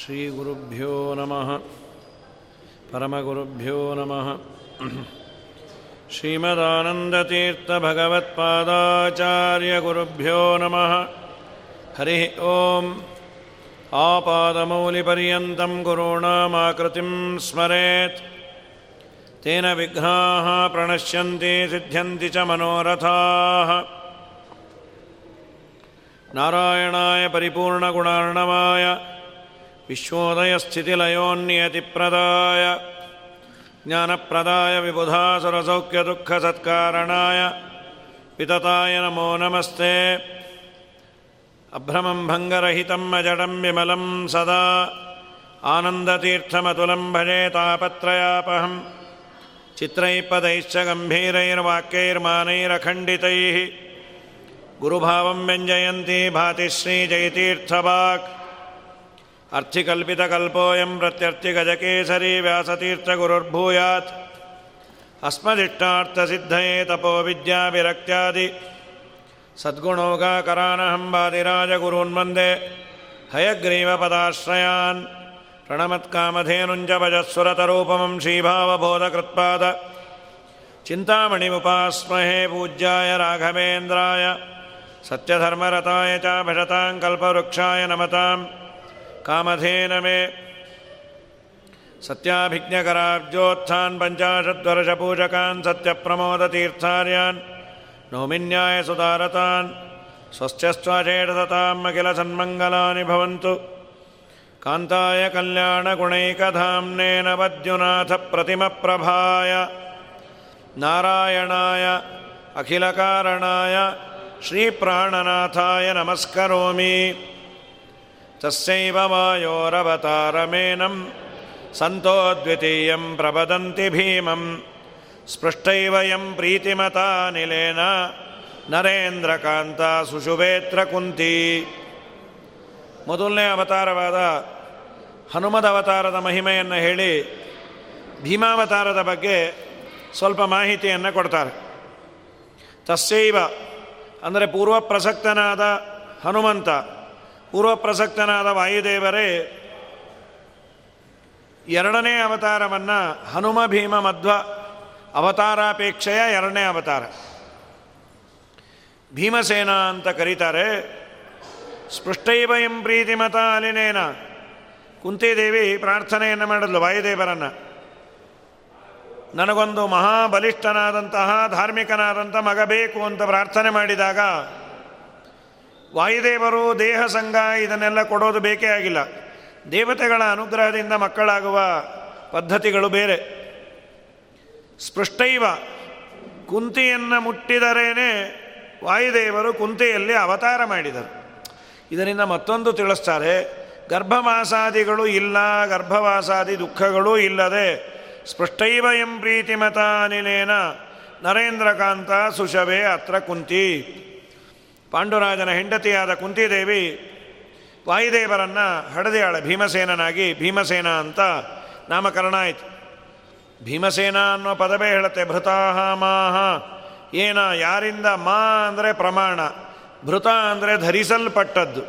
श्रीगुरुभ्यो नमः परमगुरुभ्यो नमः श्रीमदानन्दतीर्थभगवत्पादाचार्यगुरुभ्यो नमः हरिः ॐ आपादमौलिपर्यन्तं गुरूणामाकृतिं स्मरेत् तेन विघ्नाः प्रणश्यन्ति सिद्ध्यन्ति च मनोरथाः नारायणाय परिपूर्णगुणार्णवाय विश्वोदयस्थितिलयोन्नियतिप्रदाय ज्ञानप्रदाय विबुधासुरसौख्यदुःखसत्कारणाय वितताय नमो नमस्ते अभ्रमं भङ्गरहितं अजडं विमलं सदा आनन्दतीर्थमतुलं भजे तापत्रयापहं चित्रैः पदैश्च गम्भीरैर्वाक्यैर्मानैरखण्डितैः गुरुभावं व्यञ्जयन्ती भाति श्रीजयतीर्थवाक् अर्थिकल्पितकल्पोऽयं प्रत्यर्थिगजकेसरी व्यासतीर्थगुरुर्भूयात्। अस्मदिष्टार्थसिद्धये तपोविद्याविरक्त्यादि सद्गुणोगाकरानहं वादिराजगुरून्वन्दे। हयग्रीवपदाश्रयान्। प्रणमत्कामधेनुञ्च भजस्वरतरूपमं श्रीभावबोधकृत्पाद। चिन्तामणिमुपास्महे पूज्याय राघवेन्द्राय। सत्यधर्मरताय च भजतां कल्पवृक्षाय नमतां कामधेन मे सत्याभिज्ञकराब्जोत्थान् पञ्चाशद्वर्षपूजकान् सत्यप्रमोदतीर्थार्यान् नौमिन्याय सुदारतान् स्वस्त्यस्त्वचेटसताम् अखिलसन्मङ्गलानि भवन्तु कान्ताय कल्याणगुणैकधाम्नेन वद्युनाथप्रतिमप्रभाय नारायणाय अखिलकारणाय श्रीप्राणनाथाय नमस्करोमि तस्यैव वायोरवतारमेनं सन्तो द्वितीयं प्रवदन्ति भीमं स्पृष्टैव यं प्रीतिमतानिलेन ನರೇಂದ್ರಕಾಂತ ಸುಶುಭೇತ್ರ ಕುಂತಿ ಮೊದಲನೇ ಅವತಾರವಾದ ಹನುಮದ ಅವತಾರದ ಮಹಿಮೆಯನ್ನು ಹೇಳಿ ಭೀಮಾವತಾರದ ಬಗ್ಗೆ ಸ್ವಲ್ಪ ಮಾಹಿತಿಯನ್ನು ಕೊಡ್ತಾರೆ ತಸ್ಸೈವ ಅಂದರೆ ಪೂರ್ವ ಪ್ರಸಕ್ತನಾದ ಹನುಮಂತ ಪೂರ್ವ ಪ್ರಸಕ್ತನಾದ ವಾಯುದೇವರೇ, ಎರಡನೇ ಅವತಾರವನ್ನು ಹನುಮ ಭೀಮ ಮಧ್ವ ಅವತಾರಾಪೇಕ್ಷೆಯ ಎರಡನೇ ಅವತಾರ. ಭೀಮಸೇನ ಅಂತ ಕರೀತಾರೆ. ಸ್ಪೃಷ್ಟೈವ ಎಂ ಪ್ರೀತಿಮತ ಅಲಿನೇನ ಕುಂತಿದೇವಿ ಪ್ರಾರ್ಥನೆಯನ್ನು ಮಾಡಿದ್ಲು ವಾಯುದೇವರನ್ನು. ನನಗೊಂದು ಮಹಾಬಲಿಷ್ಠನಾದಂತಹ ಧಾರ್ಮಿಕನಾದಂಥ ಮಗ ಬೇಕು ಅಂತ ಪ್ರಾರ್ಥನೆ ಮಾಡಿದಾಗ ವಾಯುದೇವರು ದೇಹ ಸಂಘ ಇದನ್ನೆಲ್ಲ ಕೊಡೋದು ಬೇಕೇ ಆಗಿಲ್ಲ. ದೇವತೆಗಳ ಅನುಗ್ರಹದಿಂದ ಮಕ್ಕಳಾಗುವ ಪದ್ಧತಿಗಳು ಬೇರೆ. ಸ್ಪೃಷ್ಟೈವ ಕುಂತಿಯನ್ನು ಮುಟ್ಟಿದರೇನೆ ವಾಯುದೇವರು ಕುಂತಿಯಲ್ಲಿ ಅವತಾರ ಮಾಡಿದರು. ಇದರಿಂದ ಮತ್ತೊಂದು ತಿಳಿಸ್ತಾರೆ ಗರ್ಭವಾಸಾದಿಗಳು ಇಲ್ಲ, ಗರ್ಭವಾಸಾದಿ ದುಃಖಗಳೂ ಇಲ್ಲದೆ ಸ್ಪೃಷ್ಟೈವ ಎಂ ಪ್ರೀತಿಮತಾನಿಲೇನ ನರೇಂದ್ರಕಾಂತ ಸುಶವೇ ಅತ್ರ ಕುಂತಿ. ಪಾಂಡುರಾಜನ ಹೆಂಡತಿಯಾದ ಕುಂತಿದೇವಿ ವಾಯುದೇವರನ್ನು ಹಡದೆಯಾಳ ಭೀಮಸೇನನಾಗಿ, ಭೀಮಸೇನ ಅಂತ ನಾಮಕರಣ ಆಯಿತು. ಭೀಮಸೇನ ಅನ್ನೋ ಪದವೇ ಹೇಳುತ್ತೆ, ಭೃತಾಹ ಮಾಹ. ಏನ, ಯಾರಿಂದ ಮಾ ಅಂದರೆ ಪ್ರಮಾಣ, ಭೃತ ಅಂದರೆ ಧರಿಸಲ್ಪಟ್ಟದ್ದು.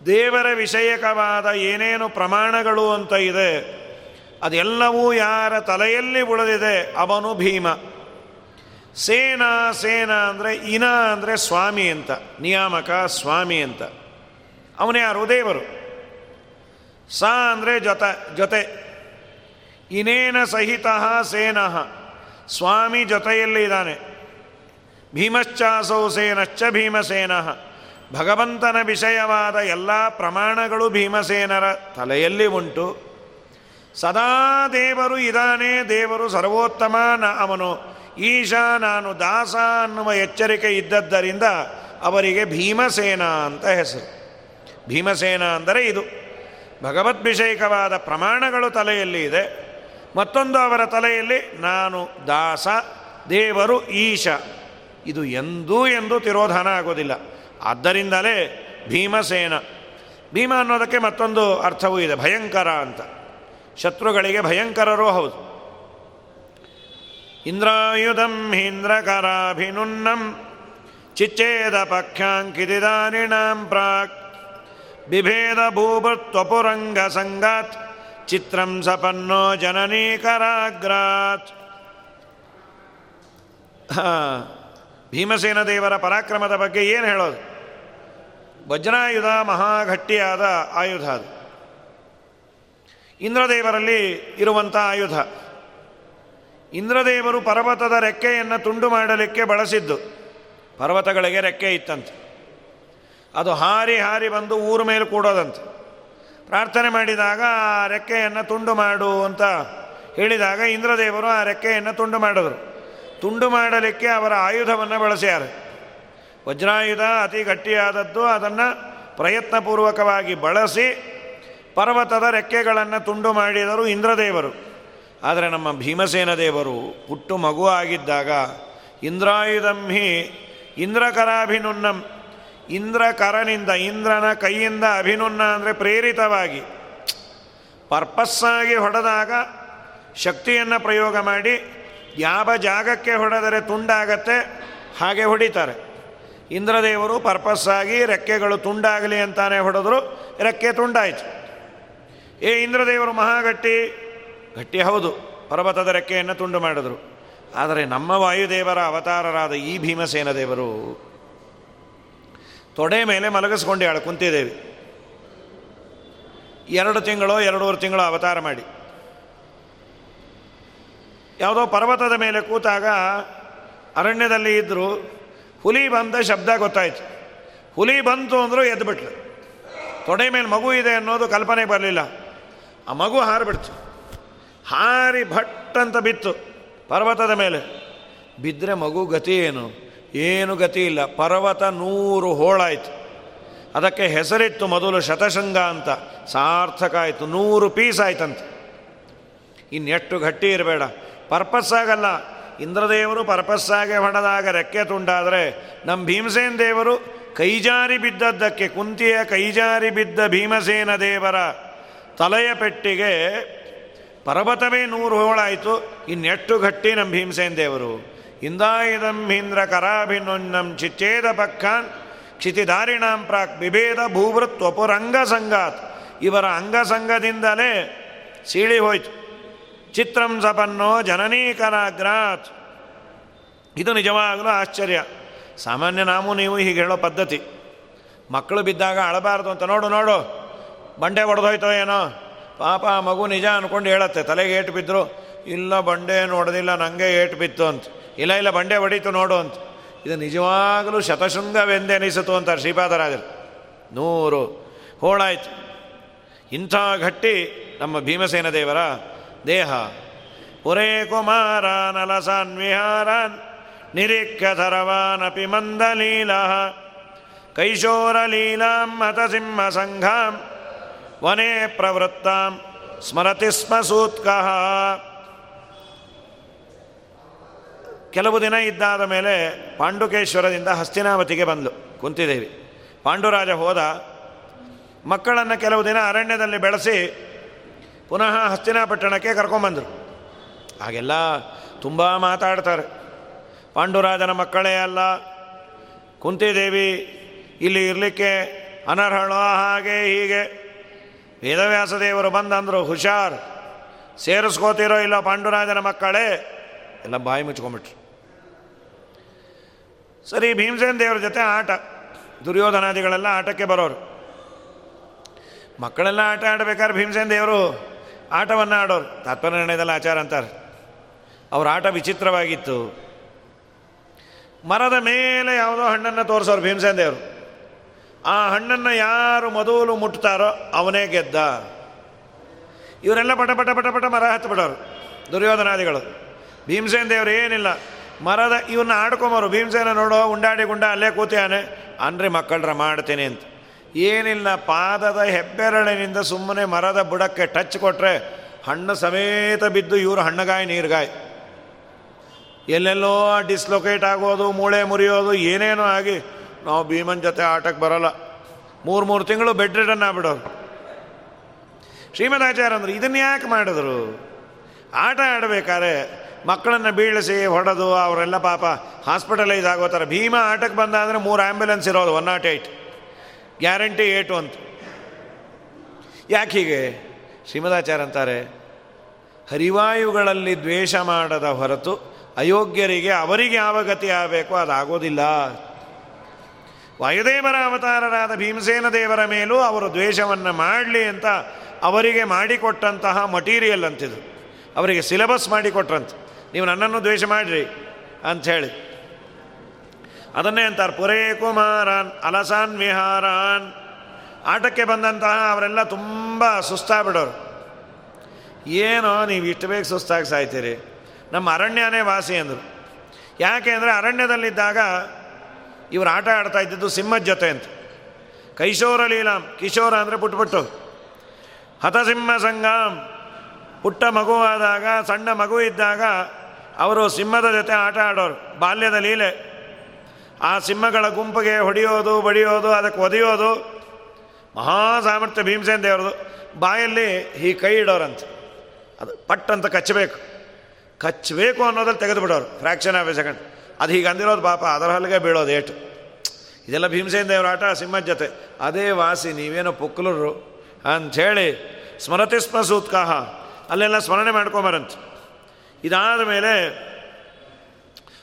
ದೇವರ ವಿಷಯಕವಾದ ಏನೇನು ಪ್ರಮಾಣಗಳು ಅಂತ ಇದೆ, ಅದೆಲ್ಲವೂ ಯಾರ ತಲೆಯಲ್ಲಿ ಉಳಿದಿದೆ, ಅವನು ಭೀಮ. ಸೇನಾ ಸೇನಾ ಅಂದರೆ ಇನ ಅಂದರೆ ಸ್ವಾಮಿ ಅಂತ, ನಿಯಾಮಕ ಸ್ವಾಮಿ ಅಂತ. ಅವನೇ ಯಾರು ದೇವರು ಸ ಅಂದರೆ ಜೊತೆ ಜೊತೆ. ಇನೇನ ಸಹಿತ ಸೇನಃ. ಸ್ವಾಮಿ ಜೊತೆಯಲ್ಲಿ ಇದ್ದಾನೆ. ಭೀಮಶ್ಚಾಸೌ ಸೇನಶ್ಚ ಭೀಮಸೇನಃ. ಭಗವಂತನ ವಿಷಯವಾದ ಎಲ್ಲ ಪ್ರಮಾಣಗಳು ಭೀಮಸೇನರ ತಲೆಯಲ್ಲಿ ಉಂಟು. ಸದಾ ದೇವರು ಇದಾನೆ ದೇವರು ಸರ್ವೋತ್ತಮ ನ ಅವನು. ಈಶ ನಾನು ದಾಸ ಅನ್ನುವ ಎಚ್ಚರಿಕೆ ಇದ್ದದ್ದರಿಂದ ಅವರಿಗೆ ಭೀಮಸೇನ ಅಂತ ಹೆಸರು. ಭೀಮಸೇನ ಅಂದರೆ ಇದು. ಭಗವದ್ಭಿಷೇಕವಾದ ಪ್ರಮಾಣಗಳು ತಲೆಯಲ್ಲಿ ಇದೆ. ಮತ್ತೊಂದು ಅವರ ತಲೆಯಲ್ಲಿ ನಾನು ದಾಸ, ದೇವರು ಈಶ. ಇದು ಎಂದೂ ಎಂದೂ ತಿರೋಧಾನ ಆಗೋದಿಲ್ಲ. ಆದ್ದರಿಂದಲೇ ಭೀಮಸೇನ. ಭೀಮ ಅನ್ನೋದಕ್ಕೆ ಮತ್ತೊಂದು ಅರ್ಥವೂ ಇದೆ. ಭಯಂಕರ ಅಂತ. ಶತ್ರುಗಳಿಗೆ ಭಯಂಕರರೂ ಹೌದು. ಇಂದ್ರಾಯುಧಂ ಹೀಂದ್ರಕರಾಭಿನುನ್ನಂ ಚಿಚ್ಚೇದ ಪಕ್ಷಾಂಕಿದಿದಾನಿಣಾಂ ಪ್ರಾಕ್ ಬಿಭೇದ ಭೂಭೃತ್ವಪುರಂಗ ಸಂಗಾತ್ ಚಿತ್ರಂ ಸಪನ್ನೋ ಜನನೀಕರಾಗ್ರಾತ್. ಭೀಮಸೇನ ದೇವರ ಪರಾಕ್ರಮದ ಬಗ್ಗೆ ಏನು ಹೇಳೋದು? ವಜ್ರಾಯುಧ ಮಹಾಘಟ್ಟಿಯಾದ ಆಯುಧ ಅದು. ಇಂದ್ರದೇವರಲ್ಲಿ ಇರುವಂಥ ಆಯುಧ ಇಂದ್ರದೇವರು ಪರ್ವತದ ರೆಕ್ಕೆಯನ್ನು ತುಂಡು ಮಾಡಲಿಕ್ಕೆ ಬಳಸಿದ್ದು. ಪರ್ವತಗಳಿಗೆ ರೆಕ್ಕೆ ಇತ್ತಂತೆ. ಅದು ಹಾರಿ ಹಾರಿ ಬಂದು ಊರ ಮೇಲೆ ಕೂಡೋದಂತೆ. ಪ್ರಾರ್ಥನೆ ಮಾಡಿದಾಗ ಆ ರೆಕ್ಕೆಯನ್ನು ತುಂಡು ಮಾಡು ಅಂತ ಹೇಳಿದಾಗ ಇಂದ್ರದೇವರು ಆ ರೆಕ್ಕೆಯನ್ನು ತುಂಡು ಮಾಡಿದರು. ತುಂಡು ಮಾಡಲಿಕ್ಕೆ ಅವರ ಆಯುಧವನ್ನು ಬಳಸ್ಯಾರೆ. ವಜ್ರಾಯುಧ ಅತಿ ಗಟ್ಟಿಯಾದದ್ದು ಅದನ್ನು ಪ್ರಯತ್ನಪೂರ್ವಕವಾಗಿ ಬಳಸಿ ಪರ್ವತದ ರೆಕ್ಕೆಗಳನ್ನು ತುಂಡು ಮಾಡಿದರು ಇಂದ್ರದೇವರು. ಆದರೆ ನಮ್ಮ ಭೀಮಸೇನ ದೇವರು ಹುಟ್ಟು ಮಗು ಆಗಿದ್ದಾಗ ಇಂದ್ರಾಯುಧಂಹಿ ಇಂದ್ರಕರಾಭಿನುನ್ನಂ. ಇಂದ್ರಕರನಿಂದ, ಇಂದ್ರನ ಕೈಯಿಂದ ಅಭಿನುನ್ನ ಅಂದರೆ ಪ್ರೇರಿತವಾಗಿ. ಪರ್ಪಸ್ಸಾಗಿ ಹೊಡೆದಾಗ ಶಕ್ತಿಯನ್ನು ಪ್ರಯೋಗ ಮಾಡಿ ಯಾವ ಜಾಗಕ್ಕೆ ಹೊಡೆದರೆ ತುಂಡಾಗತ್ತೆ ಹಾಗೆ ಹೊಡಿತಾರೆ. ಇಂದ್ರದೇವರು ಪರ್ಪಸ್ಸಾಗಿ ರೆಕ್ಕೆಗಳು ತುಂಡಾಗಲಿ ಅಂತಾನೆ ಹೊಡೆದ್ರು, ರೆಕ್ಕೆ ತುಂಡಾಯಿತು. ಏ ಇಂದ್ರದೇವರು ಮಹಾಗಟ್ಟಿ ಗಟ್ಟಿ ಹೌದು. ಪರ್ವತದ ರೆಕ್ಕೆಯನ್ನು ತುಂಡು ಮಾಡಿದರು. ಆದರೆ ನಮ್ಮ ವಾಯುದೇವರ ಅವತಾರರಾದ ಈ ಭೀಮಸೇನ ದೇವರು ತೊಡೆ ಮೇಲೆ ಮಲಗಿಸ್ಕೊಂಡಾಳು ಕುಂತಿದ್ದೇವೆ. ಎರಡು ತಿಂಗಳು ಎರಡೂವರೆ ತಿಂಗಳು ಅವತಾರ ಮಾಡಿ. ಯಾವುದೋ ಪರ್ವತದ ಮೇಲೆ ಕೂತಾಗ ಅರಣ್ಯದಲ್ಲಿ ಇದ್ದರು ಹುಲಿ ಬಂದ ಶಬ್ದ ಗೊತ್ತಾಯಿತು. ಹುಲಿ ಬಂತು ಅಂದರೂ ಎದ್ದುಬಿಟ್ಲು ತೊಡೆ ಮೇಲೆ ಮಗು ಇದೆ ಅನ್ನೋದು ಕಲ್ಪನೆ ಬರಲಿಲ್ಲ. ಆ ಮಗು ಹಾರಿಬಿಡ್ತು. ಹಾರಿ ಭಟ್ ಅಂತ ಬಿತ್ತು ಪರ್ವತದ ಮೇಲೆ. ಬಿದ್ದರೆ ಮಗು ಗತಿ ಏನು? ಏನು ಗತಿ ಇಲ್ಲ. ಪರ್ವತ ನೂರು ಹೋಳಾಯಿತು ಅದಕ್ಕೆ ಹೆಸರಿತ್ತು ಮೊದಲು ಶತಶೃಂಗ ಅಂತ. ಸಾರ್ಥಕ ಆಯಿತು. ನೂರು ಪೀಸ್ ಆಯ್ತಂತೆ. ಇನ್ನೆಷ್ಟು ಗಟ್ಟಿ ಇರಬೇಡ. ಪರ್ಪಸ್ಸಾಗಲ್ಲ. ಇಂದ್ರದೇವರು ಪರ್ಪಸ್ಸಾಗೆ ಹೊಡೆದಾಗ ರೆಕ್ಕೆ ತುಂಡಾದರೆ ನಮ್ಮ ಭೀಮಸೇನ ದೇವರು ಕೈಜಾರಿ ಬಿದ್ದದ್ದಕ್ಕೆ ಕುಂತಿಯ ಕೈಜಾರಿ ಬಿದ್ದ ಭೀಮಸೇನ ದೇವರ ತಲೆಯ ಪೆಟ್ಟಿಗೆ ಪರ್ವತವೇ ನೂರು ಹೋಳಾಯಿತು. ಇನ್ನೆಷ್ಟು ಗಟ್ಟಿ ನಮ್ಮ ಭೀಮಸೇನ ದೇವರು. ಇಂದಾಯಿದಂ ಹೀಂದ್ರ ಕರಾಭಿನೊನ್ನಂ ಚಿಚ್ಚೇದ ಪಕ್ಕಾನ್ ಕ್ಷಿತಿಧಾರಿಣಾಂ ಪ್ರಾಕ್ ಬಿಭೇದ ಭೂವೃತ್ವಪುರಂಗ ಸಂಗಾತ್. ಇವರ ಅಂಗಸಂಗದಿಂದಲೇ ಸೀಳಿ ಹೋಯ್ತು. ಚಿತ್ರಂ ಸಪನ್ನೋ ಜನನೀಕರಾಗ್ರಾತ್ ಇದು ನಿಜವಾಗಲೂ ಆಶ್ಚರ್ಯ. ಸಾಮಾನ್ಯ ನಾವು ನೀವು ಹೀಗೆ ಹೇಳೋ ಪದ್ಧತಿ. ಮಕ್ಕಳು ಬಿದ್ದಾಗ ಅಳಬಾರದು ಅಂತ ನೋಡು ನೋಡು. ಬಂಡೆ ಹೊಡೆದೋಯ್ತೋ ಏನೋ? ಪಾಪ ಮಗು ನಿಜ ಅಂದ್ಕೊಂಡು ಹೇಳತ್ತೆ, ತಲೆಗೆ ಏಟು ಬಿದ್ದರು ಇಲ್ಲ ಬಂಡೆ ನೋಡೋದಿಲ್ಲ ನನಗೆ ಏಟು ಬಿತ್ತು ಅಂತ. ಇಲ್ಲ ಇಲ್ಲ, ಬಂಡೆ ಹೊಡೀತು ನೋಡು ಅಂತ. ಇದು ನಿಜವಾಗಲೂ ಶತಶೃಂಗವೆಂದೆನಿಸಿತು ಅಂತ ಶ್ರೀಪಾದರಾಜರು. ನೂರು. ಹೋಳಾಯ್ತು. ಇಂಥ ಗಟ್ಟಿ ನಮ್ಮ ಭೀಮಸೇನ ದೇವರ ದೇಹ. ಪುರೇ ಕುಮಾರ ನಲಸಾನ್ ವಿಹಾರಾನ್ ನಿರೀಕ್ಷರವಾನಪಿ ಮಂದಲೀಲ ಕೈಶೋರಲೀಲಾಂ ಮತಸಿಂಹ ಸಂಘಾಂ. ವನೇ ಪ್ರವೃತ್ತ ಸ್ಮರತಿ ಸ್ಮ ಸೂತ್ಕಃ ಕೆಲವು ದಿನ ಇದ್ದಾದ ಮೇಲೆ ಪಾಂಡುಕೇಶ್ವರದಿಂದ ಹಸ್ತಿನಾವತಿಗೆ ಬಂದು ಕುಂತಿದೇವಿ. ಪಾಂಡುರಾಜ ಹೋದ, ಮಕ್ಕಳನ್ನು ಕೆಲವು ದಿನ ಅರಣ್ಯದಲ್ಲಿ ಬೆಳೆಸಿ ಪುನಃ ಹಸ್ತಿನಾಪಟ್ಟಣಕ್ಕೆ ಕರ್ಕೊಂಬಂದರು. ಹಾಗೆಲ್ಲ ತುಂಬ ಮಾತಾಡ್ತಾರೆ. ಪಾಂಡುರಾಜನ ಮಕ್ಕಳೇ ಅಲ್ಲ, ಕುಂತಿದೇವಿ ಇಲ್ಲಿ ಇರಲಿಕ್ಕೆ ಅನರ್ಹಳೋ ಹಾಗೆ ಹೀಗೆ. ವೇದವ್ಯಾಸ ದೇವರು ಬಂದಂದರು, ಹುಷಾರ್, ಸೇರಿಸ್ಕೋತಿರೋ ಇಲ್ಲ ಪಾಂಡುರಾಜನ ಮಕ್ಕಳೇ? ಎಲ್ಲ ಬಾಯಿ ಮುಚ್ಕೊಂಬಿಟ್ರು ಸರಿ, ಭೀಮಸೇನ ದೇವರ ಜೊತೆ ಆಟ ದುರ್ಯೋಧನಾದಿಗಳೆಲ್ಲ ಆಟಕ್ಕೆ ಬರೋರು. ಮಕ್ಕಳೆಲ್ಲ ಆಟ ಆಡಬೇಕಾದ್ರೆ ಭೀಮಸೇನ ದೇವರು ಆಟವನ್ನು ಆಡೋರು. ತಾತ್ಪರ್ಯ ನಿರ್ಣಯದಲ್ಲಿ ಆಚಾರ ಅಂತಾರೆ. ಅವ್ರ ಆಟ ವಿಚಿತ್ರವಾಗಿತ್ತು. ಮರದ ಮೇಲೆ ಯಾವುದೋ ಹಣ್ಣನ್ನು ತೋರಿಸೋರು ಭೀಮಸೇನ ದೇವರು. ಆ ಹಣ್ಣನ್ನು ಯಾರು ಮೊದಲು ಮುಟ್ತಾರೋ ಅವನೇ ಗೆದ್ದ. ಇವರೆಲ್ಲ ಪಟ ಪಟ ಪಟ ಪಟ ಮರ ಹತ್ತು ಬಿಡೋರು ದುರ್ಯೋಧನಾದಿಗಳು ಭೀಮಸೇನ ದೇವರು ಏನಿಲ್ಲ, ಮರದ ಇವನ್ನ ಆಡ್ಕೊಂಬರು. ಭೀಮಸೇನ ನೋಡೋ, ಉಂಡಾಡಿ ಗುಂಡ ಅಲ್ಲೇ ಕೂತಿಯಾನೆ. ಅನ್ರಿ ಮಕ್ಕಳ್ರ, ಮಾಡ್ತೀನಿ ಅಂತ. ಏನಿಲ್ಲ, ಪಾದದ ಹೆಬ್ಬೆರಳಿನಿಂದ ಸುಮ್ಮನೆ ಮರದ ಬುಡಕ್ಕೆ ಟಚ್ ಕೊಟ್ಟರೆ ಹಣ್ಣು ಸಮೇತ ಬಿದ್ದು ಇವರು ಹಣ್ಣುಗಾಯಿ, ನೀರ್ಗಾಯಿ. ಎಲ್ಲೆಲ್ಲೋ ಡಿಸ್ಲೊಕೇಟ್ ಆಗೋದು, ಮೂಳೆ ಮುರಿಯೋದು, ಏನೇನೋ ಆಗಿ ನಾವು ಭೀಮನ್ ಜೊತೆ ಆಟಕ್ಕೆ ಬರೋಲ್ಲ. ಮೂರು ಮೂರು ತಿಂಗಳು ಬೆಡ್ ರಿಟನ್ ಆಗ್ಬಿಡೋರು. ಶ್ರೀಮದಾಚಾರ್ಯ ಅಂದರು, ಇದನ್ನ ಯಾಕೆ ಮಾಡಿದ್ರು? ಆಟ ಆಡಬೇಕಾದ್ರೆ ಮಕ್ಕಳನ್ನು ಬೀಳಿಸಿ ಹೊಡೆದು ಅವರೆಲ್ಲ ಪಾಪ ಹಾಸ್ಪಿಟಲೈಸ್ ಆಗೋ ಥರ. ಭೀಮ ಆಟಕ್ಕೆ ಬಂದ ಅಂದರೆ ಮೂರು ಆ್ಯಂಬುಲೆನ್ಸ್ ಇರೋದು, ಒನ್ ನಾಟ್ ಏಯ್ಟ್ ಗ್ಯಾರಂಟಿ ಏಟು ಅಂತ. ಯಾಕೆ ಹೀಗೆ? ಶ್ರೀಮದಾಚಾರ್ಯ ಅಂತಾರೆ, ಹರಿವಾಯುಗಳಲ್ಲಿ ದ್ವೇಷ ಮಾಡದ ಹೊರತು ಅಯೋಗ್ಯರಿಗೆ ಅವರಿಗೆ ಯಾವ ಗತಿ ಆಗಬೇಕು? ಅದಾಗೋದಿಲ್ಲ. ವಾಯುದೇವರ ಅವತಾರರಾದ ಭೀಮಸೇನ ದೇವರ ಮೇಲೂ ಅವರು ದ್ವೇಷವನ್ನು ಮಾಡಲಿ ಅಂತ ಅವರಿಗೆ ಮಾಡಿಕೊಟ್ಟಂತಹ ಮಟೀರಿಯಲ್ ಅಂತಿದ್ರು ಅವರಿಗೆ ಸಿಲೆಬಸ್ ಮಾಡಿಕೊಟ್ರಂತೆ. ನೀವು ನನ್ನನ್ನು ದ್ವೇಷ ಮಾಡಿರಿ ಅಂಥೇಳಿ ಅದನ್ನೇ ಅಂತಾರೆ, ಪುರೇ ಕುಮಾರಾನ್ ಅಲಸಾನ್ ವಿಹಾರಾನ್. ಆಟಕ್ಕೆ ಬಂದಂತಹ ಅವರೆಲ್ಲ ತುಂಬ ಸುಸ್ತಾಗ್ಬಿಡೋರು. ಏನೋ ನೀವು ಇಷ್ಟು ಬೇಗ ಸುಸ್ತಾಗಿ ಸಾಯ್ತೀರಿ? ನಮ್ಮ ಅರಣ್ಯನೇ ವಾಸಿ ಅಂದರು. ಯಾಕೆ ಅಂದರೆ ಅರಣ್ಯದಲ್ಲಿದ್ದಾಗ ಇವರು ಆಟ ಆಡ್ತಾ ಇದ್ದಿದ್ದು ಸಿಂಹದ ಜೊತೆ ಅಂತ. ಕೈಶೋರ ಲೀಲಾಂ, ಕಿಶೋರ ಅಂದರೆ ಪುಟ್ಬಿಟ್ಟು ಹತಸಿಂಹ ಸಂಗಾಂ ಪುಟ್ಟ ಮಗುವಾದಾಗ ಸಣ್ಣ ಮಗು ಇದ್ದಾಗ ಅವರು ಸಿಂಹದ ಜೊತೆ ಆಟ ಆಡೋರು, ಬಾಲ್ಯದ ಲೀಲೆ. ಆ ಸಿಂಹಗಳ ಗುಂಪಿಗೆ ಹೊಡೆಯೋದು, ಬಡಿಯೋದು, ಅದಕ್ಕೆ ಒದೆಯೋದು, ಮಹಾ ಸಾಮರ್ಥ್ಯ ಭೀಮಸೇನ ದೇವರದು. ಬಾಯಲ್ಲಿ ಈ ಕೈ ಇಡೋರಂತೆ. ಅದು ಪಟ್ ಅಂತ ಕಚ್ಚಬೇಕು. ಕಚ್ಚಬೇಕು ಅನ್ನೋದ್ರಲ್ಲಿ ತೆಗೆದು ಬಿಡೋರು ಫ್ರ್ಯಾಕ್ಷನ್ ಆಫ್ ಎ ಸೆಕೆಂಡ್ ಅದು ಹೀಗೆ ಅಂದಿರೋದು ಪಾಪ, ಅದರ ಹಲ್ಲಿಗೆ ಬೀಳೋದು ಏಟು. ಇದೆಲ್ಲ ಭೀಮಸೇನ ದೇವರ ಆಟ, ಸಿಂಹದ ಜೊತೆ. ಅದೇ ವಾಸಿ, ನೀವೇನೋ ಪುಕ್ಕಲರು ಅಂಥೇಳಿ ಸ್ಮರತಿ ಸ್ಮ ಸೂತ್ಕಾಹ. ಅಲ್ಲೆಲ್ಲ ಸ್ಮರಣೆ ಮಾಡ್ಕೊಂಬರಂತೆ. ಇದಾದ ಮೇಲೆ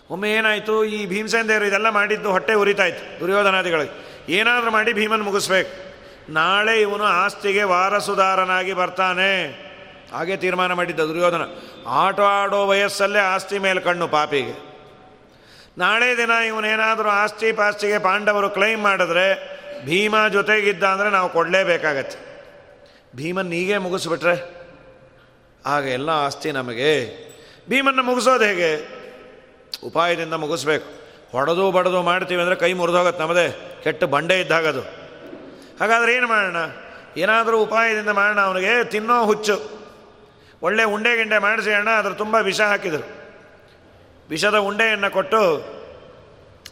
ಒಮ್ಮೆ ಏನಾಯಿತು, ಈ ಭೀಮಸೇನ ದೇವರು ಇದೆಲ್ಲ ಮಾಡಿದ್ದು ಹೊಟ್ಟೆ ಉರಿತಾಯ್ತು ದುರ್ಯೋಧನಾದಿಗಳಿಗೆ. ಏನಾದರೂ ಮಾಡಿ ಭೀಮನ್ ಮುಗಿಸ್ಬೇಕು. ನಾಳೆ ಇವನು ಆಸ್ತಿಗೆ ವಾರಸುದಾರನಾಗಿ ಬರ್ತಾನೆ. ಹಾಗೆ ತೀರ್ಮಾನ ಮಾಡಿದ್ದ ದುರ್ಯೋಧನ. ಆಟ ಆಡೋ ವಯಸ್ಸಲ್ಲೇ ಆಸ್ತಿ ಮೇಲೆ ಕಣ್ಣು ಪಾಪಿಗೆ. ನಾಳೆ ದಿನ ಇವನೇನಾದರೂ ಆಸ್ತಿ ಪಾಸ್ತಿಗೆ ಪಾಂಡವರು ಕ್ಲೈಮ್ ಮಾಡಿದ್ರೆ ಭೀಮ ಜೊತೆಗಿದ್ದ ಅಂದರೆ ನಾವು ಕೊಡಲೇಬೇಕಾಗತ್ತೆ. ಭೀಮನ್ ಹೀಗೆ ಮುಗಿಸ್ಬಿಟ್ರೆ ಆಗ ಎಲ್ಲ ಆಸ್ತಿ ನಮಗೆ. ಭೀಮನ್ನು ಮುಗಿಸೋದು ಹೇಗೆ? ಉಪಾಯದಿಂದ ಮುಗಿಸ್ಬೇಕು. ಹೊಡೆದು ಬಡದು ಮಾಡ್ತೀವಿ ಅಂದರೆ ಕೈ ಮುರಿದೋಗತ್ತೆ ನಮ್ಮದೇ. ಕೆಟ್ಟ ಬಂಡೆ ಇದ್ದಾಗದು. ಹಾಗಾದ್ರೆ ಏನು ಮಾಡೋಣ? ಏನಾದರೂ ಉಪಾಯದಿಂದ ಮಾಡೋಣ ಅವನಿಗೆ. ತಿನ್ನೋ ಹುಚ್ಚು. ಒಳ್ಳೆ ಉಂಡೆ ಗಿಂಡೆ ಮಾಡಿಸಿ ಅಣ್ಣ, ಅದ್ರ ತುಂಬ ವಿಷ ಹಾಕಿದರು. ವಿಷದ ಉಂಡೆಯನ್ನು ಕೊಟ್ಟು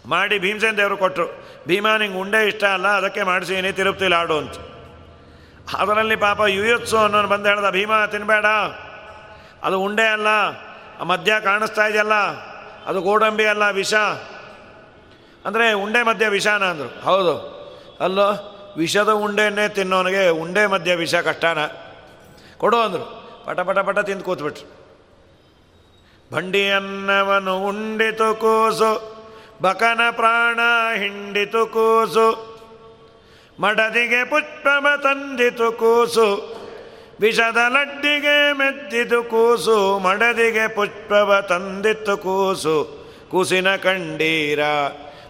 ಮಾಡಿ ಭೀಮಸೇನ ದೇವರು ಕೊಟ್ಟರು ಭೀಮಾ, ನಿಂಗೆ ಉಂಡೆ ಇಷ್ಟ ಅಲ್ಲ, ಅದಕ್ಕೆ ಮಾಡಿಸೀನಿ ತಿರುಪ್ತಿ ಆಡು ಅಂತ. ಅದರಲ್ಲಿ ಪಾಪ ಯುಯತ್ಸು ಅನ್ನೋನು ಬಂದು ಹೇಳ್ದ, ಭೀಮಾ ತಿನ್ನಬೇಡ ಅದು ಉಂಡೆ ಅಲ್ಲ, ಆ ಮಧ್ಯ ಕಾಣಿಸ್ತಾ ಇದೆಯಲ್ಲ, ಅದು ಗೋಡಂಬಿ ಅಲ್ಲ, ವಿಷ. ಅಂದರೆ ಉಂಡೆ ಮಧ್ಯ ವಿಷಾನ ಅಂದರು. ಹೌದು. ಅಲ್ಲೋ, ವಿಷದ ಉಂಡೆಯನ್ನೇ ತಿನ್ನೋನಿಗೆ ಉಂಡೆ ಮಧ್ಯ ವಿಷ ಕಷ್ಟಾನ. ಕೊಡು ಅಂದರು. ಪಟ ಪಟ ಪಟ ತಿಂದು ಕೂತ್ಬಿಟ್ರು. ಭಂಡಿಯನ್ನವನು ಉಂಡಿತು ಕೂಸು, ಬಕನ ಪ್ರಾಣ ಹಿಂಡಿತು ಕೂಸು. ಮಡದಿಗೆ ಪುಷ್ಪಮ ತಂದಿತು ಕೂಸು, ವಿಷದ ಲಡ್ಡಿಗೆ ಮೆದ್ದಿತು ಕೂಸು, ಮಡದಿಗೆ ಪುಷ್ಪವ ತಂದಿತ್ತು ಕೂಸು. ಕೂಸಿನ ಕಂಡೀರ,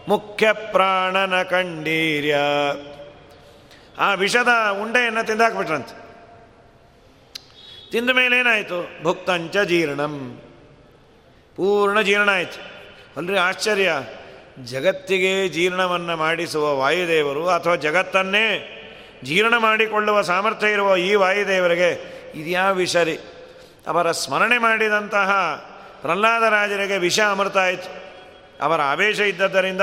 ಮುಖ್ಯ ಪ್ರಾಣನ ಕಂಡೀರ್ಯ. ಆ ವಿಷದ ಉಂಡೆಯನ್ನು ತಿಂದಾಕ್ಬಿಟ್ರಂತೆ. ತಿಂದ ಮೇಲೆ ಏನಾಯಿತು? ಭುಕ್ತಂಚ ಜೀರ್ಣಂ. ಪೂರ್ಣ ಜೀರ್ಣ ಆಯಿತು. ಅಲ್ರಿ ಆಶ್ಚರ್ಯ. ಜಗತ್ತಿಗೆ ಜೀರ್ಣವನ್ನು ಮಾಡಿಸುವ ವಾಯುದೇವರು ಅಥವಾ ಜಗತ್ತನ್ನೇ ಜೀರ್ಣ ಮಾಡಿಕೊಳ್ಳುವ ಸಾಮರ್ಥ್ಯ ಇರುವ ಈ ವಾಯುದೇವರಿಗೆ ಇದ್ಯಾ ವಿಷರಿ ಅವರ ಸ್ಮರಣೆ ಮಾಡಿದಂತಹ ಪ್ರಹ್ಲಾದರಾಜರಿಗೆ ವಿಷ ಅಮೃತ ಆಯಿತು. ಅವರ ಆವೇಶ ಇದ್ದದ್ದರಿಂದ.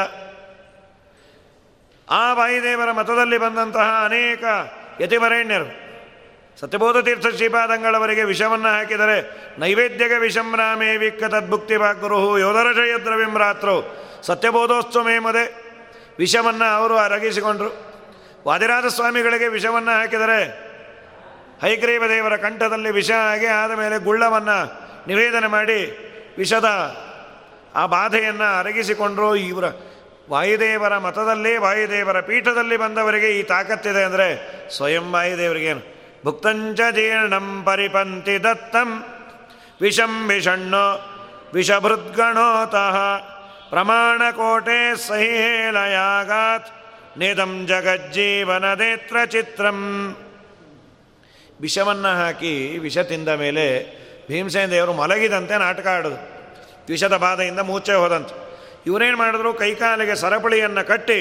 ಆ ವಾಯುದೇವರ ಮತದಲ್ಲಿ ಬಂದಂತಹ ಅನೇಕ ಯತಿವರೇಣ್ಯರು ಸತ್ಯಬೋಧ ತೀರ್ಥ ಶ್ರೀಪಾದಂಗಳವರಿಗೆ ವಿಷವನ್ನು ಹಾಕಿದರೆ ನೈವೇದ್ಯಗ ವಿಷಮ್ರಾಮೇ ವಿಕ್ಕ ತದ್ಭುಕ್ತಿ ವಾಗ್ಗುರು ಯೋಧರಶಯದ್ರವ್ಯಂ ರಾತ್ರು. ಸತ್ಯಬೋಧೋತ್ಸವ ಮೇಮದೆ ವಿಷವನ್ನು ಅವರು ಅರಗಿಸಿಕೊಂಡರು. ವಾದಿರಾಜ ಸ್ವಾಮಿಗಳಿಗೆ ವಿಷವನ್ನು ಹಾಕಿದರೆ ಹೈಗ್ರೀವ ದೇವರ ಕಂಠದಲ್ಲಿ ವಿಷ ಆಗಿ ಆದ ಮೇಲೆ ಗುಳ್ಳವನ್ನು ನಿವೇದನೆ ಮಾಡಿ ವಿಷದ ಆ ಬಾಧೆಯನ್ನು ಅರಗಿಸಿಕೊಂಡರು. ಇವರ ವಾಯುದೇವರ ಮತದಲ್ಲಿ ವಾಯುದೇವರ ಪೀಠದಲ್ಲಿ ಬಂದವರಿಗೆ ಈ ತಾಕತ್ತಿದೆ ಅಂದರೆ ಸ್ವಯಂ ವಾಯುದೇವರಿಗೇನು? ಭುಕ್ತಂಚ ಜೀರ್ಣಂ ಪರಿಪಂತಿ ದತ್ತಂ. ವಿಷಂ ವಿಷಣ್ಣೋ ವಿಷಭೃದ್ಗಣೋತಃ. ಪ್ರಮಾಣಕೋಟೆ ಸಹಿಹೇಲಯಾಗಾತ್ ನಿಧಂ ಜಗಜ್ಜೀವನದೇತ್ರ ಚಿತ್ರಂ. ವಿಷವನ್ನು ಹಾಕಿ ವಿಷ ತಿಂದ ಮೇಲೆ ಭೀಮಸೇನ ದೇವರು ಮಲಗಿದಂತೆ ನಾಟಕ ಆಡೋದು. ವಿಷದ ಬಾಧೆಯಿಂದ ಮೂಚೆ ಹೋದಂತೆ. ಇವರೇನು ಮಾಡಿದ್ರು? ಕೈಕಾಲಿಗೆ ಸರಪಳಿಯನ್ನು ಕಟ್ಟಿ.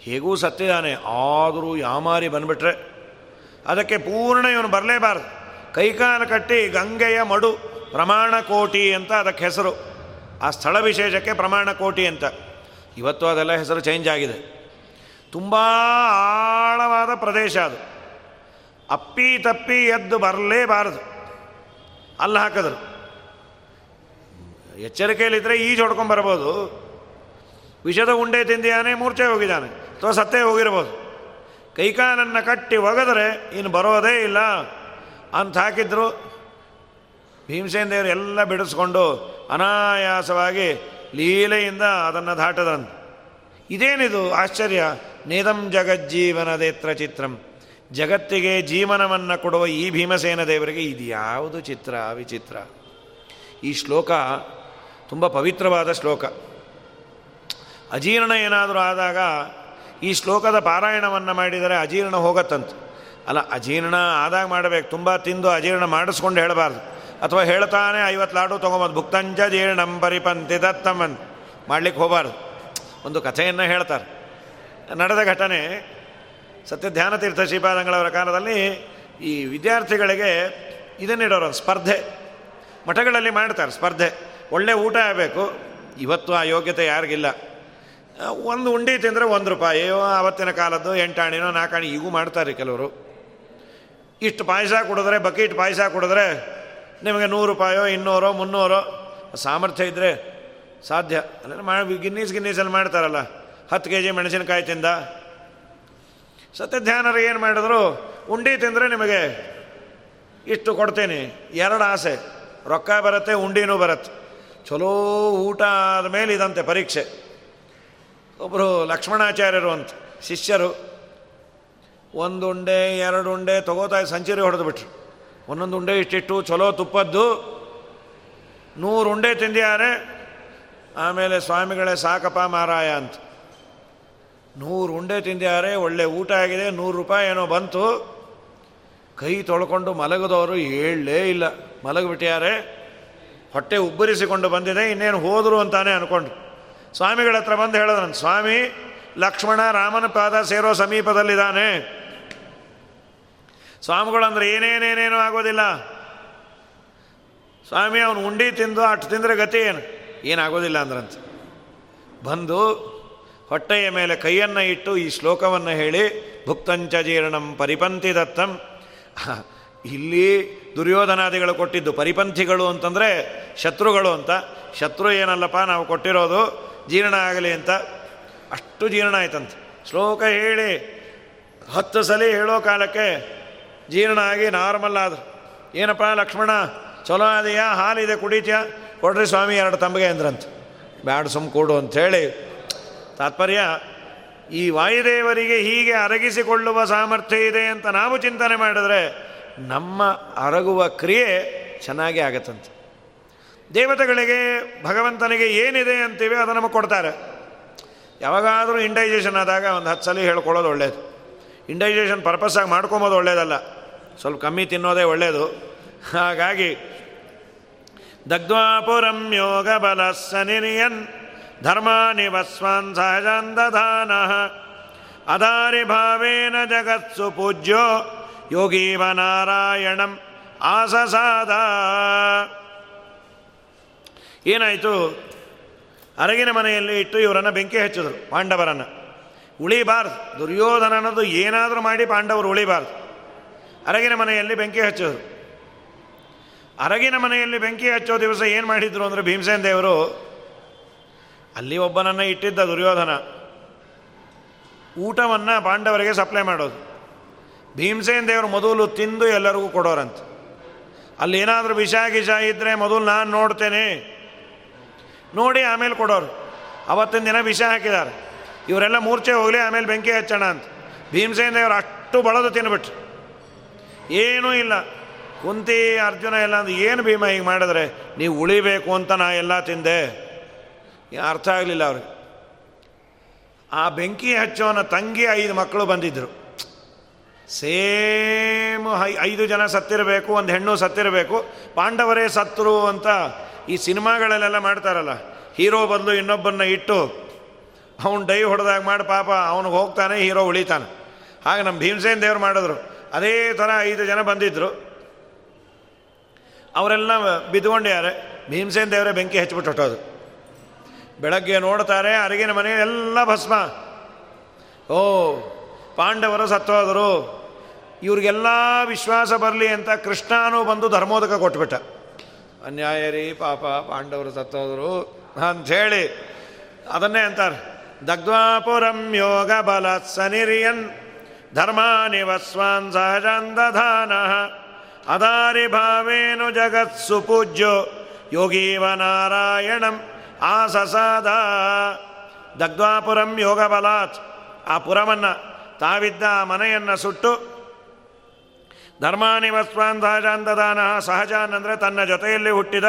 ಹೇಗೂ ಸತ್ತಿದ್ದಾನೆ ಆದರೂ ಯಾಮಾರಿ ಬಂದುಬಿಟ್ರೆ. ಅದಕ್ಕೆ ಪೂರ್ಣ ಇವನು ಬರಲೇಬಾರದು. ಕೈಕಾಲು ಕಟ್ಟಿ ಗಂಗೆಯ ಮಡು, ಪ್ರಮಾಣ ಕೋಟಿ ಅಂತ ಅದಕ್ಕೆ ಹೆಸರು. ಆ ಸ್ಥಳ ವಿಶೇಷಕ್ಕೆ ಪ್ರಮಾಣ ಕೋಟಿ ಅಂತ. ಇವತ್ತು ಅದೆಲ್ಲ ಹೆಸರು ಚೇಂಜ್ ಆಗಿದೆ. ತುಂಬ ಆಳವಾದ ಪ್ರದೇಶ ಅದು. ಅಪ್ಪಿ ತಪ್ಪಿ ಎದ್ದು ಬರಲೇಬಾರದು. ಅಲ್ಲಿ ಹಾಕಿದ್ರು. ಎಚ್ಚರಿಕೆಯಲ್ಲಿದ್ದರೆ ಈಜು ಹೊಡ್ಕೊಂಬರ್ಬೋದು ವಿಷದ ಉಂಡೆ ತಿಂದಿಯಾನೆ, ಮೂರ್ಛೆ ಹೋಗಿದ್ದಾನೆ. ಅಥವಾ ಸತ್ತೇ ಹೋಗಿರ್ಬೋದು. ಕೈಕಾಲನ್ನು ಕಟ್ಟಿ ಒಗೆದರೆ ಇನ್ನು ಬರೋದೇ ಇಲ್ಲ ಅಂತ ಹಾಕಿದ್ರು. ಭೀಮಸೇನ ದೇವರು ಎಲ್ಲ ಬಿಡಿಸ್ಕೊಂಡು ಅನಾಯಾಸವಾಗಿ ಲೀಲೆಯಿಂದ ಅದನ್ನು ದಾಟದಂತ. ಇದೇನಿದು ಆಶ್ಚರ್ಯ? ನೇದಂ ಜಗಜ್ಜೀವನದೇತ್ರ ಚಿತ್ರಂ. ಜಗತ್ತಿಗೆ ಜೀವನವನ್ನು ಕೊಡುವ ಈ ಭೀಮಸೇನ ದೇವರಿಗೆ ಇದು ಯಾವುದು ಚಿತ್ರ, ವಿಚಿತ್ರ? ಈ ಶ್ಲೋಕ ತುಂಬ ಪವಿತ್ರವಾದ ಶ್ಲೋಕ. ಅಜೀರ್ಣ ಏನಾದರೂ ಆದಾಗ ಈ ಶ್ಲೋಕದ ಪಾರಾಯಣವನ್ನು ಮಾಡಿದರೆ ಅಜೀರ್ಣ ಹೋಗತ್ತಂತ. ಅಲ್ಲ, ಅಜೀರ್ಣ ಆದಾಗ ಮಾಡಬೇಕು. ತುಂಬ ತಿಂದು ಅಜೀರ್ಣ ಮಾಡಿಸ್ಕೊಂಡು ಹೇಳಬಾರ್ದು. ಅಥವಾ ಹೇಳ್ತಾನೆ, ಐವತ್ತು ಲಾಡು ತೊಗೊಂಬಂದು. ಭುಕ್ತಂಜ ಜೀರ್ಣಂ ಪರಿಪಂತಿ ದತ್ತಮ್ಮನ್ ಮಾಡ್ಲಿಕ್ಕೆ ಹೋಗಬಾರ್ದು. ಒಂದು ಕಥೆಯನ್ನು ಹೇಳ್ತಾರೆ. ನಡೆದ ಘಟನೆ ಸತ್ಯ ಧ್ಯಾನ ತೀರ್ಥ ಶ್ರೀಪಾದಂಗಳವರ ಕಾಲದಲ್ಲಿ ಈ ವಿದ್ಯಾರ್ಥಿಗಳಿಗೆ ಇದನ್ನಿಡೋರು, ಸ್ಪರ್ಧೆ. ಮಠಗಳಲ್ಲಿ ಮಾಡ್ತಾರೆ, ಸ್ಪರ್ಧೆ. ಒಳ್ಳೆ ಊಟ ಆಗಬೇಕು. ಇವತ್ತು ಆ ಯೋಗ್ಯತೆ ಯಾರಿಗಿಲ್ಲ. ಒಂದು ಉಂಡಿ ತಿಂದರೆ ಒಂದು ರೂಪಾಯಿ. ಆವತ್ತಿನ ಕಾಲದ್ದು ಎಂಟಾಣಿನೋ ನಾಲ್ಕಾಣಿ ಈಗೂ ಮಾಡ್ತಾರೆ ಕೆಲವರು. ಇಷ್ಟು ಪಾಯಸ ಕುಡಿದ್ರೆ, ಬಕೀಟ್ ಪಾಯಸ ಕುಡಿದ್ರೆ ನಿಮಗೆ ನೂರು ರೂಪಾಯೋ, ಇನ್ನೂರೋ, ಮುನ್ನೂರೋ ಸಾಮರ್ಥ್ಯ ಇದ್ದರೆ ಸಾಧ್ಯ. ಅಂದರೆ ಮಾಡಿ ಗಿನ್ನೀಸ್ ಗಿನ್ನೀಸಲ್ಲಿ ಮಾಡ್ತಾರಲ್ಲ. ಹತ್ತು ಕೆ ಜಿ ಮೆಣಸಿನಕಾಯಿ ತಿಂದ. ಸತ್ಯಧ್ಯಾನರು ಏನು ಮಾಡಿದ್ರು? ಉಂಡಿ ತಿಂದರೆ ನಿಮಗೆ ಇಷ್ಟು ಕೊಡ್ತೇನೆ. ಎರಡು ಆಸೆ. ರೊಕ್ಕ ಬರುತ್ತೆ, ಉಂಡಿನೂ ಬರುತ್ತೆ. ಚಲೋ ಊಟ ಆದಮೇಲೆ ಇದಂತೆ ಪರೀಕ್ಷೆ. ಒಬ್ಬರು ಲಕ್ಷ್ಮಣಾಚಾರ್ಯರು ಅಂತ, ಶಿಷ್ಯರು. ಒಂದು ಉಂಡೆ, ಎರಡು ಉಂಡೆ ತಗೋತಾ ಸಂಚರಿ ಹೊಡೆದು ಬಿಟ್ರು. ಒಂದೊಂದು ಉಂಡೆ ಇಷ್ಟಿಟ್ಟು, ಚಲೋ ತುಪ್ಪದ್ದು. ನೂರು ಉಂಡೆ ತಿಂದಿದ್ದಾರೆ ಆಮೇಲೆ ಸ್ವಾಮಿಗಳೇ, ಸಾಕಪ್ಪ ಮಾರಾಯ ಅಂತ. ನೂರು ಉಂಡೆ ತಿಂದಿದ್ದಾರೆ ಒಳ್ಳೆ ಊಟ ಆಗಿದೆ, ನೂರು ರೂಪಾಯಿ ಏನೋ ಬಂತು. ಕೈ ತೊಳ್ಕೊಂಡು ಮಲಗದವರು ಹೇಳಲೇ ಇಲ್ಲ. ಮಲಗಿಬಿಟ್ಟಿದ್ದಾರೆ ಹೊಟ್ಟೆ ಉಬ್ಬರಿಸಿಕೊಂಡು ಬಂದಿದೆ, ಇನ್ನೇನು ಹೋದರು ಅಂತಾನೆ ಅಂದ್ಕೊಂಡ್ರು ಸ್ವಾಮಿಗಳ ಹತ್ರ ಬಂದು ಹೇಳಿದ್ರನ್ ಸ್ವಾಮಿ, ಲಕ್ಷ್ಮಣ ರಾಮನ ಪಾದ ಸೇರೋ ಸಮೀಪದಲ್ಲಿದ್ದಾನೆ. ಸ್ವಾಮಿಗಳು ಅಂದ್ರೆ ಏನೇನೇನೇನೂ ಆಗೋದಿಲ್ಲ. ಸ್ವಾಮಿ, ಅವನು ಉಂಡಿ ತಿಂದು ಅಟ್ಟು ತಿಂದರೆ ಗತಿ ಏನು? ಏನಾಗೋದಿಲ್ಲ ಅಂದ್ರಂತ. ಬಂದು ಹೊಟ್ಟೆಯ ಮೇಲೆ ಕೈಯನ್ನು ಇಟ್ಟು ಈ ಶ್ಲೋಕವನ್ನು ಹೇಳಿ, ಭುಕ್ತಂಚ ಜೀರ್ಣಂ ಪರಿಪಂಥಿ ದತ್ತಂ. ಇಲ್ಲಿ ದುರ್ಯೋಧನಾದಿಗಳು ಕೊಟ್ಟಿದ್ದು ಪರಿಪಂಥಿಗಳು ಅಂತಂದರೆ ಶತ್ರುಗಳು ಅಂತ. ಶತ್ರು ಏನಲ್ಲಪ್ಪ, ನಾವು ಕೊಟ್ಟಿರೋದು ಜೀರ್ಣ ಆಗಲಿ ಅಂತ ಅಷ್ಟು ಜೀರ್ಣ ಆಯ್ತಂತೆ. ಶ್ಲೋಕ ಹೇಳಿ, ಹತ್ತು ಸಲ ಹೇಳೋ ಕಾಲಕ್ಕೆ ಜೀರ್ಣ ಆಗಿ ನಾರ್ಮಲ್ ಆದ್ರು. ಏನಪ್ಪ ಲಕ್ಷ್ಮಣ, ಚಲೋ ಅದೆಯಾ ಹಾಲಿದೆ, ಕುಡಿತೀಯಾ? ಕೊಡ್ರಿ ಸ್ವಾಮಿ, ಎರಡು ತಂಬಗೆ ಅಂದ್ರಂತ. ಬ್ಯಾಡ ಸುಮ್ ಕೊಡು ಅಂಥೇಳಿ. ತಾತ್ಪರ್ಯ, ಈ ವಾಯುದೇವರಿಗೆ ಹೀಗೆ ಅರಗಿಸಿಕೊಳ್ಳುವ ಸಾಮರ್ಥ್ಯ ಇದೆ ಅಂತ ನಾವು ಚಿಂತನೆ ಮಾಡಿದ್ರೆ ನಮ್ಮ ಅರಗುವ ಕ್ರಿಯೆ ಚೆನ್ನಾಗಿ ಆಗತ್ತಂತೆ. ದೇವತೆಗಳಿಗೆ, ಭಗವಂತನಿಗೆ ಏನಿದೆ ಅಂತೀವಿ, ಅದು ನಮಗೆ ಕೊಡ್ತಾರೆ. ಯಾವಾಗಾದರೂ ಇಂಡೈಜೇಷನ್ ಆದಾಗ ಒಂದು ಹತ್ತು ಸಲ ಹೇಳ್ಕೊಳ್ಳೋದು ಒಳ್ಳೆಯದು ಇಂಡೈಜೇಷನ್ ಪರ್ಪಸ್ಸಾಗಿ ಮಾಡ್ಕೊಬೋದು ಒಳ್ಳೇದಲ್ಲ. ಸ್ವಲ್ಪ ಕಮ್ಮಿ ತಿನ್ನೋದೇ ಒಳ್ಳೆಯದು ಹಾಗಾಗಿ, ದಗ್ಧ್ವಾಪುರಂ ಯೋಗ ಬಲ ಸನಿರಿಯನ್ ಧರ್ಮಾನಿವಸ್ವಾನ್ ಸಹಜಾನ್ ಅದಾರಿ ಭಾವೇನ ಜಗತ್ಸು ಪೂಜ್ಯೋ ಯೋಗೀವ ನಾರಾಯಣಂ ಆಸಸಾದ. ಏನಾಯಿತು? ಅರಗಿನ ಮನೆಯಲ್ಲಿ ಇಟ್ಟು ಇವರನ್ನು ಬೆಂಕಿ ಹಚ್ಚಿದ್ರು, ಪಾಂಡವರನ್ನು. ಉಳಿಬಾರ್ದು. ದುರ್ಯೋಧನನದು ಏನಾದರೂ ಮಾಡಿ ಪಾಂಡವರು ಉಳಿಬಾರ್ದು. ಅರಗಿನ ಮನೆಯಲ್ಲಿ ಬೆಂಕಿ ಹಚ್ಚಿದ್ರು. ಅರಗಿನ ಮನೆಯಲ್ಲಿ ಬೆಂಕಿ ಹಚ್ಚೋ ದಿವಸ ಏನು ಮಾಡಿದ್ರು ಅಂದರೆ ಭೀಮಸೇನ ದೇವರು, ಅಲ್ಲಿ ಒಬ್ಬನನ್ನು ಇಟ್ಟಿದ್ದ ದುರ್ಯೋಧನ. ಊಟವನ್ನು ಪಾಂಡವರಿಗೆ ಸಪ್ಲೈ ಮಾಡೋದು. ಭೀಮಸೇನ ದೇವರು ಮೊದಲು ತಿಂದು ಎಲ್ಲರಿಗೂ ಕೊಡೋರಂತೆ. ಅಲ್ಲಿ ಏನಾದರೂ ವಿಷ ಗಿಷ ಇದ್ದರೆ ಮೊದಲು ನಾನು ನೋಡ್ತೇನೆ. ನೋಡಿ ಆಮೇಲೆ ಕೊಡೋರು. ಅವತ್ತಿನ ದಿನ ವಿಷ ಹಾಕಿದ್ದಾರೆ. ಇವರೆಲ್ಲ ಮೂರ್ಛೆ ಹೋಗಲಿ, ಆಮೇಲೆ ಬೆಂಕಿ ಹಚ್ಚೋಣ ಅಂತ. ಭೀಮಸೇನ ದೇವರು ಅಷ್ಟು ಬಳದು ತಿನ್ಬಿಟ್ರು. ಏನೂ ಇಲ್ಲ. ಕುಂತಿ, ಅರ್ಜುನ ಎಲ್ಲ ಅಂದ್ರೆ ಏನು ಭೀಮ ಹೀಗೆ ಮಾಡಿದ್ರೆ? ನೀವು ಉಳಿಬೇಕು ಅಂತ ನಾ ಎಲ್ಲ ತಿಂದೆ. ಅರ್ಥ ಆಗಲಿಲ್ಲ ಅವ್ರಿಗೆ. ಆ ಬೆಂಕಿ ಹಚ್ಚೋನ ತಂಗಿ ಐದು ಮಕ್ಕಳು ಬಂದಿದ್ದರು ಸೇಮ್ ಐದು ಜನ ಸತ್ತಿರಬೇಕು, ಒಂದು ಹೆಣ್ಣು ಸತ್ತಿರಬೇಕು, ಪಾಂಡವರೇ ಸತ್ತರು ಅಂತ ಈ ಸಿನಿಮಾಗಳಲ್ಲೆಲ್ಲ ಮಾಡ್ತಾರಲ್ಲ, ಹೀರೋ ಬದಲು ಇನ್ನೊಬ್ಬನ್ನ ಇಟ್ಟು ಅವನು ಡೈ ಹೊಡೆದಾಗ ಮಾಡಿ ಪಾಪ, ಅವನಿಗೆ ಹೋಗ್ತಾನೆ, ಹೀರೋ ಉಳಿತಾನೆ. ಹಾಗೆ ನಮ್ಮ ಭೀಮಸೇನ್ ದೇವ್ರು ಮಾಡಿದ್ರು. ಅದೇ ಥರ ಐದು ಜನ ಬಂದಿದ್ದರು ಅವರೆಲ್ಲ ಬಿದ್ದುಕೊಂಡ್ಯಾರೆ ಭೀಮಸೇನ್ ದೇವರೇ ಬೆಂಕಿ ಹಚ್ಚಿಬಿಟ್ಟು ಹೊಟ್ಟೋದು ಬೆಳಗ್ಗೆ ನೋಡ್ತಾರೆ, ಅರಿಗಿನ ಮನೆ ಎಲ್ಲ ಭಸ್ಮ. ಓ, ಪಾಂಡವರು ಸತ್ತೋದರು. ಇವ್ರಿಗೆಲ್ಲ ವಿಶ್ವಾಸ ಬರಲಿ ಅಂತ ಕೃಷ್ಣನೂ ಬಂದು ಧರ್ಮೋದಕ ಕೊಟ್ಬಿಟ್ಟ. ಅನ್ಯಾಯ ರೀ ಪಾಪ ಪಾಂಡವರು ಸತ್ತೋದರು ಅಂಥೇಳಿ. ಅದನ್ನೇ ಅಂತಾರೆ. ದಗ್ಧ್ವಾಪುರಂ ಯೋಗ ಬಲ ಸನಿರಿಯನ್ ಧರ್ಮಾನಿವಸ್ವಾನ್ ಸಹಜಾಂದಧಾನ ಅದಾರಿ ಭಾವೇನು ಜಗತ್ಸು ಪೂಜ್ಯೋ ಯೋಗೀವ ನಾರಾಯಣಂ ಆಸಸಾದ. ದಗ್ಧ್ವಾಪುರಂ ಯೋಗಬಲಾತ್ ಆ ಪುರವನ್ನು ತಾವಿದ್ದ ಆ ಮನೆಯನ್ನು ಸುಟ್ಟು ಧರ್ಮಾನಿವಸ್ವಾನ್ ಸಹಜಾಂದದಾನ ಸಹಜಾನ್ ಅಂದರೆ ತನ್ನ ಜೊತೆಯಲ್ಲಿ ಹುಟ್ಟಿದ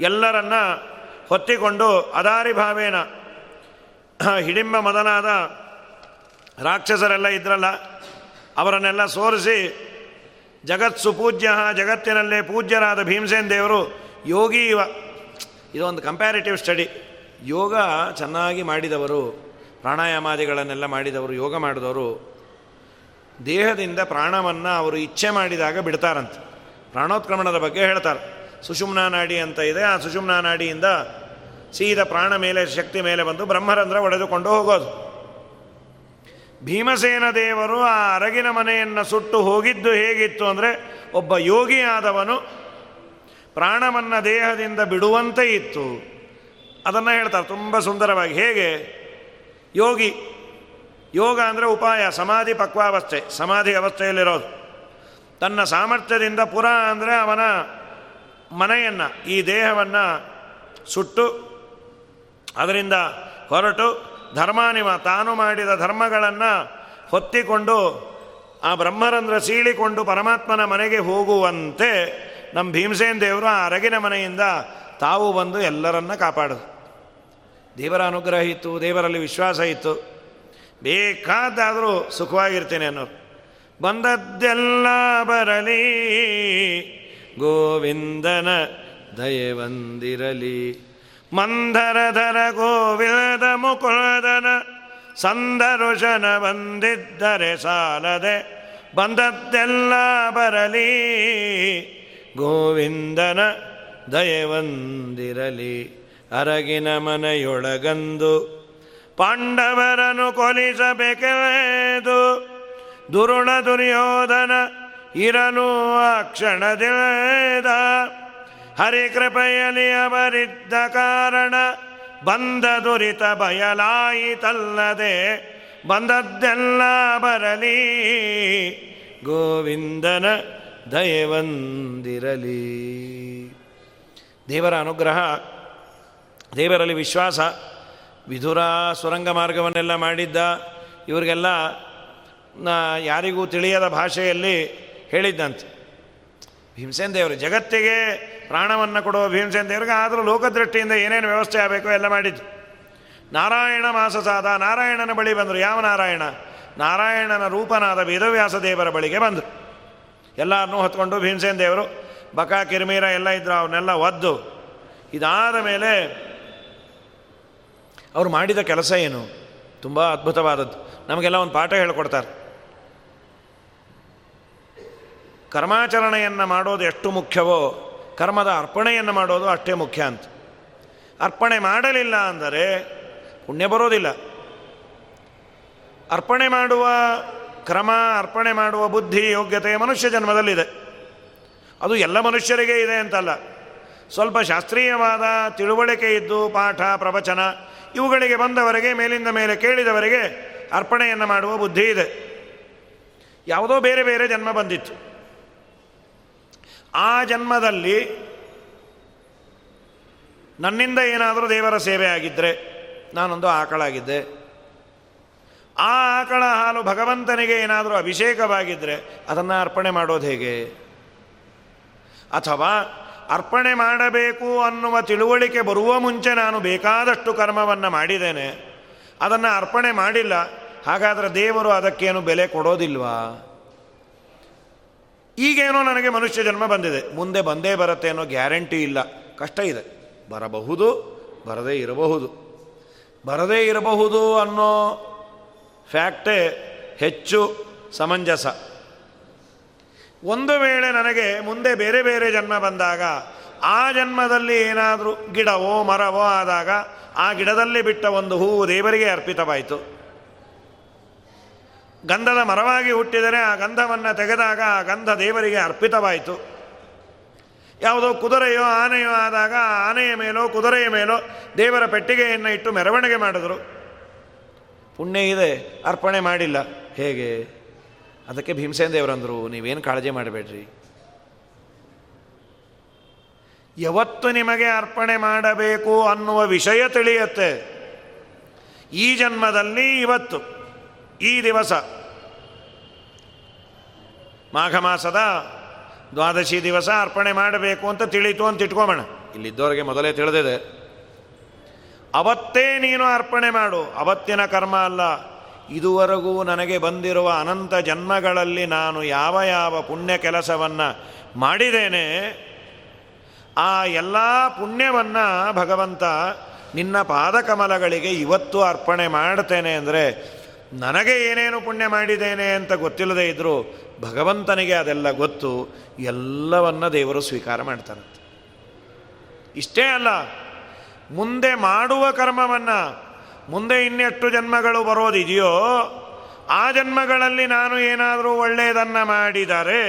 ಎಲ್ಲರನ್ನ ಹೊತ್ತಿಕೊಂಡು ಅದಾರಿ ಭಾವೇನ. ಹಿಡಿಂಬ ಮೊದಲಾದ ರಾಕ್ಷಸರೆಲ್ಲ ಇದ್ರಲ್ಲ, ಅವರನ್ನೆಲ್ಲ ಸೋರಿಸಿ ಜಗತ್ ಸುಪೂಜ್ಯ, ಜಗತ್ತಿನಲ್ಲೇ ಪೂಜ್ಯರಾದ ಭೀಮಸೇನ್ ದೇವರು ಯೋಗಿ ಇವ. ಇದೊಂದು ಕಂಪ್ಯಾರಿಟಿವ್ ಸ್ಟಡಿ ಯೋಗ ಚೆನ್ನಾಗಿ ಮಾಡಿದವರು, ಪ್ರಾಣಾಯಾಮಾದಿಗಳನ್ನೆಲ್ಲ ಮಾಡಿದವರು, ಯೋಗ ಮಾಡಿದವರು ದೇಹದಿಂದ ಪ್ರಾಣವನ್ನು ಅವರು ಇಚ್ಛೆ ಮಾಡಿದಾಗ ಬಿಡ್ತಾರಂತೆ. ಪ್ರಾಣೋತ್ಕ್ರಮಣದ ಬಗ್ಗೆ ಹೇಳ್ತಾರೆ. ಸುಷುಮ್ನಾ ನಾಡಿ ಅಂತ ಇದೆ. ಆ ಸುಷುಮ್ನಾ ನಾಡಿಯಿಂದ ಸೀದಾ ಪ್ರಾಣ ಮೇಲೆ, ಶಕ್ತಿ ಮೇಲೆ ಬಂದು ಬ್ರಹ್ಮರಂಧ್ರ ಒಡೆದುಕೊಂಡು ಹೋಗೋದು. ಭೀಮಸೇನ ದೇವರು ಆ ಅರಗಿನ ಮನೆಯನ್ನು ಸುಟ್ಟು ಹೋಗಿದ್ದು ಹೇಗಿತ್ತು ಅಂದರೆ ಒಬ್ಬ ಯೋಗಿ ಆದವನು ಪ್ರಾಣವನ್ನು ದೇಹದಿಂದ ಬಿಡುವಂತೆ ಇತ್ತು. ಅದನ್ನು ಹೇಳ್ತಾರೆ. ತುಂಬ ಸುಂದರವಾಗಿ. ಹೇಗೆ? ಯೋಗಿ ಯೋಗ ಅಂದರೆ ಉಪಾಯ, ಸಮಾಧಿ ಪಕ್ವಾವಸ್ಥೆ, ಸಮಾಧಿ ಅವಸ್ಥೆಯಲ್ಲಿರೋದು. ತನ್ನ ಸಾಮರ್ಥ್ಯದಿಂದ ಪುರ ಅಂದರೆ ಅವನ ಮನೆಯನ್ನು, ಈ ದೇಹವನ್ನು ಸುಟ್ಟು, ಅದರಿಂದ ಹೊರಟು ಧರ್ಮಾನಿಮ, ತಾನು ಮಾಡಿದ ಧರ್ಮಗಳನ್ನು ಹೊತ್ತಿಕೊಂಡು ಆ ಬ್ರಹ್ಮರಂಧ್ರ ಸೀಳಿಕೊಂಡು ಪರಮಾತ್ಮನ ಮನೆಗೆ ಹೋಗುವಂತೆ ನಮ್ಮ ಭೀಮಸೇನ ದೇವರು ಆ ಅರಗಿನ ಮನೆಯಿಂದ ತಾವು ಬಂದು ಎಲ್ಲರನ್ನ ಕಾಪಾಡೋದು. ದೇವರ ಅನುಗ್ರಹ ಇತ್ತು, ದೇವರಲ್ಲಿ ವಿಶ್ವಾಸ ಇತ್ತು. ಬೇಕಾದಾದರೂ ಸುಖವಾಗಿರ್ತೇನೆ ಅನ್ನೋರು ಬಂದದ್ದೆಲ್ಲ ಬರಲಿ, ಗೋವಿಂದನ ದಯವಂದಿರಲಿ ಮಂದರಧರ ಗೋವಿಂದ ಮುಕುಳದನ ಸಂದರುಷನ ಬಂದಿದ್ದರೆ ಸಾಲದೆ, ಬಂದದ್ದೆಲ್ಲ ಬರಲಿ, ಗೋವಿಂದನ ದಯವಂದಿರಲಿ ಅರಗಿನ ಮನೆಯೊಳಗಂದು ಪಾಂಡವರನು ಕೊಲಿಸಬೇಕೆದು ದುರುಣ ದುರ್ಯೋಧನ ಇರಲು ಆ ಕ್ಷಣದಿಳದ ಹರಿಕೃಪೆಯಲ್ಲಿ ಅವರಿದ್ದ ಕಾರಣ ಬಂದ ದುರಿತ ಬಯಲಾಯಿತಲ್ಲದೆ ಬಂದದ್ದೆಲ್ಲ ಬರಲಿ. ಗೋವಿಂದನ ದಯವಂದಿರಲಿ. ದೇವರ ಅನುಗ್ರಹ, ದೇವರಲ್ಲಿ ವಿಶ್ವಾಸ ವಿಧುರ ಸುರಂಗ ಮಾರ್ಗವನ್ನೆಲ್ಲ ಮಾಡಿದ್ದ ಇವರಿಗೆಲ್ಲ ಯಾರಿಗೂ ತಿಳಿಯದ ಭಾಷೆಯಲ್ಲಿ ಹೇಳಿದ್ದಂತೆ. ಭೀಮಸೇನ ದೇವರು ಜಗತ್ತಿಗೆ ಪ್ರಾಣವನ್ನು ಕೊಡುವ ಭೀಮಸೇನ ದೇವರಿಗೆ ಆದರೂ ಲೋಕದೃಷ್ಟಿಯಿಂದ ಏನೇನು ವ್ಯವಸ್ಥೆ ಆಗಬೇಕು ಎಲ್ಲ ಮಾಡಿದ್ದು ನಾರಾಯಣ ಮಾಸಸಾದ ನಾರಾಯಣನ ಬಳಿ ಬಂದರು. ಯಾವ ನಾರಾಯಣ? ನಾರಾಯಣನ ರೂಪನಾದ ವೇದವ್ಯಾಸ ದೇವರ ಬಳಿಗೆ ಬಂದರು. ಎಲ್ಲರನ್ನೂ ಹೊತ್ಕೊಂಡು ಭೀಮಸೇನ ದೇವರು ಬಕ, ಕಿರ್ಮೀರ ಎಲ್ಲ ಇದ್ದರು ಅವನ್ನೆಲ್ಲ ಒದ್ದು. ಇದಾದ ಮೇಲೆ ಅವರು ಮಾಡಿದ ಕೆಲಸ ಏನು? ತುಂಬ ಅದ್ಭುತವಾದದ್ದು. ನಮಗೆಲ್ಲ ಒಂದು ಪಾಠ ಹೇಳಿಕೊಡ್ತಾರೆ. ಕರ್ಮಾಚರಣೆಯನ್ನು ಮಾಡೋದು ಎಷ್ಟು ಮುಖ್ಯವೋ, ಕರ್ಮದ ಅರ್ಪಣೆಯನ್ನು ಮಾಡೋದು ಅಷ್ಟೇ ಮುಖ್ಯ ಅಂತ. ಅರ್ಪಣೆ ಮಾಡಲಿಲ್ಲ ಅಂದರೆ ಪುಣ್ಯ ಬರೋದಿಲ್ಲ. ಅರ್ಪಣೆ ಮಾಡುವ ಕ್ರಮ, ಅರ್ಪಣೆ ಮಾಡುವ ಬುದ್ಧಿ, ಯೋಗ್ಯತೆ ಮನುಷ್ಯ ಜನ್ಮದಲ್ಲಿದೆ. ಅದು ಎಲ್ಲ ಮನುಷ್ಯರಿಗೆ ಇದೆ ಅಂತಲ್ಲ. ಸ್ವಲ್ಪ ಶಾಸ್ತ್ರೀಯವಾದ ತಿಳುವಳಿಕೆ ಇದ್ದು ಪಾಠ, ಪ್ರವಚನ ಇವುಗಳಿಗೆ ಬಂದವರಿಗೆ, ಮೇಲಿಂದ ಮೇಲೆ ಕೇಳಿದವರಿಗೆ ಅರ್ಪಣೆಯನ್ನು ಮಾಡುವ ಬುದ್ಧಿ ಇದೆ. ಯಾವುದೋ ಬೇರೆ ಬೇರೆ ಜನ್ಮ ಬಂದಿತ್ತು. ಆ ಜನ್ಮದಲ್ಲಿ ನನ್ನಿಂದ ಏನಾದರೂ ದೇವರ ಸೇವೆ ಆಗಿದ್ದರೆ ನಾನೊಂದು ಆಕಳಾಗಿದ್ದೆ ಆ ಆಕಳ ಹಾಲು ಭಗವಂತನಿಗೆ ಏನಾದರೂ ಅಭಿಷೇಕವಾಗಿದ್ದರೆ ಅದನ್ನು ಅರ್ಪಣೆ ಮಾಡೋದು ಹೇಗೆ? ಅಥವಾ ಅರ್ಪಣೆ ಮಾಡಬೇಕು ಅನ್ನುವ ತಿಳುವಳಿಕೆ ಬರುವ ಮುಂಚೆ ನಾನು ಬೇಕಾದಷ್ಟು ಕರ್ಮವನ್ನು ಮಾಡಿದ್ದೇನೆ. ಅದನ್ನು ಅರ್ಪಣೆ ಮಾಡಿಲ್ಲ. ಹಾಗಾದರೆ ದೇವರು ಅದಕ್ಕೇನು ಬೆಲೆ ಕೊಡೋದಿಲ್ವಾ? ಈಗೇನೋ ನನಗೆ ಮನುಷ್ಯ ಜನ್ಮ ಬಂದಿದೆ. ಮುಂದೆ ಬಂದೇ ಬರುತ್ತೆ ಅನ್ನೋ ಗ್ಯಾರಂಟಿ ಇಲ್ಲ. ಕಷ್ಟ ಇದೆ. ಬರಬಹುದು, ಬರದೇ ಇರಬಹುದು. ಬರದೇ ಇರಬಹುದು ಅನ್ನೋ ಫ್ಯಾಕ್ಟೇ ಹೆಚ್ಚು ಸಮಂಜಸ. ಒಂದು ವೇಳೆ ನನಗೆ ಮುಂದೆ ಬೇರೆ ಬೇರೆ ಜನ್ಮ ಬಂದಾಗ, ಆ ಜನ್ಮದಲ್ಲಿ ಏನಾದರೂ ಗಿಡವೋ ಮರವೋ ಆದಾಗ, ಆ ಗಿಡದಲ್ಲಿ ಬಿಟ್ಟ ಒಂದು ಹೂವು ದೇವರಿಗೆ ಅರ್ಪಿತವಾಯಿತು. ಗಂಧದ ಮರವಾಗಿ ಹುಟ್ಟಿದರೆ ಆ ಗಂಧವನ್ನು ತೆಗೆದಾಗ ಆ ಗಂಧ ದೇವರಿಗೆ ಅರ್ಪಿತವಾಯಿತು. ಯಾವುದೋ ಕುದುರೆಯೋ ಆನೆಯೋ ಆದಾಗ ಆನೆಯ ಮೇಲೋ ಕುದುರೆಯ ಮೇಲೋ ದೇವರ ಪೆಟ್ಟಿಗೆಯನ್ನು ಇಟ್ಟು ಮೆರವಣಿಗೆ ಮಾಡಿದರು. ಪುಣ್ಯ ಇದೆ, ಅರ್ಪಣೆ ಮಾಡಿಲ್ಲ. ಹೇಗೆ? ಅದಕ್ಕೆ ಭೀಮಸೇನ ದೇವರಂದರು ನೀವೇನು ಕಾಳಜಿ ಮಾಡಬೇಡ್ರಿ. ಯಾವತ್ತು ನಿಮಗೆ ಅರ್ಪಣೆ ಮಾಡಬೇಕು ಅನ್ನುವ ವಿಷಯ ತಿಳಿಯತ್ತೆ. ಈ ಜನ್ಮದಲ್ಲಿ ಇವತ್ತು ಈ ದಿವಸ. ಮಾಘ ಮಾಸದ ದ್ವಾದಶಿ ದಿವಸ ಅರ್ಪಣೆ ಮಾಡಬೇಕು ಅಂತ ತಿಳಿತು ಅಂತ ಇಟ್ಕೋಬೋಣ. ಇಲ್ಲಿದ್ದವರಿಗೆ ಮೊದಲೇ ತಿಳಿದಿದೆ. ಅವತ್ತೇ ನೀನು ಅರ್ಪಣೆ ಮಾಡು. ಅವತ್ತಿನ ಕರ್ಮ ಅಲ್ಲ. ಇದುವರೆಗೂ ನನಗೆ ಬಂದಿರುವ ಅನಂತ ಜನ್ಮಗಳಲ್ಲಿ ನಾನು ಯಾವ ಯಾವ ಪುಣ್ಯ ಕೆಲಸವನ್ನು ಮಾಡಿದ್ದೇನೆ, ಆ ಎಲ್ಲ ಪುಣ್ಯವನ್ನು ಭಗವಂತ ನಿನ್ನ ಪಾದಕಮಲಗಳಿಗೆ ಇವತ್ತು ಅರ್ಪಣೆ ಮಾಡ್ತೇನೆ ಅಂದರೆ ನನಗೆ ಏನೇನು ಪುಣ್ಯ ಮಾಡಿದ್ದೇನೆ ಅಂತ ಗೊತ್ತಿಲ್ಲದೆ ಇದ್ದರೂ ಭಗವಂತನಿಗೆ ಅದೆಲ್ಲ ಗೊತ್ತು, ಎಲ್ಲವನ್ನ ದೇವರು ಸ್ವೀಕಾರ ಮಾಡ್ತಾನಂತೆ. ಇಷ್ಟೇ ಅಲ್ಲ, ಮುಂದೆ ಮಾಡುವ ಕರ್ಮವನ್ನು ಮುಂದೆ ಇನ್ನೆಷ್ಟು ಜನ್ಮಗಳು ಬರೋದಿದೆಯೋ ಆ ಜನ್ಮಗಳಲ್ಲಿ ನಾನು ಏನಾದರೂ ಒಳ್ಳೆಯದನ್ನು ಮಾಡಿದರೆ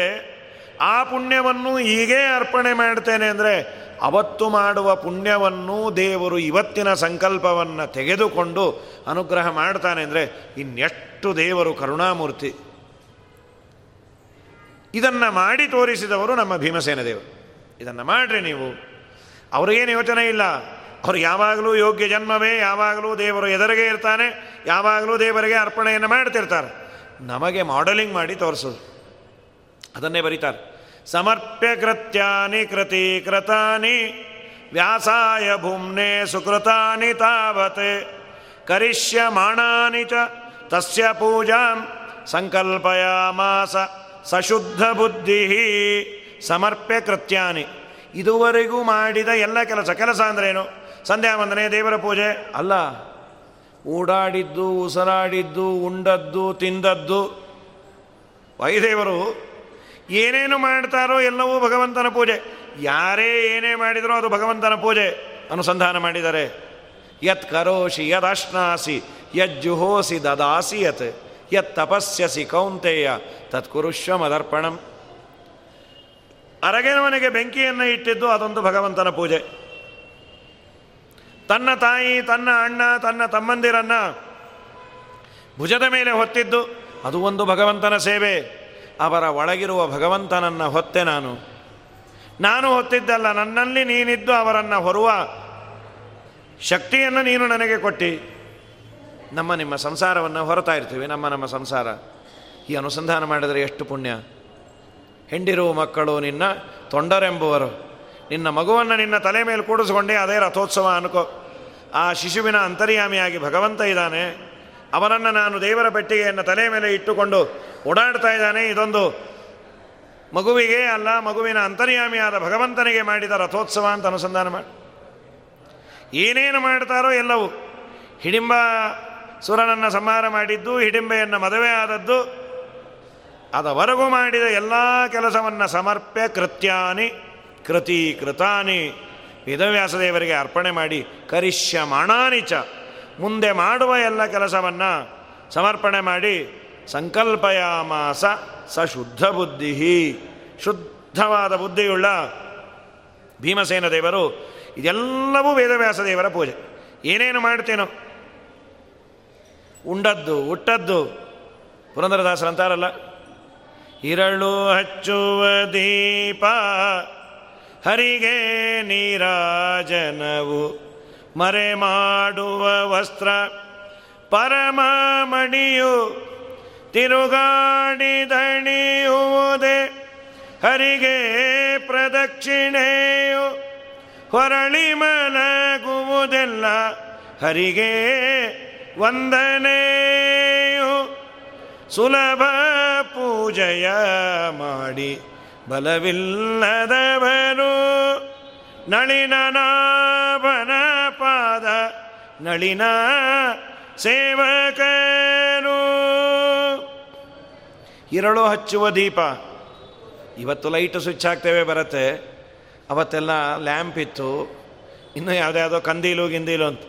ಆ ಪುಣ್ಯವನ್ನು ಹೀಗೇ ಅರ್ಪಣೆ ಮಾಡ್ತೇನೆ ಅಂದರೆ ಅವತ್ತು ಮಾಡುವ ಪುಣ್ಯವನ್ನು ದೇವರು ಇವತ್ತಿನ ಸಂಕಲ್ಪವನ್ನು ತೆಗೆದುಕೊಂಡು ಅನುಗ್ರಹ ಮಾಡ್ತಾನೆ ಅಂದರೆ ಇನ್ನೆಷ್ಟು ದೇವರು ಕರುಣಾಮೂರ್ತಿ. ಇದನ್ನು ಮಾಡಿ ತೋರಿಸಿದವರು ನಮ್ಮ ಭೀಮಸೇನ ದೇವರು. ಇದನ್ನು ಮಾಡ್ರಿ ನೀವು. ಅವ್ರಿಗೇನು ಯೋಚನೆ ಇಲ್ಲ. ಅವ್ರು ಯಾವಾಗಲೂ ಯೋಗ್ಯ ಜನ್ಮವೇ, ಯಾವಾಗಲೂ ದೇವರು ಎದುರಿಗೆ ಇರ್ತಾನೆ, ಯಾವಾಗಲೂ ದೇವರಿಗೆ ಅರ್ಪಣೆಯನ್ನು ಮಾಡ್ತಿರ್ತಾರೆ. ನಮಗೆ ಮಾಡೆಲಿಂಗ್ ಮಾಡಿ ತೋರಿಸೋದು. ಅದನ್ನೇ ಬರೀತಾರೆ. ಸಮರ್ಪ್ಯ ಕೃತ್ಯಾನಿ ಕೃತಾನಿ, ವ್ಯಾಸಾಯ ಭೂಮ್ನೆ ಸುಕೃತಾನಿ ತಾವತ್ ಕರಿಷ್ಯಮಾಣಾನಿ ಚ ತಸ್ಯ ಪೂಜಾಂ ಸಂಕಲ್ಪಯಾಮಾಸ ಸಶುದ್ಧ ಬುದ್ಧಿ ಸಮರ್ಪ್ಯ ಕೃತ್ಯಾನಿ. ಇದುವರೆಗೂ ಮಾಡಿದ ಎಲ್ಲ ಕೆಲಸ ಕೆಲಸ ಅಂದ್ರೇನು? ಸಂಧ್ಯಾ ವಂದನೆ ದೇವರ ಪೂಜೆ. ಅಲ್ಲ ಓಡಾಡಿದ್ದು ಉಸಿರಾಡಿದ್ದು ಉಂಡದ್ದು ತಿಂದದ್ದು. ವೈದೇವರು ಏನೇನು ಮಾಡ್ತಾರೋ ಎಲ್ಲವೂ ಭಗವಂತನ ಪೂಜೆ. ಯಾರೇ ಏನೇ ಮಾಡಿದರೂ ಅದು ಭಗವಂತನ ಪೂಜೆ ಅನುಸಂಧಾನ ಮಾಡಿದರೆ ಯತ್ ಕರೋಷಿ ಯದಾಶ್ನಾಸಿ ಯಜ್ಜುಹೋಸಿ ದದಾಸಿ ಯತ್ ಯತ್ ತಪಸ್ಯಸಿ ಕೌಂತೆಯ ತತ್ಕುರುಷ್ವ ಮದರ್ಪಣಂ ಅರಗೆನವನಿಗೆ ಬೆಂಕಿಯನ್ನು ಇಟ್ಟಿದ್ದು ಅದೊಂದು ಭಗವಂತನ ಪೂಜೆ. ತನ್ನ ತಾಯಿ, ತನ್ನ ಅಣ್ಣ, ತನ್ನ ತಮ್ಮಂದಿರನ್ನ ಭುಜದ ಮೇಲೆ ಹೊತ್ತಿದ್ದು, ಅದು ಒಂದು ಭಗವಂತನ ಸೇವೆ. ಅವರ ಒಳಗಿರುವ ಭಗವಂತನನ್ನು ಹೊತ್ತೆ ನಾನು. ನಾನು ಹೊತ್ತಿದ್ದಲ್ಲ, ನನ್ನಲ್ಲಿ ನೀನಿದ್ದು ಅವರನ್ನು ಹೊರುವ ಶಕ್ತಿಯನ್ನು ನೀನು ನನಗೆ ಕೊಟ್ಟಿ. ನಮ್ಮ ನಿಮ್ಮ ಸಂಸಾರವನ್ನು ಹೊರತಾ ಇರ್ತೀವಿ, ನಮ್ಮ ನಮ್ಮ ಸಂಸಾರ. ಈ ಅನುಸಂಧಾನ ಮಾಡಿದರೆ ಎಷ್ಟು ಪುಣ್ಯ. ಹೆಂಡಿರುವ ಮಕ್ಕಳು ನಿನ್ನ ತೊಂಡರೆಂಬುವರು. ನಿನ್ನ ಮಗುವನ್ನು ನಿನ್ನ ತಲೆ ಮೇಲೆ ಕೂಡಿಸ್ಕೊಂಡೆ ಅದೇ ರಥೋತ್ಸವ ಅನ್ಕೋ. ಆ ಶಿಶುವಿನ ಅಂತರ್ಯಾಮಿಯಾಗಿ ಭಗವಂತ ಇದ್ದಾನೆ. ಅವನನ್ನು ನಾನು ದೇವರ ಪೆಟ್ಟಿಗೆಯನ್ನು ತಲೆ ಮೇಲೆ ಇಟ್ಟುಕೊಂಡು ಓಡಾಡ್ತಾ ಇದ್ದಾನೆ. ಇದೊಂದು ಮಗುವಿಗೆ ಅಲ್ಲ, ಮಗುವಿನ ಅಂತರ್ಯಾಮಿಯಾದ ಭಗವಂತನಿಗೆ ಮಾಡಿದ ರಥೋತ್ಸವ ಅಂತ ಅನುಸಂಧಾನ ಮಾಡಿ. ಏನೇನು ಮಾಡ್ತಾರೋ ಎಲ್ಲವೂ. ಹಿಡಿಂಬ ಸುರನನ್ನು ಸಂಹಾರ ಮಾಡಿದ್ದು, ಹಿಡಿಂಬೆಯನ್ನು ಮದುವೆ ಆದದ್ದು, ಅದವರೆಗೂ ಮಾಡಿದ ಎಲ್ಲ ಕೆಲಸವನ್ನು ಸಮರ್ಪ್ಯ ಕೃತ್ಯಾನಿ. ಕೃತಿ ಕೃತಾನಿ. ವೇದವ್ಯಾಸದೇವರಿಗೆ ಅರ್ಪಣೆ ಮಾಡಿ, ಕರಿಷ್ಯಮಾಣಾನಿ ಚ. ಮುಂದೆ ಮಾಡುವ ಎಲ್ಲ ಕೆಲಸವನ್ನು ಸಮರ್ಪಣೆ ಮಾಡಿ, ಸಂಕಲ್ಪಯಾಮಾಸ ಸ ಶುದ್ಧ ಬುದ್ಧಿ. ಶುದ್ಧವಾದ ಬುದ್ಧಿಯುಳ್ಳ ಭೀಮಸೇನ ದೇವರು ಇದೆಲ್ಲವೂ ವೇದವ್ಯಾಸ ದೇವರ ಪೂಜೆ. ಏನೇನು ಮಾಡ್ತೇನೋ ಉಂಡದ್ದು, ಹುಟ್ಟದ್ದು. ಪುರಂದರದಾಸರಂತಾರಲ್ಲ, ಇರಳು ಹಚ್ಚುವ ದೀಪ ಹರಿಗೆ ನೀರಾಜನವು ಮರೆ ಮಾಡುವ ವಸ್ತ್ರ ಪರಮ ಮಣಿಯು ತಿರುಗಾಡಿದಣಿಯುವುದೇ ಹರಿಗೆ ಪ್ರದಕ್ಷಿಣೆಯು ಹೊರಳಿ ಮಲಗುವುದೆಲ್ಲ ಹರಿಗೆ ವಂದನೆಯು ಸುಲಭ ಪೂಜೆಯ ಮಾಡಿ ಬಲವಿಲ್ಲದವರು ನಳಿನ ನಾಭನ ಪಾದ, ನಳಿನ ಸೇವಕನು. ಇರಳು ಹಚ್ಚುವ ದೀಪ. ಇವತ್ತು ಲೈಟ್ ಸ್ವಿಚ್ ಹಾಕ್ತೇವೆ ಬರುತ್ತೆ. ಅವತ್ತೆಲ್ಲ ಲ್ಯಾಂಪ್ ಇತ್ತು. ಇನ್ನು ಯಾವುದ್ಯಾವುದೋ ಕಂದೀಲು ಗಿಂದೀಲು ಅಂತ.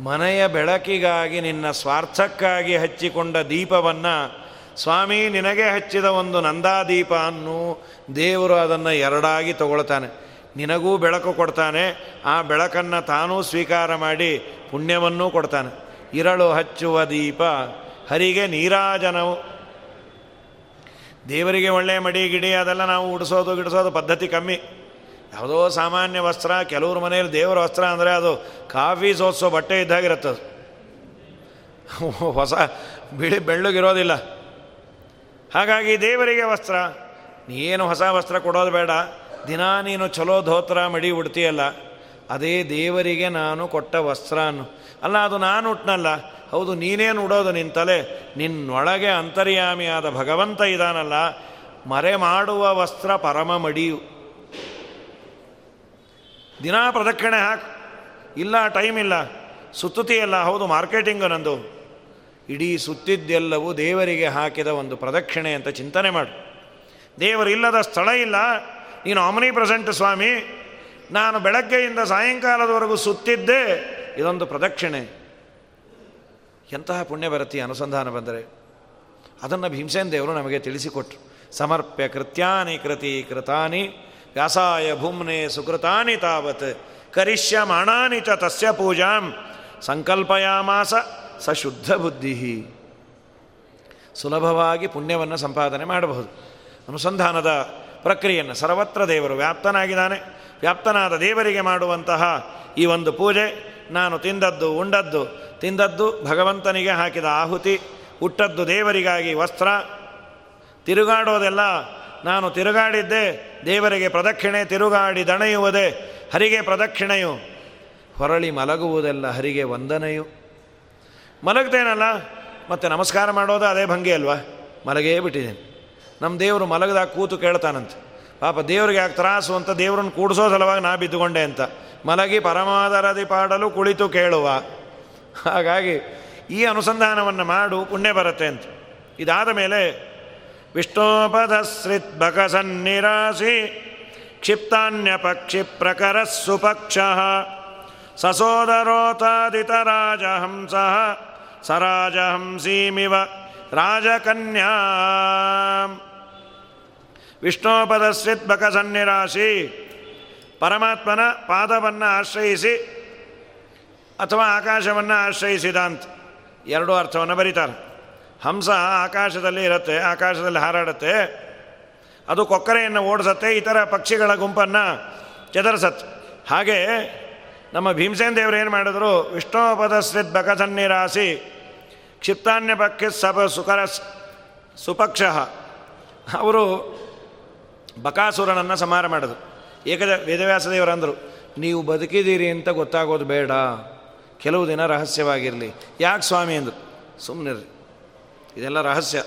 ಮನೆಯ ಬೆಳಕಿಗಾಗಿ ನಿನ್ನ ಸ್ವಾರ್ಥಕ್ಕಾಗಿ ಹಚ್ಚಿಕೊಂಡ ದೀಪವನ್ನು ಸ್ವಾಮಿ ನಿನಗೆ ಹಚ್ಚಿದ ಒಂದು ನಂದಾದೀಪ ಅನ್ನು ದೇವರು ಅದನ್ನು ಎರಡಾಗಿ ತಗೊಳ್ತಾನೆ. ನಿನಗೂ ಬೆಳಕು ಕೊಡ್ತಾನೆ, ಆ ಬೆಳಕನ್ನು ತಾನೂ ಸ್ವೀಕಾರ ಮಾಡಿ ಪುಣ್ಯವನ್ನೂ ಕೊಡ್ತಾನೆ. ಇರಳು ಹಚ್ಚುವ ದೀಪ, ಹರಿಗೆ ನೀರಾಜನವು. ದೇವರಿಗೆ ಒಳ್ಳೆಯ ಮಡಿ, ಗಿಡಿ, ಅದೆಲ್ಲ ನಾವು ಉಡಿಸೋದು, ಗಿಡಿಸೋದು ಪದ್ಧತಿ ಕಮ್ಮಿ. ಯಾವುದೋ ಸಾಮಾನ್ಯ ವಸ್ತ್ರ, ಕೆಲವ್ರ ಮನೆಯಲ್ಲಿ ದೇವರ ವಸ್ತ್ರ ಅಂದರೆ ಅದು ಕಾಫಿ ಸೋಸೋ ಬಟ್ಟೆ ಇದ್ದಾಗಿರುತ್ತೆ ಹೊಸ ಬಿಳಿ ಬೆಳ್ಳಗಿರೋದಿಲ್ಲ. ಹಾಗಾಗಿ ದೇವರಿಗೆ ವಸ್ತ್ರ. ನೀನು ಹೊಸ ವಸ್ತ್ರ ಕೊಡೋದು ಬೇಡ. ದಿನ ನೀನು ಚಲೋ ಧೋತ್ರ ಮಡಿ ಉಡ್ತೀಯಲ್ಲ. ಅದೇ ದೇವರಿಗೆ ನಾನು ಕೊಟ್ಟ ವಸ್ತ್ರ ಅಲ್ಲ, ಅದು ನಾನು ಉಟ್ನಲ್ಲ. ಹೌದು ನೀನೇನು ಉಡೋದು ನಿನ್ನ ತಲೆ. ನಿನ್ನೊಳಗೆ ಅಂತರ್ಯಾಮಿಯಾದ ಭಗವಂತ ಇದಾನಲ್ಲ. ಮರೆ ಮಾಡುವ ವಸ್ತ್ರ ಪರಮ ಮಡಿಯು. ದಿನಾ ಪ್ರದಕ್ಷಿಣೆ ಹಾಕು. ಇಲ್ಲ, ಟೈಮ್ ಇಲ್ಲ. ಸುತ್ತುತಿಯಲ್ಲ ಹೌದು, ಮಾರ್ಕೆಟಿಂಗು ನಂದು. ಇಡೀ ಸುತ್ತಿದ್ದೆಲ್ಲವೂ ದೇವರಿಗೆ ಹಾಕಿದ ಒಂದು ಪ್ರದಕ್ಷಿಣೆ ಅಂತ ಚಿಂತನೆ ಮಾಡು. ದೇವರಿಲ್ಲದ ಸ್ಥಳ ಇಲ್ಲ. ನೀನು ಆಮನಿ ಪ್ರೆಸೆಂಟ್ ಸ್ವಾಮಿ. ನಾನು ಬೆಳಗ್ಗೆಯಿಂದ ಸಾಯಂಕಾಲದವರೆಗೂ ಸುತ್ತಿದ್ದೆ. ಇದೊಂದು ಪ್ರದಕ್ಷಿಣೆ. ಎಂತಹ ಪುಣ್ಯ ಬರತಿ ಅನುಸಂಧಾನ ಬಂದರೆ. ಅದನ್ನು ಭೀಮಸೇನ್ ದೇವರು ನಮಗೆ ತಿಳಿಸಿಕೊಟ್ರು. ಸಮರ್ಪ್ಯ ಕೃತ್ಯಾನಿ ಕೃತಿ ಕೃತಾನಿ, ವ್ಯಾಸಾಯ ಭೂಮ್ನೆ ಸುಕೃತಾನಿ ತಾವತ್ ಕರಿಷ್ಯಮಾಣಾನಿ ಚ ತಸ್ಯ ಪೂಜಾಂ, ಸಂಕಲ್ಪಯಾಮಾಸ ಸ ಶುದ್ಧ ಬುದ್ಧಿ ಸುಲಭವಾಗಿ ಪುಣ್ಯವನ್ನು ಸಂಪಾದನೆ ಮಾಡಬಹುದು. ಅನುಸಂಧಾನದ ಪ್ರಕ್ರಿಯೆಯನ್ನು ಸರ್ವತ್ರ ದೇವರು ವ್ಯಾಪ್ತನಾಗಿದ್ದಾನೆ. ವ್ಯಾಪ್ತನಾದ ದೇವರಿಗೆ ಮಾಡುವಂತಹ ಈ ಒಂದು ಪೂಜೆ, ನಾನು ತಿಂದದ್ದು, ಉಂಡದ್ದು, ತಿಂದದ್ದು ಭಗವಂತನಿಗೆ ಹಾಕಿದ ಆಹುತಿ, ಹುಟ್ಟದ್ದು ದೇವರಿಗಾಗಿ ವಸ್ತ್ರ. ತಿರುಗಾಡೋದೆಲ್ಲ ನಾನು ತಿರುಗಾಡಿದ್ದೆ, ದೇವರಿಗೆ ಪ್ರದಕ್ಷಿಣೆ, ತಿರುಗಾಡಿ ದಣೆಯುವುದೇ, ಹರಿಗೆ ಪ್ರದಕ್ಷಿಣೆಯು. ಹೊರಳಿ ಮಲಗುವುದೆಲ್ಲ ಹರಿಗೆ ವಂದನೆಯು. ಮಲಗ್ತೇನಲ್ಲ, ಮತ್ತು ನಮಸ್ಕಾರ ಮಾಡೋದು ಅದೇ ಭಂಗಿ ಅಲ್ವಾ ಮಲಗೇ ಬಿಟ್ಟಿದ್ದೇನೆ. ನಮ್ಮ ದೇವರು ಮಲಗದಾಗ ಕೂತು ಕೇಳ್ತಾನಂತೆ. ಪಾಪ ದೇವ್ರಿಗೆ ಯಾಕೆ ತ್ರಾಸು ಅಂತ ದೇವ್ರನ್ನ ಕೂಡಿಸೋ ಸಲುವಾಗಿ ನಾ ಬಿದ್ದುಕೊಂಡೆ ಅಂತ. ಮಲಗಿ ಪರಮಾದರದಿ ಪಾಡಲು ಕುಳಿತು ಕೇಳುವ. ಹಾಗಾಗಿ ಈ ಅನುಸಂಧಾನವನ್ನು ಮಾಡು, ಪುಣ್ಯ ಬರುತ್ತೆ ಅಂತ. ಇದಾದ ಮೇಲೆ ವಿಷ್ಣೋಪಧಸ್ರಿತ್ ಬಕಸನ್ನಿರಾಸಿ ಕ್ಷಿಪ್ತಾನ್ಯ ಪಕ್ಷಿ ಪ್ರಕರ ಸುಪಕ್ಷ ಸಸೋದರೋತಾದಿತರಾಜಹಂಸ ಸರಾಜಹಂಸೀಮಿವ ರಾಜಕನ್ಯಾ. ಬಕ ಸನ್ನಿರಾಶಿ ಪರಮಾತ್ಮನ ಪಾದವನ್ನು ಆಶ್ರಯಿಸಿ ಅಥವಾ ಆಕಾಶವನ್ನು ಆಶ್ರಯಿಸಿದ ಅಂತ ಎರಡು ಅರ್ಥವನ್ನು ಬರೀತಾರೆ. ಹಂಸ ಆಕಾಶದಲ್ಲಿ ಇರುತ್ತೆ, ಆಕಾಶದಲ್ಲಿ ಹಾರಾಡುತ್ತೆ. ಅದು ಕೊಕ್ಕರೆಯನ್ನು ಓಡಿಸತ್ತೆ, ಇತರ ಪಕ್ಷಿಗಳ ಗುಂಪನ್ನು ಚದರಿಸತ್ತೆ. ಹಾಗೆ ನಮ್ಮ ಭೀಮಸೇನ ದೇವರು ಏನು ಮಾಡಿದ್ರು? ಬಕ ಬಕಸನ್ನಿರಾಸಿ ಕ್ಷಿಪ್ತಾನ್ಯ ಪಕ್ಷಿ ಸಭ ಸುಕರ ಸುಪಕ್ಷ. ಅವರು ಬಕಾಸುರನನ್ನು ಸಮಾರ ಮಾಡಿದ್ರು. ಏಕದ ವೇದವ್ಯಾಸ ದೇವರಂದರು ನೀವು ಬದುಕಿದ್ದೀರಿ ಅಂತ ಗೊತ್ತಾಗೋದು ಬೇಡ. ಕೆಲವು ದಿನ ರಹಸ್ಯವಾಗಿರಲಿ. ಯಾಕೆ ಸ್ವಾಮಿ? ಅಂದರು. ಸುಮ್ಮನಿರ್ರಿ ಇದೆಲ್ಲ ರಹಸ್ಯ.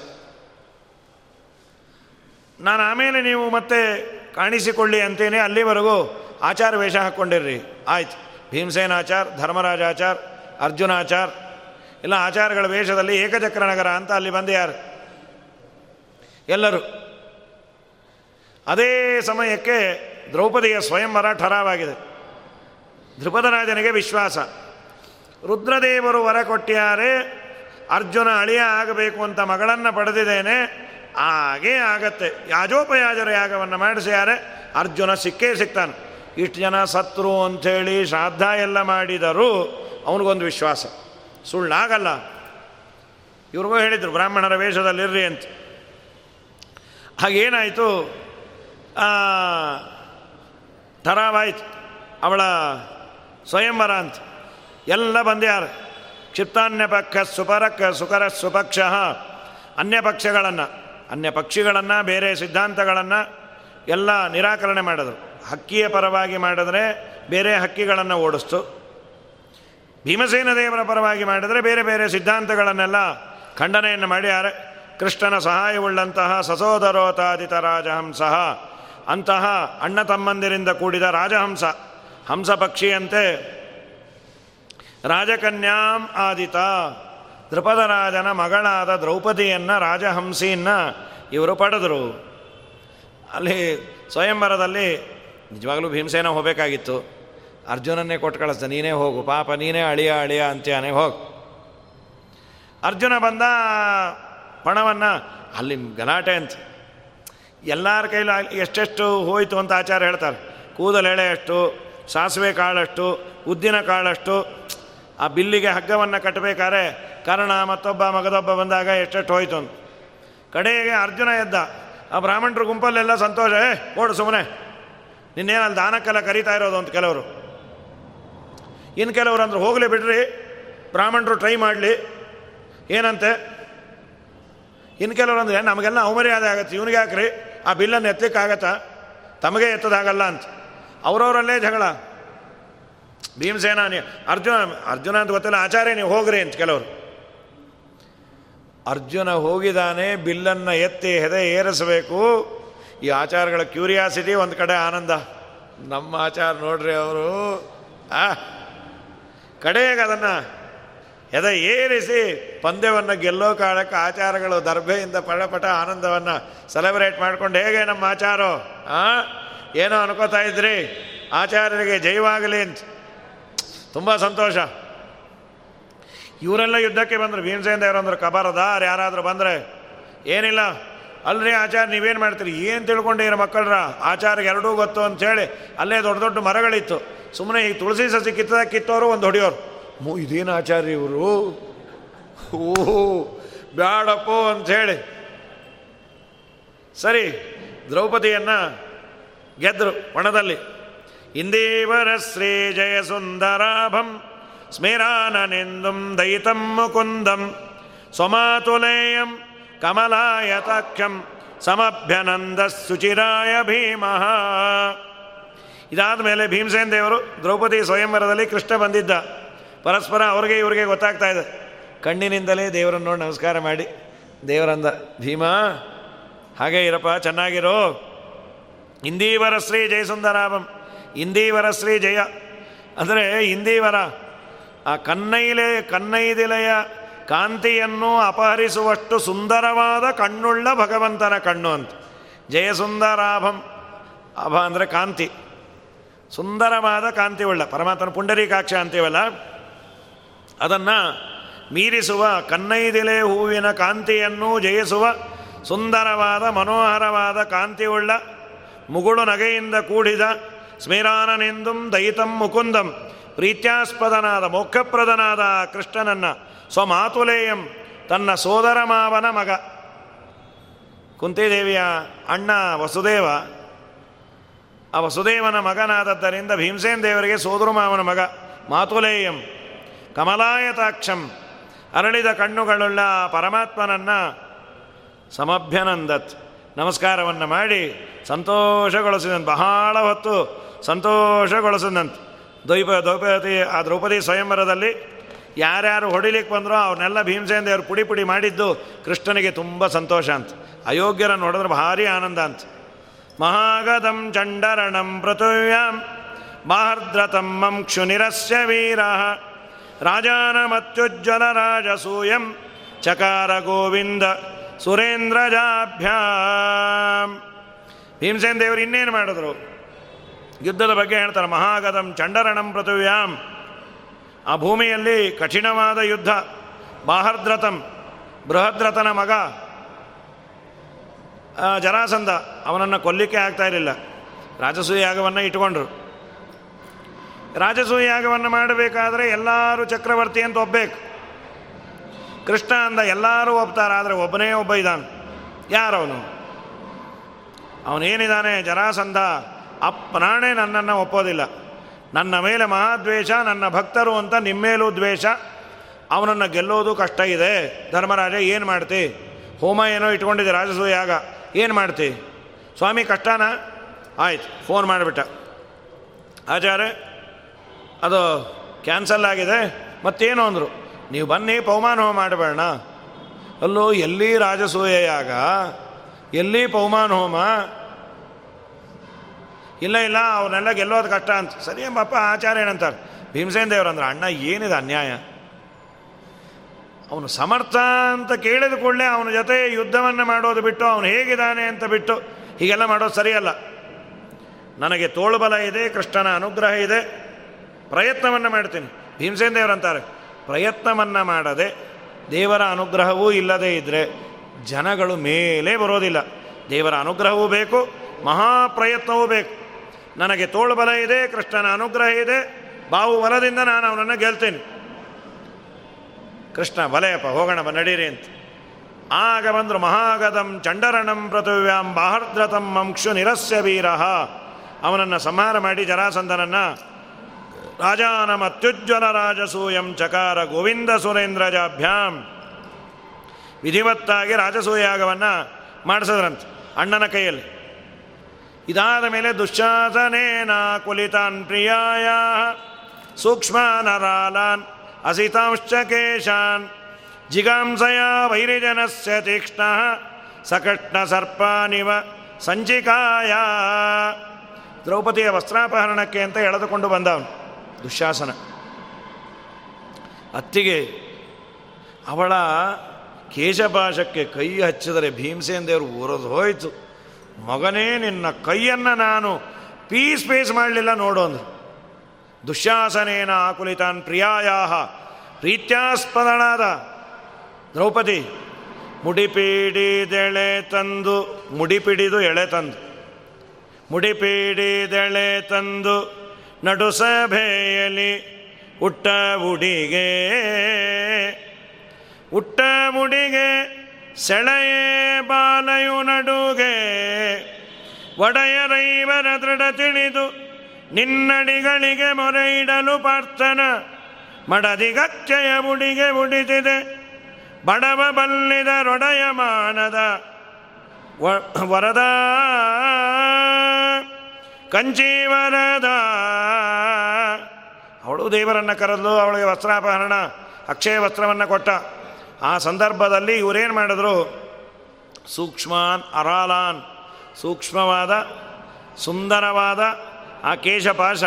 ನಾನು ಆಮೇಲೆ ನೀವು ಮತ್ತೆ ಕಾಣಿಸಿಕೊಳ್ಳಿ ಅಂತೇನೆ ಅಲ್ಲಿವರೆಗೂ ಆಚಾರ ವೇಷ ಹಾಕ್ಕೊಂಡಿರ್ರಿ. ಆಯ್ತು. ಭೀಮಸೇನಾಚಾರ್, ಧರ್ಮರಾಜಾಚಾರ್, ಅರ್ಜುನಾಚಾರ್ ಇಲ್ಲ ಆಚಾರಗಳ ವೇಷದಲ್ಲಿ ಏಕಚಕ್ರ ನಗರ ಅಂತ ಅಲ್ಲಿ ಬಂದು ಯಾರು? ಎಲ್ಲರೂ. ಅದೇ ಸಮಯಕ್ಕೆ ದ್ರೌಪದಿಯ ಸ್ವಯಂವರ ಠರಾವಾಗಿದೆ ಧ್ರುಪದರಾಜನಿಗೆ ವಿಶ್ವಾಸ. ರುದ್ರದೇವರು ವರ ಕೊಟ್ಟಿಯಾರೆ, ಅರ್ಜುನ ಅಳಿಯ ಆಗಬೇಕು ಅಂತ ಮಗಳನ್ನು ಪಡೆದಿದ್ದೇನೆ, ಹಾಗೇ ಆಗತ್ತೆ. ಯಾಜೋಪಯಾಜರ ಯಾಗವನ್ನು ಮಾಡಿಸ್ಯಾರೆ ಅರ್ಜುನ ಸಿಕ್ಕೇ ಸಿಗ್ತಾನೆ ಇಷ್ಟು ಜನ ಸತ್ರು ಅಂಥೇಳಿ ಶ್ರಾದ್ದ ಎಲ್ಲ ಮಾಡಿದರೂ ಅವನಿಗೊಂದು ವಿಶ್ವಾಸ. ಸುಳ್ಳಾಗಲ್ಲ. ಇವ್ರಿಗೂ ಹೇಳಿದರು, ಬ್ರಾಹ್ಮಣರ ವೇಷದಲ್ಲಿರ್ರಿ ಅಂತ. ಹಾಗೇನಾಯಿತು? ಥರಾವಾಯ್ತು ಅವಳ ಸ್ವಯಂವರ ಅಂತ. ಎಲ್ಲ ಬಂದ್ಯಾರು ಕ್ಷಿಪ್ತಾನ್ಯ ಪಕ್ಷ ಸುಪರಕ್ಕ ಸುಕರ ಸುಪಕ್ಷ ಅನ್ಯ ಪಕ್ಷಗಳನ್ನು ಅನ್ಯ ಪಕ್ಷಿಗಳನ್ನು ಬೇರೆ ಸಿದ್ಧಾಂತಗಳನ್ನು ಎಲ್ಲ ನಿರಾಕರಣೆ ಮಾಡಿದ್ರು. ಹಕ್ಕಿಯ ಪರವಾಗಿ ಮಾಡಿದ್ರೆ ಬೇರೆ ಹಕ್ಕಿಗಳನ್ನು ಓಡಿಸ್ತು. ಭೀಮಸೇನ ದೇವರ ಪರವಾಗಿ ಮಾಡಿದರೆ ಬೇರೆ ಬೇರೆ ಸಿದ್ಧಾಂತಗಳನ್ನೆಲ್ಲ ಖಂಡನೆಯನ್ನು ಮಾಡ್ಯಾರೆ ಕೃಷ್ಣನ ಸಹಾಯವುಳ್ಳಂತಹ ಸಸೋದರೋತಾದಿತ ರಾಜಹಂಸ ಅಂತಹ ಅಣ್ಣ ತಮ್ಮಂದಿರಿಂದ ಕೂಡಿದ ರಾಜಹಂಸ, ಹಂಸ ಪಕ್ಷಿಯಂತೆ ರಾಜಕನ್ಯಾಂ ಆದಿತ. ರಾಜನ ಮಗಳಾದ ದ್ರೌಪದಿಯನ್ನು ರಾಜಹಂಸಿಯನ್ನು ಇವರು ಪಡೆದರು. ಅಲ್ಲಿ ಸ್ವಯಂವರದಲ್ಲಿ ನಿಜವಾಗಲೂ ಭೀಮಸೇನ ಹೋಗಬೇಕಾಗಿತ್ತು. ಅರ್ಜುನನ್ನೇ ಕೊಟ್ಟು ಕಳಿಸ್ದ, ನೀನೇ ಹೋಗು, ಪಾಪ ನೀನೇ ಅಳಿಯ ಅಳಿಯ ಅಂತ್ಯಾನೆ ಹೋಗು. ಅರ್ಜುನ ಬಂದ ಪಣವನ್ನು, ಅಲ್ಲಿ ಗಲಾಟೆ ಅಂತ. ಎಲ್ಲರ ಕೈಲಿ ಎಷ್ಟೆಷ್ಟು ಹೋಯಿತು ಅಂತ ಆಚಾರ ಹೇಳ್ತಾರೆ. ಕೂದಲೆಳೆ ಅಷ್ಟು ಸಾಸಿವೆ ಕಾಳಷ್ಟು, ಉದ್ದಿನ ಕಾಳಷ್ಟು, ಆ ಬಿಲ್ಲಿಗೆ ಹಗ್ಗವನ್ನು ಕಟ್ಟಬೇಕಾದ್ರೆ ಕಾರಣ ಮತ್ತೊಬ್ಬ ಮಗದೊಬ್ಬ ಬಂದಾಗ ಎಷ್ಟೆಷ್ಟು ಹೋಯಿತು ಅಂತ. ಕಡೆಗೆ ಅರ್ಜುನ ಎದ್ದ, ಆ ಬ್ರಾಹ್ಮಣರು ಗುಂಪಲ್ಲೆಲ್ಲ ಸಂತೋಷ, ಏ, ಓಡು ಸುಮ್ಮನೆ ನಿನ್ನೇನಲ್ಲಿ ದಾನಕ್ಕೆಲ್ಲ ಕರೀತಾ ಇರೋದು ಅಂತ ಕೆಲವರು. ಇನ್ನು ಕೆಲವರು ಅಂದ್ರೆ ಹೋಗಲೇ ಬಿಡ್ರಿ. ಬ್ರಾಹ್ಮಣರು ಟ್ರೈ ಮಾಡಲಿ. ಏನಂತೆ? ಇನ್ನು ಕೆಲವರು ಅಂದರೆ ನಮಗೆಲ್ಲ ಅವಮರ್ಯಾದೆ ಆಗತ್ತೆ, ಇವನಿಗೆ ಹಾಕ್ರಿ ಆ ಬಿಲ್ಲನ್ನು ಎತ್ತಲಿಕ್ಕಾಗತ್ತಾ ತಮಗೆ ಎತ್ತದಾಗಲ್ಲ ಅಂತ. ಅವರವರಲ್ಲೇ ಜಗಳ. ಭೀಮಸೇನ ಅರ್ಜುನ ಅರ್ಜುನ ಅಂತ ಗೊತ್ತಿಲ್ಲ, ಆಚಾರ್ಯ, ನೀವು ಹೋಗ್ರಿ ಅಂತ ಕೆಲವರು. ಅರ್ಜುನ ಹೋಗಿದ್ದಾನೆ ಬಿಲ್ಲನ್ನು ಎತ್ತಿ ಹೆದೆ ಏರಿಸಬೇಕು. ಈ ಆಚಾರಗಳ ಕ್ಯೂರಿಯಾಸಿಟಿ ಒಂದು ಕಡೆ ಆನಂದ. ನಮ್ಮ ಆಚಾರ ನೋಡ್ರಿ ಅವರು. ಆ ಕಡೆಗೆ ಅದನ್ನು ಎದ ಏರಿಸಿ ಪಂದ್ಯವನ್ನು ಗೆಲ್ಲೋ ಕಾಲಕ್ಕೆ ಆಚಾರಗಳು ದರ್ಭೆಯಿಂದ ಪಟ ಆನಂದವನ್ನು ಸೆಲೆಬ್ರೇಟ್ ಮಾಡಿಕೊಂಡು ಹೇಗೆ ನಮ್ಮ ಆಚಾರೋ? ಆ? ಏನೋ ಅನ್ಕೋತಾ ಇದ್ರಿ? ಆಚಾರ್ಯರಿಗೆ ಜೈವಾಗಲಿ ಅಂತ. ತುಂಬ ಸಂತೋಷ. ಇವರೆಲ್ಲ ಯುದ್ಧಕ್ಕೆ ಬಂದರು. ಭೀಮಸೇನ ದೇವರಂದ್ರೆ ಕಬಾರದಾರ್ ಯಾರಾದರೂ ಬಂದರೆ ಏನಿಲ್ಲ. ಅಲ್ರಿ ಆಚಾರ, ನೀವೇನು ಮಾಡ್ತೀರಿ? ಏನು ತಿಳ್ಕೊಂಡಿರ ಮಕ್ಕಳ್ರ? ಆಚಾರ್ಯ ಎರಡೂ ಗೊತ್ತು ಅಂಥೇಳಿ ಅಲ್ಲೇ ದೊಡ್ಡ ದೊಡ್ಡ ಮರಗಳಿತ್ತು. ಸುಮ್ಮನೆ ಈ ತುಳಸಿ ಸಸಿ ಕಿತ್ತದ ಕಿತ್ತೋರು ಒಂದು ಹೊಡಿಯೋರು. ಮೂ, ಇದೇನು ಆಚಾರ್ಯ ಇವರು? ಓಹೋ ಬ್ಯಾಡಪ್ಪೋ ಅಂಥೇಳಿ ಸರಿ, ದ್ರೌಪದಿಯನ್ನು ಗೆದ್ದರು ಒಣದಲ್ಲಿ. ಇಂದೇವರ ಶ್ರೀ ಜಯ ಸುಂದರಾಭಂ, ಸ್ಮೇರಾನನೆಂದುಂ ದಯಿತಂ ಮುಕುಂದಂ ಸ್ವಮಾತುಲೇಯಂ ಕಮಲಾಯತಾಖ್ಯಂ ಸಮಭ್ಯನಂದ ಸುಚಿರಾಯ ಭೀಮಃ. ಇದಾದ ಮೇಲೆ ಭೀಮಸೇನ್ ದೇವರು ದ್ರೌಪದಿ ಸ್ವಯಂವರದಲ್ಲಿ ಕೃಷ್ಣ ಬಂದಿದ್ದ. ಪರಸ್ಪರ ಅವ್ರಿಗೆ ಇವ್ರಿಗೆ ಗೊತ್ತಾಗ್ತಾ ಇದೆ. ಕಣ್ಣಿನಿಂದಲೇ ದೇವರನ್ನು ನೋಡಿ ನಮಸ್ಕಾರ ಮಾಡಿ. ದೇವರಂದ, ಭೀಮ, ಹಾಗೆ ಇರಪ್ಪ, ಚೆನ್ನಾಗಿರೋ. ಇಂದೀವರ ಶ್ರೀ ಜಯಸುಂದರಾಮಂ ಇಂದೀವರ ಶ್ರೀ ಜಯ. ಅಂದರೆ ಹಿಂದೀವರ ಆ ಕನ್ನೈಲೆ, ಕನ್ನೈದಿಲೆಯ ಕಾಂತಿಯನ್ನು ಅಪಹರಿಸುವಷ್ಟು ಸುಂದರವಾದ ಕಣ್ಣುಳ್ಳ ಭಗವಂತನ ಕಣ್ಣು ಅಂತ. ಜಯಸುಂದರಾಭಂ ಅಭ. ಅಂದರೆ ಕಾಂತಿ. ಸುಂದರವಾದ ಕಾಂತಿ ಉಳ್ಳ ಪರಮಾತ್ಮನ ಪುಂಡರೀಕಾಕ್ಷ ಅಂತೀವಲ್ಲ? ಅದನ್ನು ಮೀರಿಸುವ ಕನ್ನೈದಿಲೆ ಹೂವಿನ ಕಾಂತಿಯನ್ನು ಜಯಿಸುವ ಸುಂದರವಾದ ಮನೋಹರವಾದ ಕಾಂತಿಯುಳ್ಳ ಮುಗುಳು ನಗೆಯಿಂದ ಕೂಡಿದ ಸ್ಮಿರಾನನೆಂದುಂ ದಯಿತಂ ಮುಕುಂದಂ. ಪ್ರೀತ್ಯಾಸ್ಪದನಾದ, ಮೋಕ್ಷಪ್ರದನಾದ ಕೃಷ್ಣನನ್ನ ಸ್ವಮಾತುಲೇಯಂ, ತನ್ನ ಸೋದರ ಮಾವನ ಮಗ. ಕುಂತಿದೇವಿಯ ಅಣ್ಣ ವಸುದೇವ, ಆ ವಸುದೇವನ ಮಗನಾದದ್ದರಿಂದ ಭೀಮಸೇನ್ ದೇವರಿಗೆ ಸೋದರ ಮಾವನ ಮಗ ಮಾತುಲೇಯಂ, ಕಮಲಾಯತಾಕ್ಷಂ, ಅರಳಿದ ಕಣ್ಣುಗಳುಳ್ಳ ಪರಮಾತ್ಮನನ್ನು ಸಮಭ್ಯನಂದತ್. ನಮಸ್ಕಾರವನ್ನು ಮಾಡಿ ಸಂತೋಷಗೊಳಿಸಿದಂತೆ ಬಹಳ ಹೊತ್ತು ಸಂತೋಷಗೊಳಿಸಿದಂತೆ ದ್ವೈಪ ದ್ರೌಪದಿ, ಆ ದ್ರೌಪದಿ ಸ್ವಯಂವರದಲ್ಲಿ ಯಾರ್ಯಾರು ಹೊಡಿಲಿಕ್ಕೆ ಬಂದರೋ ಅವ್ರನ್ನೆಲ್ಲ ಭೀಮಸೇನ ದೇವರು ಪುಡಿ ಪುಡಿ ಮಾಡಿದ್ದು ಕೃಷ್ಣನಿಗೆ ತುಂಬ ಸಂತೋಷ ಅಂತ. ಅಯೋಗ್ಯರನ್ನು ನೋಡಿದ್ರೆ ಭಾರಿ ಆನಂದ ಅಂತ. ಮಹಾಗದಂ ಚಂಡರಣಂ ಪೃಥುವ್ಯಾಂ ಮಾಹರ್ದ್ರತಂ ಕ್ಷುನಿರಸ್ಯ ವೀರ ರಾಜಾನಮತ್ಯುಜ್ವಲ ರಾಜಸೂಯಂ ಚಕಾರ ಗೋವಿಂದ ಸುರೇಂದ್ರಜಾಭ್ಯಾಂ ಭೀಮಸೇನ ದೇವರು ಇನ್ನೇನು ಮಾಡಿದ್ರು? ಯುದ್ಧದ ಬಗ್ಗೆ ಹೇಳ್ತಾರೆ, ಮಹಾಗದಂ ಚಂಡರಣಂ ಪೃಥುವ್ಯಾಂ. ಆ ಭೂಮಿಯಲ್ಲಿ ಕಠಿಣವಾದ ಯುದ್ಧ, ಬಾಹರ್ದ್ರತಂ, ಬೃಹದ್ರತನ ಮಗ ಜರಾಸಂಧ, ಅವನನ್ನು ಕೊಲ್ಲಿಕ್ಕೆ ಆಗ್ತಾ ಇರಲಿಲ್ಲ. ರಾಜಸೂಯಾಗವನ್ನು ಇಟ್ಕೊಂಡ್ರು ರಾಜಸೂಯ ಯಾಗವನ್ನು ಮಾಡಬೇಕಾದ್ರೆ ಎಲ್ಲರೂ ಚಕ್ರವರ್ತಿ ಅಂತ ಒಪ್ಪಬೇಕು ಕೃಷ್ಣ ಅಂದ, ಎಲ್ಲರೂ ಒಪ್ತಾರೆ, ಆದರೆ ಒಬ್ಬನೇ ಒಬ್ಬ ಇದ್ದಾನೆ. ಯಾರವನು? ಅವನೇನಿದ್ದಾನೆ? ಜರಾಸಂಧ. ಅಪ್ಪನಾಣೆ ನನ್ನನ್ನು ಒಪ್ಪೋದಿಲ್ಲ. ನನ್ನ ಮೇಲೆ ಮಹಾದ್ವೇಷ ನನ್ನ ಭಕ್ತರು ಅಂತ ನಿಮ್ಮೇಲೂ ದ್ವೇಷ. ಅವನನ್ನು ಗೆಲ್ಲೋದು ಕಷ್ಟ ಇದೆ. ಧರ್ಮರಾಜ, ಏನು ಮಾಡ್ತಿ? ಹೋಮ ಏನೋ ಇಟ್ಕೊಂಡಿದ್ದೆ ಯಾಗ. ಏನು ಮಾಡ್ತಿ? ಸ್ವಾಮಿ, ಕಷ್ಟನ? ಆಯ್ತು, ಫೋನ್ ಮಾಡಿಬಿಟ್ಟ. ಆಚಾರ್ಯ, ಅದು ಕ್ಯಾನ್ಸಲ್ ಆಗಿದೆ. ಮತ್ತೇನು ಅಂದರು? ನೀವು ಬನ್ನಿ, ಪೌಮಾನ ಹೋಮ ಮಾಡಬೇಡ ಅಲ್ಲೋ, ಎಲ್ಲಿ ರಾಜಸೂಯಾಗ ಎಲ್ಲಿ ಪೌಮಾನ ಹೋಮ? ಇಲ್ಲ ಇಲ್ಲ ಅವನ್ನೆಲ್ಲ ಗೆಲ್ಲೋದು ಕಷ್ಟ ಅಂತ. ಸರಿ ಎಂಬಪ್ಪ ಆಚಾರ್ಯ ಏನಂತಾರೆ? ಭೀಮಸೇನ್ ದೇವ್ರಂದ್ರೆ ಅಣ್ಣ, ಏನಿದೆ ಅನ್ಯಾಯ? ಅವನು ಸಮರ್ಥ ಅಂತ ಕೇಳಿದ ಕೂಡಲೇ ಅವನ ಜೊತೆ ಯುದ್ಧವನ್ನು ಮಾಡೋದು ಬಿಟ್ಟು, ಅವನು ಹೇಗಿದ್ದಾನೆ ಅಂತ ಬಿಟ್ಟು, ಹೀಗೆಲ್ಲ ಮಾಡೋದು ಸರಿಯಲ್ಲ. ನನಗೆ ತೋಳುಬಲ ಇದೆ, ಕೃಷ್ಣನ ಅನುಗ್ರಹ ಇದೆ, ಪ್ರಯತ್ನವನ್ನು ಮಾಡ್ತೀನಿ. ಭೀಮಸೇನ್ ದೇವರಂತಾರೆ ಪ್ರಯತ್ನವನ್ನು ಮಾಡದೆ, ದೇವರ ಅನುಗ್ರಹವೂ ಇಲ್ಲದೇ ಇದ್ದರೆ ಜನಗಳು ಮೇಲೆ ಬರೋದಿಲ್ಲ. ದೇವರ ಅನುಗ್ರಹವೂ ಬೇಕು, ಮಹಾಪ್ರಯತ್ನವೂ ಬೇಕು. ನನಗೆ ತೋಳು ಬಲ ಇದೆ, ಕೃಷ್ಣನ ಅನುಗ್ರಹ ಇದೆ, ಬಾವು ಬಲದಿಂದ ನಾನು ಅವನನ್ನು ಗೆಲ್ತೇನೆ. ಕೃಷ್ಣ, ಬಲೆಯಪ್ಪ, ಹೋಗೋಣ ನಡೀರಿ ಅಂತ. ಆಗ ಬಂದರು ಮಹಾಗದಂ ಚಂಡರಣಂ ಪೃಥಿವ್ಯಾಂ ಬಾಹರ್ದ್ರತಂ ಮಂಕ್ಷು ನಿರಸ್ಯ ವೀರಹ ಅವನನ್ನು ಸಂಹಾರ ಮಾಡಿ ಜರಾಸಂಧನನ್ನು ರಾಜಾನಮತ್ಯುಜ್ವಲ ರಾಜಸೂಯಂ ಚಕಾರ ಗೋವಿಂದ ಸುರೇಂದ್ರಜಾಭ್ಯಾಂ ವಿಧಿವತ್ತಾಗಿ ರಾಜಸೂಯಾಗವನ್ನು ಮಾಡಿಸಿದ್ರಂತೆ ಅಣ್ಣನ ಕೈಯಲ್ಲಿ. ಇದಾದ ಮೇಲೆ ದುಶ್ಚಾಸನೇನ ಕುಲಿತಾನ್ ಪ್ರಿಯಾಯ. ಸೂಕ್ಷ್ಮ ನರಾಲಾನ್ ಅಸಿತಾಂಶ್ಚ ಕೇಶಾನ್. ಜಿಗಾಂಸಯ ವೈರಿಜನಸ್ಯ ತೀಕ್ಷ್ಣ ಸಕಟ್ನ ಸರ್ಪಾನಿವ ಸಂಚಿಕಾಯ. ದ್ರೌಪದಿಯ ವಸ್ತ್ರಾಪಹರಣಕ್ಕೆ ಅಂತ ಎಳೆದುಕೊಂಡು ಬಂದವನು ದುಶ್ಯಾಸನ ಅತ್ತಿಗೆ ಅವಳ ಕೇಶಪಾಶಕ್ಕೆ ಕೈ ಹಚ್ಚಿದರೆ ಭೀಮಸೇನ ದೇವರು ಊರದು ಹೋಯಿತು. ಮಗನೇ, ನಿನ್ನ ಕೈಯನ್ನು ನಾನು ಪೀಸ್ ಪೀಸ್ ಮಾಡಲಿಲ್ಲ ನೋಡು ಅಂದರು. ದುಶ್ಯಾಸನೇನ ಆಕುಲಿತಾನ್ ಪ್ರಿಯಾಯ ಪ್ರೀತ್ಯಾಸ್ಪದಳಾದ ದ್ರೌಪದಿ ಮುಡಿಪೀಡಿದೆಳೆ ತಂದು, ಮುಡಿಪಿಡಿದು ಎಳೆ ತಂದು. ಮುಡಿಪೀಡಿದೆಳೆ ತಂದು ನಡುಸಭೆಯಲ್ಲಿ ಉಟ್ಟ ಉಡಿಗೆ ಉಟ್ಟ ಮುಡಿಗೆ ಸೆಳೆಯೇ ಬಾಲಯು ನಡುಗೆ. ಒಡೆಯರೈವರ ದೃಢ ತಿಳಿದು ನಿನ್ನಡಿಗಳಿಗೆ ಮೊರೆ ಇಡಲು ಪಾರ್ಥನ. ಮಡದಿಗಚ್ಚಯ ಮುಡಿಗೆ ಉಡಿದಿದೆ ಬಡವ ಬಲ್ಲಿದ ರೊಡೆಯ ಮಾನದ. ವರದ. ಕಂಚೀವರದ. ಅವಳು ದೇವರನ್ನು ಕರೆದು ಅವಳಿಗೆ ವಸ್ತ್ರಾಪಹರಣ, ಅಕ್ಷಯ ವಸ್ತ್ರವನ್ನು ಕೊಟ್ಟ. ಆ ಸಂದರ್ಭದಲ್ಲಿ ಇವರೇನು ಮಾಡಿದ್ರು? ಸೂಕ್ಷ್ಮಾನ್ ಅರಾಲಾನ್, ಸೂಕ್ಷ್ಮವಾದ, ಸುಂದರವಾದ ಆ ಕೇಶಪಾಶ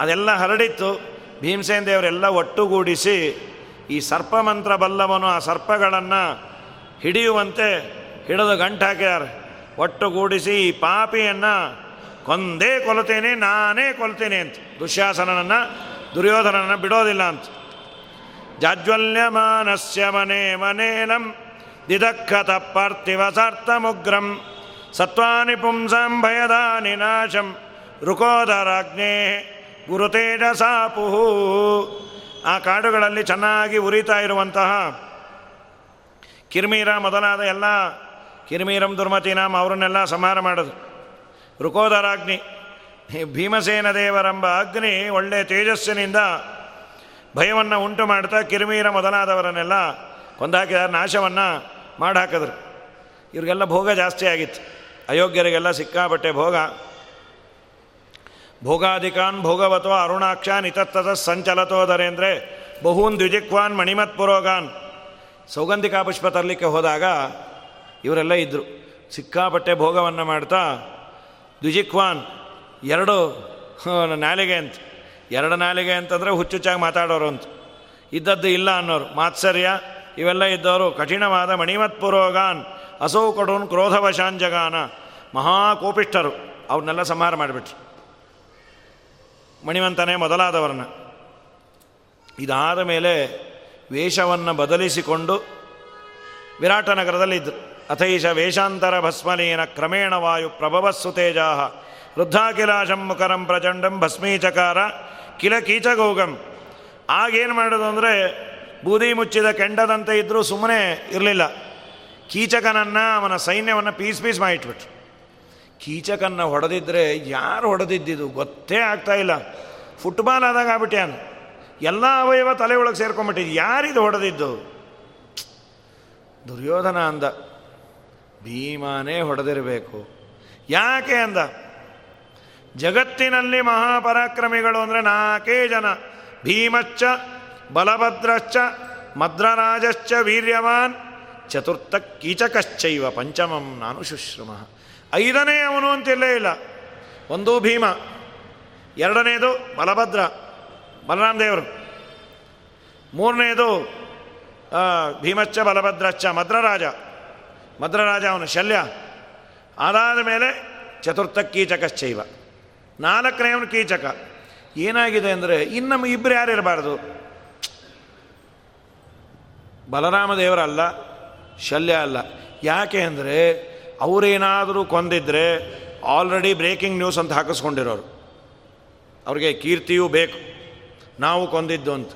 ಅದೆಲ್ಲ ಹರಡಿತ್ತು. ಭೀಮಸೇನ್ ದೇವರೆಲ್ಲ ಒಟ್ಟುಗೂಡಿಸಿ ಈ ಸರ್ಪ ಮಂತ್ರ ಬಲ್ಲವನು ಆ ಸರ್ಪಗಳನ್ನು ಹಿಡಿಯುವಂತೆ ಹಿಡಿದು ಗಂಟು ಹಾಕಿದ್ದಾರೆ. ಒಟ್ಟುಗೂಡಿಸಿ ಈ ಪಾಪಿಯನ್ನು ಕೊಂದೇ ಕೊಲ್ತೇನೆ ನಾನೇ ಕೊಲ್ತೇನೆ ಅಂತ. ದುಶ್ಯಾಸನನನ್ನು ದುರ್ಯೋಧನನ್ನು ಬಿಡೋದಿಲ್ಲ ಅಂತ. ಜಾಜ್ವಲ್ಯಮಾನಸ್ಯ ಮನೆ ಮನೇನಂ ದಿದಕ್ಕತ ಪಾರ್ಥಿವ ಮುಗ್ರಂ ಸತ್ವಾನಿ ಪುಂಸಂ ಭಯದಾನಿ ನಿನಾಶಂ ಗುರುತೇಜ ಸಾಪುಹು ಆ ಕಾಡುಗಳಲ್ಲಿ ಚೆನ್ನಾಗಿ ಉರಿತಾ ಇರುವಂತಹ ಕಿರ್ಮೀರ ಮೊದಲಾದ ಎಲ್ಲ ಕಿರ್ಮೀರಂ ದುರ್ಮತಿನಾಮ್ ಅವರನ್ನೆಲ್ಲ ಸಂಹಾರ ಮಾಡೋದು ರುಕೋದರಾಗ್ನಿ, ಭೀಮಸೇನ ದೇವರೆಂಬ ಅಗ್ನಿ ಒಳ್ಳೆ ತೇಜಸ್ಸಿನಿಂದ ಭಯವನ್ನು ಉಂಟು ಮಾಡ್ತಾ ಕಿರಿಮೀರ ಮೊದಲಾದವರನ್ನೆಲ್ಲ ಕೊಂದಾಕಿದ ನಾಶವನ್ನು ಮಾಡಾಕಿದ್ರು ಇವ್ರಿಗೆಲ್ಲ ಭೋಗ ಜಾಸ್ತಿ ಆಗಿತ್ತು. ಅಯೋಗ್ಯರಿಗೆಲ್ಲ ಸಿಕ್ಕಾಪಟ್ಟೆ ಭೋಗ. ಭೋಗಾಧಿಕಾನ್ ಭೋಗವತೋ ಅರುಣಾಕ್ಷ ನಿತತ್ತದ ಅಂದರೆ ಬಹುನ್ ದ್ವಿಜಿಕ್ವಾನ್ ಮಣಿಮತ್ ಪುರೋಗಾನ್. ಸೌಗಂಧಿಕಾ ಪುಷ್ಪ ತರಲಿಕ್ಕೆ ಹೋದಾಗ ಇವರೆಲ್ಲ ಇದ್ದರು ಸಿಕ್ಕಾಪಟ್ಟೆ ಭೋಗವನ್ನು ಮಾಡ್ತಾ ದ್ವಿಜಿಕ್ವಾನ್ ಎರಡು ನಾಲಿಗೆ ಅಂತ. ಎರಡು ನಾಲಿಗೆ ಅಂತಂದರೆ ಹುಚ್ಚುಚ್ಚಾಗಿ ಮಾತಾಡೋರು ಅಂತ. ಇದ್ದದ್ದು ಇಲ್ಲ ಅನ್ನೋರು. ಮಾತ್ಸರ್ಯ, ಇವೆಲ್ಲ ಇದ್ದವರು ಕಠಿಣವಾದ ಮಣಿಮತ್ ಪುರೋಗಾನ್ ಅಸೌ ಕೊಡೋನ್ ಕ್ರೋಧವಶಾಂಜಗಾನ ಮಹಾಕೋಪಿಷ್ಠರು ಅವ್ರನ್ನೆಲ್ಲ ಸಂಹಾರ ಮಾಡಿಬಿಟ್ರು. ಮಣಿವಂತನೇ ಮೊದಲಾದವರನ್ನ. ಇದಾದ ಮೇಲೆ ವೇಷವನ್ನು ಬದಲಿಸಿಕೊಂಡು ವಿರಾಟನಗರದಲ್ಲಿದ್ದರು. ಅಥೈಷ ವೇಷಾಂತರ ಭಸ್ಮಲೀನ ಕ್ರಮೇಣ ವಾಯು ಪ್ರಭವಸ್ಸು ತೇಜಾಹ. ವೃದ್ಧಾಕಿಲಾಶಂ ಮುಖರಂ ಪ್ರಚಂಡಂ ಭಸ್ಮೀಚಕಾರ. ಕಿಲ ಕೀಚಗೋಗಂ. ಆಗೇನು ಮಾಡೋದು ಅಂದರೆ, ಬೂದಿ ಮುಚ್ಚಿದ ಕೆಂಡದಂತೆ ಇದ್ದರೂ ಸುಮ್ಮನೆ ಇರಲಿಲ್ಲ. ಕೀಚಕನನ್ನು ಅವನ ಸೈನ್ಯವನ್ನು ಪೀಸ್ ಪೀಸ್ ಮಾಡಿಟ್ಬಿಟ್ರು. ಕೀಚಕನ್ನ ಹೊಡೆದಿದ್ರೆ ಯಾರು ಹೊಡೆದಿದ್ದಿದ್ದು ಗೊತ್ತೇ ಆಗ್ತಾ ಇಲ್ಲ. ಫುಟ್ಬಾಲ್ ಆದಾಗ ಆಗ್ಬಿಟ್ಯಾನು ಎಲ್ಲ ಅವಯವ ತಲೆ ಒಳಗೆ ಸೇರ್ಕೊಂಬಿಟ್ಟಿದ್ದು ಯಾರಿದು ಹೊಡೆದಿದ್ದು? ದುರ್ಯೋಧನ ಅಂದ. ಭೀಮಾನೇ ಹೊಡೆದಿರಬೇಕು. ಯಾಕೆ ಅಂದ? ಜಗತ್ತಿನಲ್ಲಿ ಮಹಾಪರಾಕ್ರಮಿಗಳು ಅಂದರೆ ನಾಲ್ಕೇ ಜನ. ಭೀಮಚ್ಚ ಬಲಭದ್ರಶ್ಚ, ಮದ್ರರಾಜಶ್ಚ ವೀರ್ಯವಾನ್ ಚತುರ್ಥ ಕೀಚಕಶ್ಚೈವ ಪಂಚಮಂ ನಾನು ಶುಶ್ರಮ. ಐದನೇ ಅವನು ಅಂತಿಲ್ಲೇ ಇಲ್ಲ. ಒಂದು ಭೀಮ, ಎರಡನೇದು ಬಲಭದ್ರ, ಬಲರಾಮ ದೇವರು. ಮೂರನೇದು ಭೀಮಚ್ಚ ಬಲಭದ್ರಚ್ಚ ಮದ್ರರಾಜ. ಮದ್ರರಾಜ ಅವನು ಶಲ್ಯ. ಅದಾದ ಮೇಲೆ ಚತುರ್ಥ ಕೀಚಕಶ್ಚೈವ. ನಾಲ್ಕನೇ ಅವನು ಕೀಚಕ. ಏನಾಗಿದೆ ಅಂದರೆ, ಇನ್ನು ಇಬ್ಬರು ಯಾರು ಇರಬಾರ್ದು? ಬಲರಾಮ ದೇವರಲ್ಲ ಶಲ್ಯ ಅಲ್ಲ. ಯಾಕೆ ಅಂದರೆ, ಅವರೇನಾದರೂ ಕೊಂದಿದ್ರೆ ಆಲ್ರೆಡಿ ಬ್ರೇಕಿಂಗ್ ನ್ಯೂಸ್ ಅಂತ ಹಾಕಿಸ್ಕೊಂಡಿರೋರು. ಅವ್ರಿಗೆ ಕೀರ್ತಿಯೂ ಬೇಕು. ನಾವು ಕೊಂದಿದ್ದು ಅಂತ.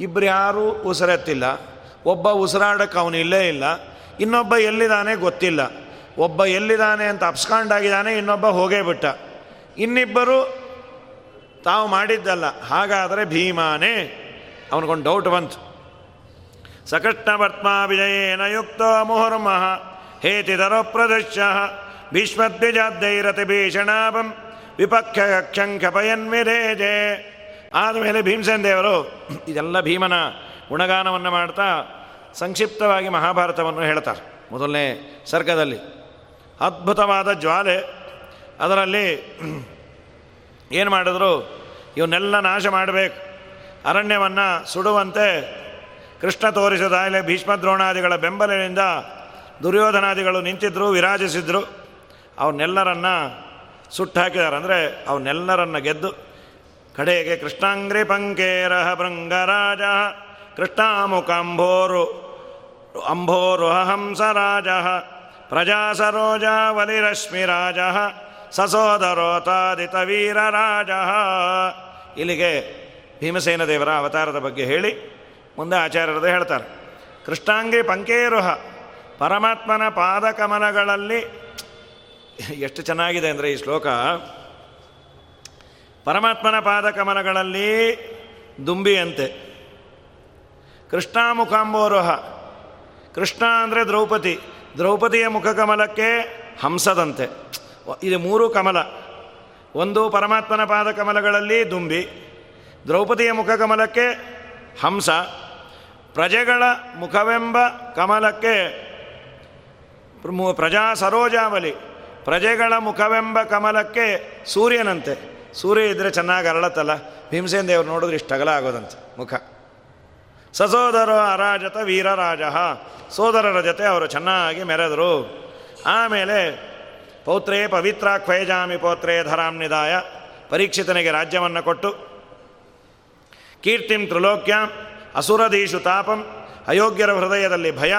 ಇಬ್ಬರು ಯಾರೂ ಉಸಿರೆತ್ತಿಲ್ಲ. ಒಬ್ಬ ಉಸಿರಾಡಕ್ಕೆ ಅವನು ಇಲ್ಲೇ ಇಲ್ಲ. ಇನ್ನೊಬ್ಬ ಎಲ್ಲಿದ್ದಾನೆ ಗೊತ್ತಿಲ್ಲ. ಒಬ್ಬ ಎಲ್ಲಿದ್ದಾನೆ ಅಂತ ಅಪ್ಸ್ಕಾಂಡಾಗಿದ್ದಾನೆ, ಇನ್ನೊಬ್ಬ ಹೋಗೇ ಬಿಟ್ಟ. ಇನ್ನಿಬ್ಬರು ತಾವು ಮಾಡಿದ್ದಲ್ಲ. ಹಾಗಾದರೆ ಭೀಮಾನೇ ಅವನಿಗೊಂದು ಡೌಟ್ ಬಂತು. ಸಕೃಷ್ಣವರ್ತ್ಮ ವಿಜಯೇನ ಯುಕ್ತ ಮುಹುರ್ಮಃ ಹೇತಿದರೋ ಪ್ರದಶ್ಯ ಭೀಷ್ಮದ್ವಿಜಾದ್ದೈರತಿ ಭೀಷಣಾಭಂ ವಿಪಕ್ಷಂಖಪಯನ್ವಿರೇಜೆ ಆದಮೇಲೆ ಭೀಮಸೇನ್ ದೇವರು ಇದೆಲ್ಲ ಭೀಮನ ಗುಣಗಾನವನ್ನು ಮಾಡ್ತಾ ಸಂಕ್ಷಿಪ್ತವಾಗಿ ಮಹಾಭಾರತವನ್ನು ಹೇಳ್ತಾರೆ. ಮೊದಲನೇ ಸರ್ಗದಲ್ಲಿ. ಅದ್ಭುತವಾದ ಜ್ವಾಲೆ. ಅದರಲ್ಲಿ ಏನು ಮಾಡಿದ್ರು? ಇವನ್ನೆಲ್ಲ ನಾಶ ಮಾಡಬೇಕು. ಅರಣ್ಯವನ್ನು ಸುಡುವಂತೆ ಕೃಷ್ಣ ತೋರಿಸಿದ ಭೀಷ್ಮ ದ್ರೋಣಾದಿಗಳ ಬೆಂಬಲದಿಂದ ದುರ್ಯೋಧನಾದಿಗಳು ನಿಂತಿದ್ದರು ವಿರಾಜಿಸಿದ್ರು. ಅವನ್ನೆಲ್ಲರನ್ನ ಸುಟ್ಟು ಹಾಕಿದ್ದಾರೆ. ಅಂದರೆ ಅವನ್ನೆಲ್ಲರನ್ನ ಗೆದ್ದು ಕಡೆಗೆ ಕೃಷ್ಣಾಂಗ್ರಿ ಪಂಕೇರಹ ಭೃಂಗರಾಜ ಕೃಷ್ಣಾಮುಖಂಭೋರು, ಅಂಭೋರು ಹಂಸರಾಜ ವಲಿರಶ್ಮಿರಾಜ ಸಸೋದರೋತಾದಿತ ವೀರರಾಜ ಇಲ್ಲಿಗೆ ಭೀಮಸೇನ ದೇವರ ಅವತಾರದ ಬಗ್ಗೆ ಹೇಳಿ, ಮುಂದೆ ಆಚಾರ್ಯರದು ಹೇಳ್ತಾರೆ. ಕೃಷ್ಣಾಂಗಿ ಪಂಕೇರುಹ, ಪರಮಾತ್ಮನ ಪಾದಕಮಲಗಳಲ್ಲಿ, ಎಷ್ಟು ಚೆನ್ನಾಗಿದೆ ಅಂದರೆ ಈ ಶ್ಲೋಕ. ಪರಮಾತ್ಮನ ಪಾದಕಮಲಗಳಲ್ಲಿ ದುಂಬಿಯಂತೆ. ಕೃಷ್ಣಾಮುಖಾಂಬೋರುಹ, ಕೃಷ್ಣ ಅಂದರೆ ದ್ರೌಪದಿ, ದ್ರೌಪದಿಯ ಮುಖಕಮಲಕ್ಕೆ ಹಂಸದಂತೆ. ಇದು ಮೂರು ಕಮಲ. ಒಂದು ಪರಮಾತ್ಮನ ಪಾದ ಕಮಲಗಳಲ್ಲಿ ದುಂಬಿ, ದ್ರೌಪದಿಯ ಮುಖಕಮಲಕ್ಕೆ ಹಂಸ, ಪ್ರಜೆಗಳ ಮುಖವೆಂಬ ಕಮಲಕ್ಕೆ ಪ್ರಜಾ ಸರೋಜಾವಲಿ, ಪ್ರಜೆಗಳ ಮುಖವೆಂಬ ಕಮಲಕ್ಕೆ ಸೂರ್ಯನಂತೆ. ಸೂರ್ಯ ಇದ್ದರೆ ಚೆನ್ನಾಗಿ ಅರಳತ್ತಲ್ಲ ಭೀಮಸೇನ ದೇವರು ನೋಡಿದ್ರೆ ಇಷ್ಟು ಅಗಲ ಆಗೋದಂತೆ ಮುಖ. ಸಸೋದರ ಅರಾಜತ ವೀರರಾಜ ಸೋದರರ ಜೊತೆ ಅವರು ಚೆನ್ನಾಗಿ ಮೆರೆದರು. ಆಮೇಲೆ ಪೌತ್ರೇ ಪವಿತ್ರ ಕ್ವೈಜಾಮಿ ಪೌತ್ರೇ ಧರಾಮ್ನಿದಾಯ ಪರೀಕ್ಷಿತನಿಗೆ ರಾಜ್ಯವನ್ನು ಕೊಟ್ಟು. ಕೀರ್ತಿಂ ತ್ರಿಲೋಕ್ಯಂ ಅಸುರದೀಶು ತಾಪಂ ಅಯೋಗ್ಯರ ಹೃದಯದಲ್ಲಿ ಭಯ.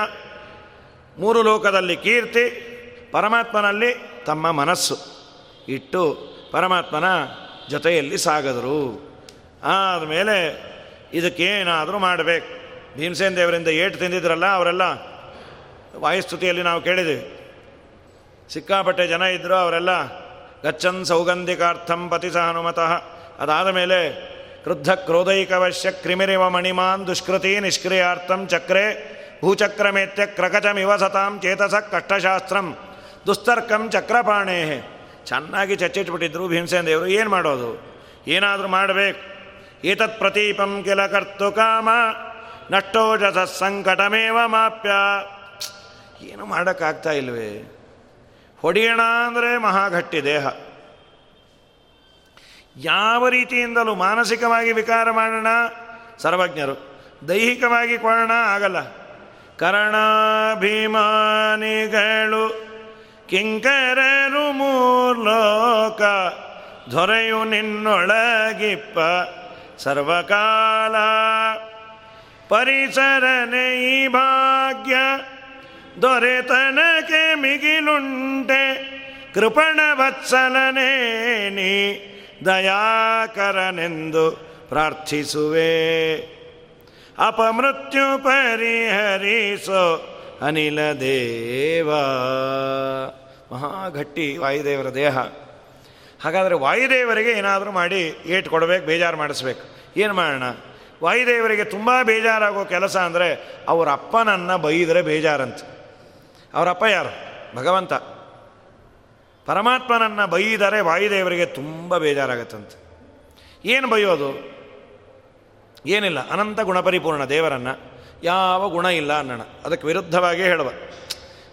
ಮೂರು ಲೋಕದಲ್ಲಿ ಕೀರ್ತಿ, ಪರಮಾತ್ಮನಲ್ಲಿ ತಮ್ಮ ಮನಸ್ಸು. ಇಟ್ಟು ಪರಮಾತ್ಮನ ಜೊತೆಯಲ್ಲಿ ಸಾಗದರು. ಆದಮೇಲೆ ಇದಕ್ಕೇನಾದರೂ ಮಾಡಬೇಕು. ಭೀಮಸೇನ ದೇವರಿಂದ ಏಟು ತಿಂದಿದ್ರಲ್ಲ ಅವರೆಲ್ಲ, ವಾಯುಸ್ತುತಿಯಲ್ಲಿ ನಾವು ಕೇಳಿದ್ದೀವಿ ಸಿಕ್ಕಾಪಟ್ಟೆ ಜನ ಇದ್ದರು ಅವರೆಲ್ಲ ಗಚ್ಚನ್ ಸೌಗಂಧಿಕಾರ್ಥಂ ಪತಿ ಸಹನುಮತಃ ಹನುಮತಃ ಅದಾದ ಮೇಲೆ ಕ್ರುದ್ಧ ಕ್ರೋಧೈಕವಶ್ಯ ಕ್ರಿಮಿರಿವ ಮಣಿಮಾನ್ ದುಷ್ಕೃತಿ ನಿಷ್ಕ್ರಿಯಾರ್ಥಂ ಚಕ್ರೆ ಭೂಚಕ್ರಮೇತ್ಯ ಕ್ರಕಚಮಿವ ಸತಾಂ ಚೇತಸ ಕಷ್ಟಶಾಸ್ತ್ರಂ ದುಸ್ತರ್ಕಂ ಚಕ್ರಪಾಣೇ ಚೆನ್ನಾಗಿ ಚಚ್ಚಿಟ್ಬಿಟ್ಟಿದ್ರು ಭೀಮಸೇನ ದೇವರು. ಏನು ಮಾಡೋದು? ಏನಾದರೂ ಮಾಡಬೇಕು. ಏತತ್ ಪ್ರತೀಪಂ ಕಿಲ ಕರ್ತು ಕಾಮ ನಷ್ಟೋಜಸ ಸಂಕಟಮೇವ ಮಾಪ್ಯ. ಏನು ಮಾಡೋಕ್ಕಾಗ್ತಾ ಇಲ್ವೇ? ಹೊಡೆಯೋಣ ಅಂದರೆ ಮಹಾಘಟ್ಟಿ ದೇಹ. ಯಾವ ರೀತಿಯಿಂದಲೂ ಮಾನಸಿಕವಾಗಿ ವಿಕಾರ ಮಾಡೋಣ ಸರ್ವಜ್ಞರು. ದೈಹಿಕವಾಗಿ ಕೊಡೋಣ ಆಗಲ್ಲ. ಕರ್ಣಾಭಿಮಾನಿಗಳು ಕಿಂಕರರು ಮೂರ್ಲೋಕ ದೊರೆಯು ನಿನ್ನೊಳಗಿಪ್ಪ ಸರ್ವಕಾಲ. ಪರಿಸರನೆ ಈ ಭಾಗ್ಯ. ದೊರೆತನಕ್ಕೆ ಮಿಗಿಲುಂಟೆ. ಕೃಪಣ ವತ್ಸಲನೇನಿ ದಯಾಕರನೆಂದು ಪ್ರಾರ್ಥಿಸುವೆ. ಅಪಮೃತ್ಯು ಪರಿಹರಿಸೋ ಅನಿಲ ದೇವ. ಮಹಾಘಟ್ಟಿ ವಾಯುದೇವರ ದೇಹ. ಹಾಗಾದರೆ ವಾಯುದೇವರಿಗೆ ಏನಾದರೂ ಮಾಡಿ ಏಟು ಕೊಡಬೇಕು, ಬೇಜಾರು ಮಾಡಿಸ್ಬೇಕು. ಏನು ಮಾಡೋಣ? ವಾಯುದೇವರಿಗೆ ತುಂಬ ಬೇಜಾರಾಗೋ ಕೆಲಸ ಅಂದರೆ ಅವರ ಅಪ್ಪನನ್ನು ಬೈದರೆ ಬೇಜಾರಂತ. ಅವರಪ್ಪ ಯಾರು? ಭಗವಂತ. ಪರಮಾತ್ಮನನ್ನು ಬೈದರೆ ವಾಯುದೇವರಿಗೆ ತುಂಬ ಬೇಜಾರಾಗತ್ತಂತೆ. ಏನು ಬೈಯೋದು? ಏನಿಲ್ಲ, ಅನಂತ ಗುಣಪರಿಪೂರ್ಣ ದೇವರನ್ನು ಯಾವ ಗುಣ ಇಲ್ಲ ಅನ್ನೋಣ. ಅದಕ್ಕೆ ವಿರುದ್ಧವಾಗಿ ಹೇಳುವ.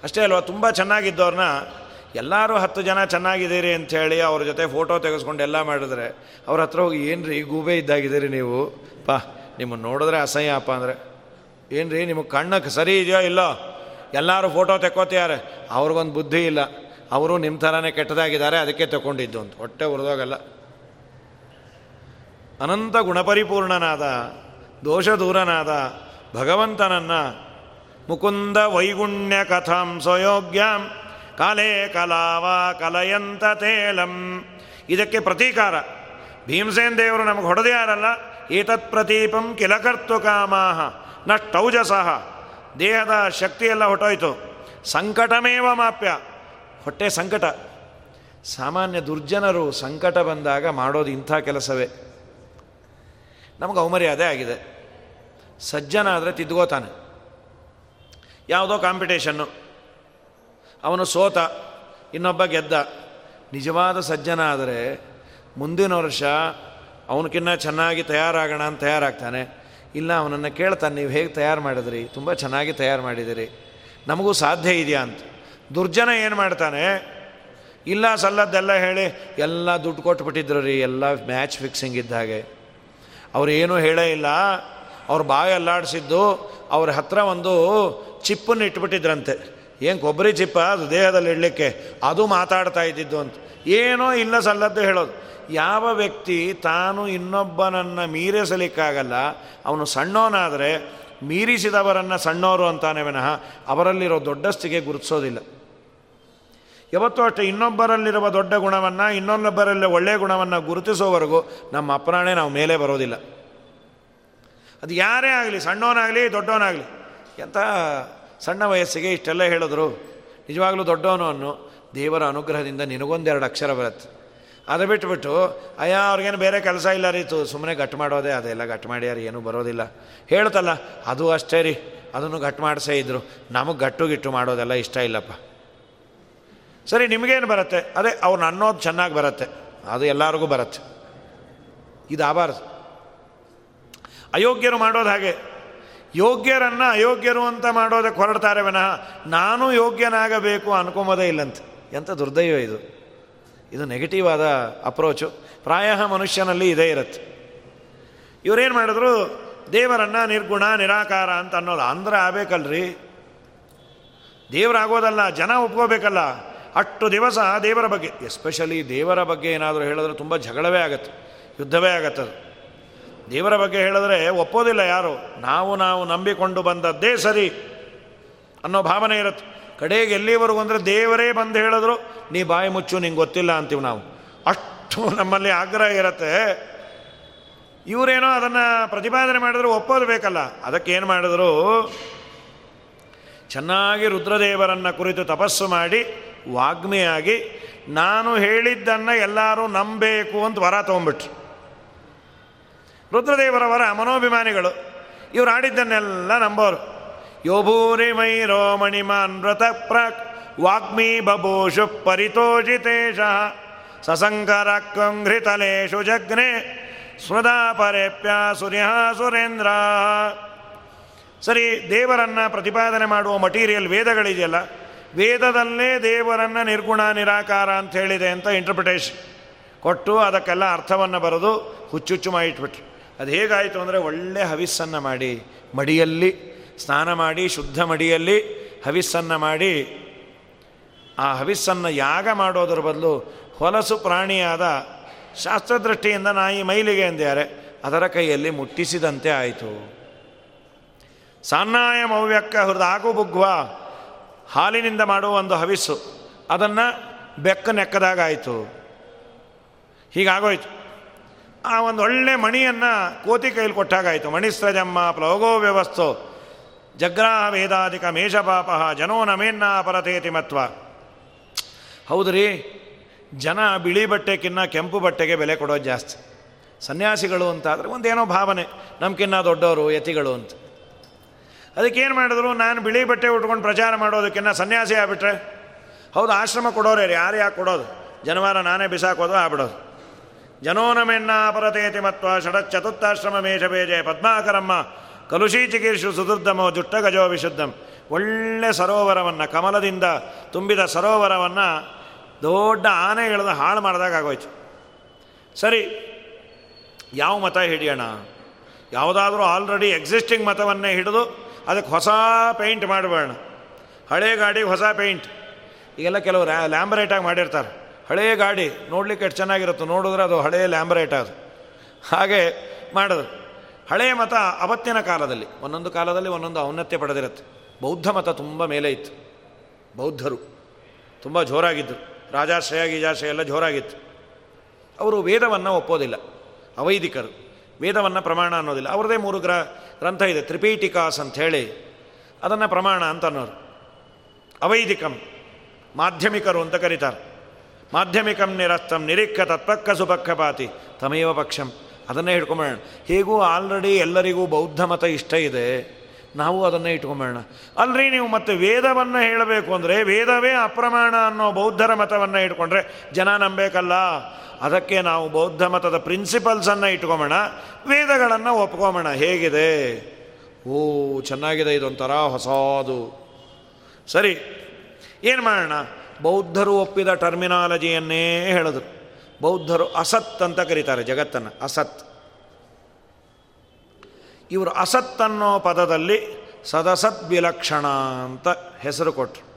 ಅಷ್ಟೇ ಅಲ್ವಾ, ತುಂಬ ಚೆನ್ನಾಗಿದ್ದವ್ರನ್ನ ಎಲ್ಲರೂ ಹತ್ತು ಜನ ಚೆನ್ನಾಗಿದ್ದೀರಿ ಅಂಥೇಳಿ ಅವ್ರ ಜೊತೆ ಫೋಟೋ ತೆಗೆಸ್ಕೊಂಡು ಎಲ್ಲ ಮಾಡಿದ್ರೆ ಅವ್ರ ಹತ್ರ ಹೋಗಿ ಏನು ರೀ ಗೂಬೆ ಇದ್ದಾಗಿದ್ದೀರಿ ನೀವು? ಪಾ, ನಿಮ್ಮನ್ನು ನೋಡಿದ್ರೆ ಅಸಹ್ಯ ಅಪ್ಪ ಅಂದರೆ. ಏನು ರೀ ನಿಮಗೆ ಕಣ್ಣಕ್ಕೆ ಸರಿ ಇದೆಯೋ ಇಲ್ಲೋ? ಎಲ್ಲರೂ ಫೋಟೋ ತೆಕ್ಕೋತಿದ್ದಾರೆ. ಅವ್ರಿಗೊಂದು ಬುದ್ಧಿ ಇಲ್ಲ. ಅವರು ನಿಮ್ಮ ಥರನೇ ಕೆಟ್ಟದಾಗಿದ್ದಾರೆ, ಅದಕ್ಕೆ ತಗೊಂಡಿದ್ದು ಅಂತ. ಹೊಟ್ಟೆ ಉರಿದೋಗಲ್ಲ. ಅನಂತ ಗುಣಪರಿಪೂರ್ಣನಾದ ದೋಷ ದೂರನಾದ ಭಗವಂತನನ್ನು ಮುಕುಂದ ವೈಗುಣ್ಯ ಕಥಾಂ ಸ್ವಯೋಗ್ಯಾಂ ಕಾಲೇ ಕಲಾವ ಕಲಯಂತ ತೇಲಂ. ಇದಕ್ಕೆ ಪ್ರತೀಕಾರ. ಭೀಮಸೇನ್ ದೇವರು ನಮಗೆ ಹೊಡೆದೇ ಯಾರಲ್ಲ? ಏತತ್ ಪ್ರತೀಪಂ ಕಿಲಕರ್ತು ಕಾಮಾಹ. ನಷ್ಟೌಜಸಃ. ದೇಹದ ಶಕ್ತಿಯೆಲ್ಲ ಹೊಟ್ಟೋಯ್ತು ಸಂಕಟಮೇವ ಮಾಪ್ಯ. ಹೊಟ್ಟೆ ಸಂಕಟ. ಸಾಮಾನ್ಯ ದುರ್ಜನರು ಸಂಕಟ ಬಂದಾಗ ಮಾಡೋದು ಇಂಥ ಕೆಲಸವೇ. ನಮಗೆ ಅವಮರ್ಯಾದೆ ಆಗಿದೆ. ಸಜ್ಜನ ಆದರೆ ತಿದ್ಕೋತಾನೆ ಯಾವುದೋ ಕಾಂಪಿಟೇಷನ್ನು. ಅವನು ಸೋತ, ಇನ್ನೊಬ್ಬ ಗೆದ್ದ. ನಿಜವಾದ ಸಜ್ಜನ ಆದರೆ ಮುಂದಿನ ವರ್ಷ ಅವನಕ್ಕಿನ್ನ ಚೆನ್ನಾಗಿ ತಯಾರಾಗೋಣ ಅಂತ ತಯಾರಾಗ್ತಾನೆ. ಇಲ್ಲ, ಅವನನ್ನು ಕೇಳ್ತಾನೆ, ನೀವು ಹೇಗೆ ತಯಾರು ಮಾಡಿದ್ರಿ? ತುಂಬ ಚೆನ್ನಾಗಿ ತಯಾರು ಮಾಡಿದಿರಿ. ನಮಗೂ ಸಾಧ್ಯ ಇದೆಯಾ? ಅಂತ. ದುರ್ಜನ ಏನು ಮಾಡ್ತಾನೆ? ಇಲ್ಲ, ಸಲ್ಲದ್ದೆಲ್ಲ ಹೇಳಿ, ಎಲ್ಲ ದುಡ್ಡು ಕೊಟ್ಬಿಟ್ಟಿದ್ರು ರೀ, ಎಲ್ಲ ಮ್ಯಾಚ್ ಫಿಕ್ಸಿಂಗ್ ಇದ್ದ ಹಾಗೆ. ಏನೂ ಹೇಳೇ ಇಲ್ಲ. ಅವ್ರ ಬಾಯಿ ಅಲ್ಲಾಡಿಸಿದ್ದು, ಅವ್ರ ಹತ್ರ ಒಂದು ಚಿಪ್ಪನ್ನು ಇಟ್ಬಿಟ್ಟಿದ್ರಂತೆ. ಏನು ಕೊಬ್ಬರಿ ಚಿಪ್ಪ? ಅದು ದೇಹದಲ್ಲಿ ಇಡಲಿಕ್ಕೆ. ಅದು ಮಾತಾಡ್ತಾ ಇದ್ದಿದ್ದು ಅಂತ. ಏನೋ ಇಲ್ಲ, ಸಲ್ಲದ್ದು ಹೇಳೋದು. ಯಾವ ವ್ಯಕ್ತಿ ತಾನು ಇನ್ನೊಬ್ಬನನ್ನು ಮೀರಿಸಲಿಕ್ಕಾಗಲ್ಲ, ಅವನು ಸಣ್ಣವನಾದರೆ ಮೀರಿಸಿದವರನ್ನು ಸಣ್ಣವರು ಅಂತಾನೆ ವಿನಃ ಅವರಲ್ಲಿರೋ ದೊಡ್ಡಸ್ತಿಗೆ ಗುರುತಿಸೋದಿಲ್ಲ. ಯಾವತ್ತೂ ಅಷ್ಟೇ ಇನ್ನೊಬ್ಬರಲ್ಲಿರುವ ದೊಡ್ಡ ಗುಣವನ್ನು, ಇನ್ನೊಬ್ಬರಲ್ಲಿ ಒಳ್ಳೆಯ ಗುಣವನ್ನು ಗುರುತಿಸೋವರೆಗೂ ನಮ್ಮ ಅಪ್ರಾಣೆ ನಾವು ಮೇಲೆ ಬರೋದಿಲ್ಲ. ಅದು ಯಾರೇ ಆಗಲಿ, ಸಣ್ಣವನಾಗಲಿ, ದೊಡ್ಡವನಾಗಲಿ, ಎಂಥ ಸಣ್ಣ ವಯಸ್ಸಿಗೆ ಇಷ್ಟೆಲ್ಲ ಹೇಳಿದ್ರು, ನಿಜವಾಗಲೂ ದೊಡ್ಡವನು ಅನ್ನು ದೇವರ ಅನುಗ್ರಹದಿಂದ ನಿನಗೊಂದೆರಡು ಅಕ್ಷರ ಬರುತ್ತೆ. ಅದು ಬಿಟ್ಬಿಟ್ಟು, ಅಯ್ಯ, ಅವ್ರಿಗೇನು ಬೇರೆ ಕೆಲಸ ಇಲ್ಲ ರೀತು ಸುಮ್ಮನೆ ಗಟ್ಟು ಮಾಡೋದೇ, ಅದೆಲ್ಲ ಗಟ್ಟು ಮಾಡ್ಯಾರ, ಏನೂ ಬರೋದಿಲ್ಲ. ಹೇಳ್ತಲ್ಲ, ಅದು ಅಷ್ಟೇ ರೀ, ಅದನ್ನು ಗಟ್ಟು ಮಾಡಿಸೇ ಇದ್ರು. ನಮಗೆ ಗಟ್ಟು ಗಿಟ್ಟು ಮಾಡೋದೆಲ್ಲ ಇಷ್ಟ ಇಲ್ಲಪ್ಪ. ಸರಿ, ನಿಮಗೇನು ಬರುತ್ತೆ? ಅದೇ, ಅವ್ರು ಅನ್ನೋದು ಚೆನ್ನಾಗಿ ಬರುತ್ತೆ. ಅದು ಎಲ್ಲರಿಗೂ ಬರುತ್ತೆ. ಇದು ಆಬಾರದು ಅಯೋಗ್ಯರು ಮಾಡೋದು ಹಾಗೆ. ಯೋಗ್ಯರನ್ನು ಅಯೋಗ್ಯರು ಅಂತ ಮಾಡೋದಕ್ಕೆ ಹೊರಡ್ತಾರೆ ವಿನಃ, ನಾನು ಯೋಗ್ಯನಾಗಬೇಕು ಅನ್ಕೊಂಬೋದೇ ಇಲ್ಲಂತೆ. ಎಂಥ ದುರ್ದೈವ ಇದು. ಇದು ನೆಗೆಟಿವ್ ಆದ ಅಪ್ರೋಚು ಪ್ರಾಯ ಮನುಷ್ಯನಲ್ಲಿ ಇದೇ ಇರುತ್ತೆ. ಇವರೇನು ಮಾಡಿದ್ರು? ದೇವರನ್ನು ನಿರ್ಗುಣ, ನಿರಾಕಾರ ಅಂತ ಅನ್ನೋದು. ಅಂದ್ರೆ ಆಗಬೇಕಲ್ರಿ. ದೇವರಾಗೋದಲ್ಲ, ಜನ ಒಪ್ಕೋಬೇಕಲ್ಲ. ಅಷ್ಟು ದಿವಸ ದೇವರ ಬಗ್ಗೆ. ಎಸ್ಪೆಷಲಿ ದೇವರ ಬಗ್ಗೆ ಏನಾದರೂ ಹೇಳಿದ್ರೆ ತುಂಬ ಜಗಳವೇ ಆಗತ್ತೆ. ಯುದ್ಧವೇ ಆಗತ್ತದು ದೇವರ ಬಗ್ಗೆ ಹೇಳಿದ್ರೆ ಒಪ್ಪೋದಿಲ್ಲ ಯಾರು? ನಾವು ನಾವು ನಂಬಿಕೊಂಡು ಬಂದದ್ದೇ ಸರಿ ಅನ್ನೋ ಭಾವನೆ ಇರುತ್ತೆ. ಕಡೆಗೆ ಎಲ್ಲಿವರೆಗೂ ಅಂದರೆ ದೇವರೇ ಬಂದು ಹೇಳಿದ್ರು, ನೀ ಬಾಯಿ ಮುಚ್ಚು, ನಿಂಗೆ ಗೊತ್ತಿಲ್ಲ ಅಂತೀವಿ ನಾವು. ಅಷ್ಟು ನಮ್ಮಲ್ಲಿ ಆಗ್ರಹ ಇರತ್ತೆ. ಇವರೇನೋ ಅದನ್ನು ಪ್ರತಿಪಾದನೆ ಮಾಡಿದ್ರು ಒಪ್ಪೋದು ಬೇಕಲ್ಲ. ಅದಕ್ಕೆ ಏನು ಮಾಡಿದ್ರು? ಚೆನ್ನಾಗಿ ರುದ್ರದೇವರನ್ನು ಕುರಿತು ತಪಸ್ಸು ಮಾಡಿ ವಾಗ್ಮಿಯಾಗಿ, ನಾನು ಹೇಳಿದ್ದನ್ನು ಎಲ್ಲರೂ ನಂಬಬೇಕು ಅಂತ ವರ ತೊಗೊಂಬಿಟ್ರು ರುದ್ರದೇವರವರ ಮನೋಭಿಮಾನಿಗಳು, ಇವರು ಆಡಿದ್ದನ್ನೆಲ್ಲ ನಂಬೋರು. ಮಾನ್ ವ್ರತ ಪ್ರಕ್ ವಾಗ್ಮೀ ಬಭೂಷು ಪರಿತೋಜಿತೇಶ ಸಸಂಕರ ಕಂಘ್ರಿತಲೇಶು ಜಗ್ನೆ ಸ್ಮೃದಾ ಪರೇಪ್ಯ ಸುರ್ಯಃ ಸುರೇಂದ್ರ ಸರಿ, ದೇವರನ್ನು ಪ್ರತಿಪಾದನೆ ಮಾಡುವ ಮಟೀರಿಯಲ್ ವೇದಗಳಿದೆಯಲ್ಲ, ವೇದದಲ್ಲೇ ದೇವರನ್ನು ನಿರ್ಗುಣ, ನಿರಾಕಾರ ಅಂತ ಹೇಳಿದೆ ಅಂತ ಇಂಟರ್ಪ್ರಿಟೇಷನ್ ಕೊಟ್ಟು ಅದಕ್ಕೆಲ್ಲ ಅರ್ಥವನ್ನು ಬರೆದು ಹುಚ್ಚುಚ್ಚು ಮಾಡಿಟ್ಬಿಟ್ರು ಅದು ಹೇಗಾಯಿತು ಅಂದರೆ ಒಳ್ಳೆ ಹವಿಸ್ಸನ್ನು ಮಾಡಿ, ಮಡಿಯಲ್ಲಿ ಸ್ನಾನ ಮಾಡಿ ಶುದ್ಧ ಮಡಿಯಲ್ಲಿ ಹವಿಸ್ಸನ್ನು ಮಾಡಿ, ಆ ಹವಿಸ್ಸನ್ನು ಯಾಗ ಮಾಡೋದ್ರ ಬದಲು ಹೊಲಸು ಪ್ರಾಣಿಯಾದ ಶಾಸ್ತ್ರದೃಷ್ಟಿಯಿಂದ ನಾಯಿ ಮೈಲಿಗೆ ಎಂದ್ಯಾರೆ, ಅದರ ಕೈಯಲ್ಲಿ ಮುಟ್ಟಿಸಿದಂತೆ ಆಯಿತು. ಸಾನ್ನಾಯ ಮೌವ್ಯಕ್ಕ ಆಗು ಬುಗ್ವ ಹಾಲಿನಿಂದ ಮಾಡುವ ಒಂದು ಹವಿಸ್ಸು, ಅದನ್ನು ಬೆಕ್ಕ ನೆಕ್ಕದಾಗಾಯಿತು ಹೀಗಾಗೋಯ್ತು. ಆ ಒಂದು ಒಳ್ಳೆ ಮಣಿಯನ್ನು ಕೋತಿ ಕೈಲಿ ಕೊಟ್ಟಾಗಾಯಿತು ಮಣಿಸ್ರಜಮ್ಮ ಪ್ಲೋಗೋ ವ್ಯವಸ್ಥೋ ಜಗ್ರಾಹ ವೇದಾಧಿಕ ಮೇಷಪಾಪ ಜನೋ ನಮೇನ್ನ ಪರತೇತಿ ಮತ್ವ. ಹೌದು ರೀ ಜನ ಬಿಳಿ ಬಟ್ಟೆಕ್ಕಿನ್ನ ಕೆಂಪು ಬಟ್ಟೆಗೆ ಬೆಲೆ ಕೊಡೋದು ಜಾಸ್ತಿ. ಸನ್ಯಾಸಿಗಳು ಅಂತಾದರೆ ಒಂದೇನೋ ಭಾವನೆ ನಮ್ಕಿನ್ನ ದೊಡ್ಡವರು ಯತಿಗಳು ಅಂತ. ಅದಕ್ಕೇನು ಮಾಡಿದ್ರು, ನಾನು ಬಿಳಿ ಬಟ್ಟೆ ಉಟ್ಕೊಂಡು ಪ್ರಚಾರ ಮಾಡೋದಕ್ಕಿನ್ನ ಸನ್ಯಾಸಿ ಆಗ್ಬಿಟ್ರೆ, ಹೌದು, ಆಶ್ರಮ ಕೊಡೋರೇ ಯಾರು ಯಾಕೆ ಕೊಡೋದು? ಜನವಾರ ನಾನೇ ಬಿಸಾಕೋದು ಆಗ್ಬಿಡೋದು. ಜನೋನಮೆನ್ನ ಅಪರತೇತಿ ಮತ್ವ ಷಡಚ್ಚತುರ್ಥಾಶ್ರಮ ಮೇಷಬೇಜೆ ಪದ್ಮಾಕರಮ್ಮ. ಕಲುಷಿ ಚಿಕೀರ್ಷು ಸುದುರ್ಧಮೋ ಗಜೋ ವಿಶುದ್ಧಂ. ಒಳ್ಳೆ ಸರೋವರವನ್ನು, ಕಮಲದಿಂದ ತುಂಬಿದ ಸರೋವರವನ್ನು ದೊಡ್ಡ ಆನೆ ಎಳೆದ ಹಾಳು ಮಾಡಿದಾಗ ಆಗೋಯ್ತು. ಸರಿ, ಯಾವ ಮತ ಹಿಡಿಯೋಣ? ಯಾವುದಾದ್ರೂ ಆಲ್ರೆಡಿ ಎಕ್ಸಿಸ್ಟಿಂಗ್ ಮತವನ್ನೇ ಹಿಡಿದು ಅದಕ್ಕೆ ಹೊಸ ಪೇಂಟ್ ಮಾಡಬೇಡ ಹಳೆ ಗಾಡಿ, ಹೊಸ ಪೇಂಟ್ ಈಗೆಲ್ಲ ಕೆಲವು ಲ್ಯಾಂಬರೇಟಾಗಿ ಮಾಡಿರ್ತಾರೆ. ಹಳೇ ಗಾಡಿ ನೋಡ್ಲಿಕ್ಕೆ ಎಷ್ಟು ಚೆನ್ನಾಗಿರುತ್ತೆ ನೋಡಿದ್ರೆ ಅದು ಹಳೆಯ ಲ್ಯಾಂಬರೇಟ್ ಅದು. ಹಾಗೆ ಮಾಡೋದು ಹಳೆಯ ಮತ ಅವತ್ತಿನ ಕಾಲದಲ್ಲಿ, ಒಂದೊಂದು ಕಾಲದಲ್ಲಿ ಒಂದೊಂದು ಔನ್ನತ್ಯ ಪಡೆದಿರುತ್ತೆ. ಬೌದ್ಧ ಮತ ತುಂಬ ಮೇಲೆ ಇತ್ತು. ಬೌದ್ಧರು ತುಂಬ ಜೋರಾಗಿದ್ದರು ರಾಜಾಶ್ರಯ, ಗೀಜಾಶ್ರಯ ಎಲ್ಲ ಜೋರಾಗಿತ್ತು. ಅವರು ವೇದವನ್ನು ಒಪ್ಪೋದಿಲ್ಲ. ಅವೈದಿಕರು. ವೇದವನ್ನು ಪ್ರಮಾಣ ಅನ್ನೋದಿಲ್ಲ. ಅವರದೇ ಮೂರು ಗ್ರ, ಗ್ರಂಥ ಇದೆ. ತ್ರಿಪೀಟಿಕಾಸ್ ಅಂಥೇಳಿ. ಅದನ್ನು ಪ್ರಮಾಣ ಅಂತ ಅನ್ನೋರು. ಅವೈದಿಕಂ. ಮಾಧ್ಯಮಿಕರು ಅಂತ ಕರೀತಾರೆ. ಮಾಧ್ಯಮಿಕಂ ನಿರಸ್ತಂ ನಿರೀಕ್ಷ ತತ್ಪಕ್ಕ ಸುಪಕ್ಷಪಾತಿ, ತಮೇವ ಪಕ್ಷಂ. ಅದನ್ನೇ ಹಿಡ್ಕೊಂಬೇಡ ಹೇಗೂ ಆಲ್ರೆಡಿ ಎಲ್ಲರಿಗೂ ಬೌದ್ಧ ಮತ ಇಷ್ಟ ಇದೆ, ನಾವು ಅದನ್ನೇ ಇಟ್ಕೊಂಬೇಡ ಅಲ್ರಿ ನೀವು ಮತ್ತೆ ವೇದವನ್ನು ಹೇಳಬೇಕು ಅಂದರೆ, ವೇದವೇ ಅಪ್ರಮಾಣ ಅನ್ನೋ ಬೌದ್ಧರ ಮತವನ್ನು ಇಟ್ಕೊಂಡ್ರೆ ಜನ ನಂಬೇಕಲ್ಲ. ಅದಕ್ಕೆ ನಾವು ಬೌದ್ಧ ಮತದ ಪ್ರಿನ್ಸಿಪಲ್ಸನ್ನು ಇಟ್ಕೊಂಬೋಣ ವೇದಗಳನ್ನು ಒಪ್ಕೊಂಬೋಣ ಹೇಗಿದೆ? ಓ, ಚೆನ್ನಾಗಿದೆ ಇದೊಂಥರ ಹೊಸದು. ಸರಿ, ಏನು ಮಾಡೋಣ? ಬೌದ್ಧರು ಒಪ್ಪಿದ ಟರ್ಮಿನಾಲಜಿಯನ್ನೇ ಹೇಳಿದ್ರು ಬೌದ್ಧರು ಅಸತ್ ಅಂತ ಕರೀತಾರೆ ಜಗತ್ತನ್ನು, ಅಸತ್. ಇವರು ಅಸತ್ ಅನ್ನೋ ಪದದಲ್ಲಿ ಸದಸತ್ ವಿಲಕ್ಷಣ ಅಂತ ಹೆಸರು ಕೊಟ್ಟರು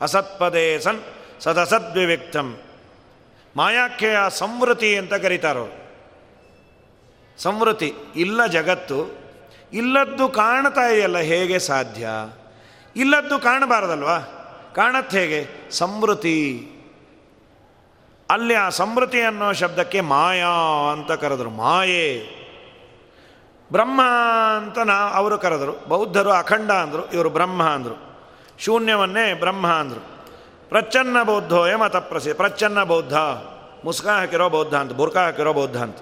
ಅಸತ್ಪದೇ ಸನ್ ಸದಸದ್ವಿವ್ಯಕ್ತಂ ಮಾಯಾಖ್ಯೆಯ ಸಂವೃತಿ ಅಂತ ಕರೀತಾರವರು. ಸಂವೃತಿ, ಇಲ್ಲ ಜಗತ್ತು, ಇಲ್ಲದ್ದು ಕಾಣ್ತಾ ಇದೆಯಲ್ಲ ಹೇಗೆ ಸಾಧ್ಯ? ಇಲ್ಲದ್ದು ಕಾಣಬಾರದಲ್ವಾ? ಕಾಣತ್ ಹೇಗೆ? ಸಂವೃತಿ. ಅಲ್ಲಿ ಆ ಸಮೃತಿ ಅನ್ನೋ ಶಬ್ದಕ್ಕೆ ಮಾಯಾ ಅಂತ ಕರೆದರು. ಮಾಯೆ. ಬ್ರಹ್ಮ ಅಂತ ನಾ, ಅವರು ಕರೆದರು. ಬೌದ್ಧರು ಅಖಂಡ ಅಂದರು, ಇವರು ಬ್ರಹ್ಮ ಅಂದರು. ಶೂನ್ಯವನ್ನೇ ಬ್ರಹ್ಮ ಅಂದರು. ಪ್ರಚ್ಛನ್ನ ಬೌದ್ಧೋಯ ಮತ ಪ್ರಸಿ ಪ್ರಚ್ಛನ್ನ ಬೌದ್ಧ. ಮುಸ್ಕ ಹಾಕಿರೋ ಬೌದ್ಧ ಅಂತ, ಬುರ್ಕ ಹಾಕಿರೋ ಬೌದ್ಧ ಅಂತ.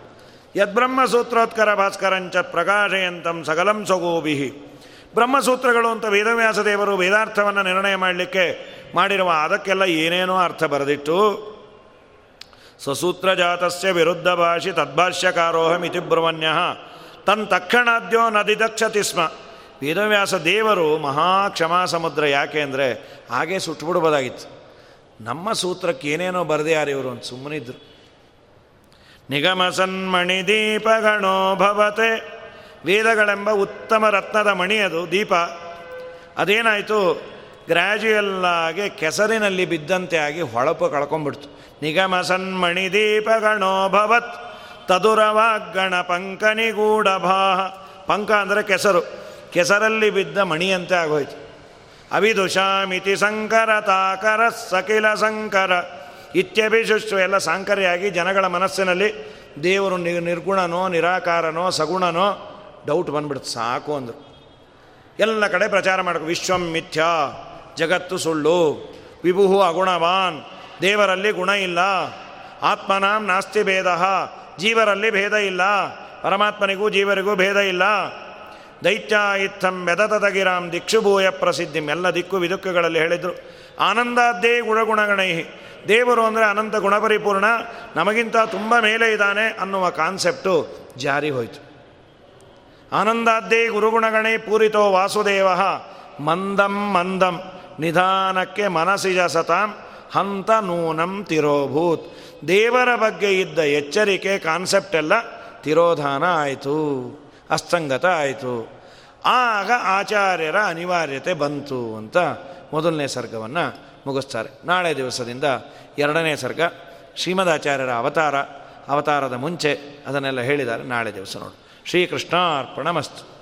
ಯದ್ಬ್ರಹ್ಮ ಸೂತ್ರೋತ್ಕರ ಭಾಸ್ಕರಂಚ ಪ್ರಕಾಶಯಂತಂ ಸಕಲಂ ಸ್ವಗೋಭಿಹಿ ಬ್ರಹ್ಮಸೂತ್ರಗಳು ಅಂತ ವೇದವ್ಯಾಸ ದೇವರು ವೇದಾರ್ಥವನ್ನು ನಿರ್ಣಯ ಮಾಡಲಿಕ್ಕೆ ಮಾಡಿರುವ, ಅದಕ್ಕೆಲ್ಲ ಏನೇನೋ ಅರ್ಥ ಬರೆದಿಟ್ಟು ಸ್ವಸೂತ್ರ ಜಾತಸ್ಯ ವಿರುದ್ಧ ಭಾಷಿ ತದ್ಭಾಷ್ಯಕಾರೋಹಮಿತಿ ಬ್ರಹ್ಮಣ್ಯ ತನ್ ತಕ್ಷಣಾದ್ಯೋ ನದಿದಕ್ಷತಿ ಸ್ಮ ವೇದವ್ಯಾಸ ದೇವರು ಮಹಾ ಕ್ಷಮಾ ಸಮುದ್ರ ಯಾಕೆ ಅಂದರೆ ಹಾಗೆ ಸುಟ್ಬಿಡ್ಬೋದಾಗಿತ್ತು ನಮ್ಮ ಸೂತ್ರಕ್ಕೆ ಏನೇನೋ ಬರೆದಿಯಾರು ಇವರು ಅಂತ ಸುಮ್ಮನಿದ್ರು ನಿಗಮ ಸನ್ಮಣಿ ದೀಪಗಣೋ ಭವತೆ. ವೇದಗಳೆಂಬ ಉತ್ತಮ ರತ್ನದ ಮಣಿ ಅದು, ದೀಪ. ಅದೇನಾಯಿತು ಗ್ರ್ಯಾಜುಯಲ್ಲಾಗಿ ಕೆಸರಿನಲ್ಲಿ ಬಿದ್ದಂತೆ ಆಗಿ ಹೊಳಪು ಕಳ್ಕೊಂಡ್ಬಿಡ್ತು. ನಿಗಮ ಸನ್ಮಣಿ ದೀಪಗಣೋ ಭವತ್ ತದುರವಾಗಣ ಭಾ ಪಂಕ ಅಂದರೆ ಕೆಸರು. ಕೆಸರಲ್ಲಿ ಬಿದ್ದ ಮಣಿಯಂತೆ ಆಗೋಯ್ತು. ಅವಿದುಷಾಮಿತಿ ಸಂಕರ, ತಾಕರ, ಸಕಿಲ ಸಂಕರ ಇತ್ಯಭಿಶುಷ್ಟು ಎಲ್ಲ ಸಾಂಕರ್ಯಾಗಿ ಜನಗಳ ಮನಸ್ಸಿನಲ್ಲಿ ದೇವರು ನಿರ್ಗುಣನೋ, ನಿರಾಕಾರನೋ, ಸಗುಣನೋ ಡೌಟ್ ಬಂದ್ಬಿಡ್ತು ಸಾಕು ಅಂದರು. ಎಲ್ಲ ಕಡೆ ಪ್ರಚಾರ ಮಾಡಬೇಕು ವಿಶ್ವಂ ಮಿಥ್ಯಾ, ಜಗತ್ತು ಸುಳ್ಳು, ವಿಭುಹು ಅಗುಣವಾನ್ ದೇವರಲ್ಲಿ ಗುಣ ಇಲ್ಲ. ಆತ್ಮನಾಂ ನಾಸ್ತಿ ಭೇದ. ಜೀವರಲ್ಲಿ ಭೇದ ಇಲ್ಲ. ಪರಮಾತ್ಮನಿಗೂ ಜೀವರಿಗೂ ಭೇದ ಇಲ್ಲ. ದೈತ್ಯ ಇತ್ತಂ ಗಿರಾಂ ದಿಕ್ಷುಭೂಯ ಪ್ರಸಿದ್ಧಿಂ. ಎಲ್ಲ ದಿಕ್ಕು ವಿದುಕ್ಕುಗಳಲ್ಲಿ ಹೇಳಿದರು. ಆನಂದಾದ್ದೇ ಗುಣಗುಣಗಣೈ ದೇವರು ಅಂದರೆ ಅನಂತ ಗುಣಪರಿಪೂರ್ಣ. ನಮಗಿಂತ ತುಂಬ ಮೇಲೆ ಇದ್ದಾನೆ ಅನ್ನುವ ಕಾನ್ಸೆಪ್ಟು ಜಾರಿ ಹೋಯಿತು. ಆನಂದಾದ್ದೇ ಗುರುಗುಣಗಣೈ ಪೂರಿತೋ ವಾಸುದೇವ. ಮಂದಂ ಮಂದಂ. ನಿಧಾನಕ್ಕೆ ಮನಸಿಜ ಸತಾಂ. ಹಂತ ನೂನಂ ತಿರೋಭೂತ್. ದೇವರ ಬಗ್ಗೆ ಇದ್ದ ಎಚ್ಚರಿಕೆ ಕಾನ್ಸೆಪ್ಟ್ ಎಲ್ಲ ತಿರೋಧಾನ ಆಯಿತು, ಅಸ್ತಂಗತ ಆಯಿತು. ಆಗ ಆಚಾರ್ಯರ ಅನಿವಾರ್ಯತೆ ಬಂತು ಅಂತ ಮೊದಲನೇ ಸರ್ಗವನ್ನು ಮುಗಿಸ್ತಾರೆ. ನಾಳೆ ದಿವಸದಿಂದ ಎರಡನೇ ಸರ್ಗ, ಶ್ರೀಮದಾಚಾರ್ಯರ ಅವತಾರ, ಅವತಾರದ ಮುಂಚೆ ಅದನ್ನೆಲ್ಲ ಹೇಳಿದ್ದಾರೆ. ನಾಳೆ ದಿವಸ ನೋಡಿ. ಶ್ರೀಕೃಷ್ಣಾರ್ಪಣಮಸ್ತು.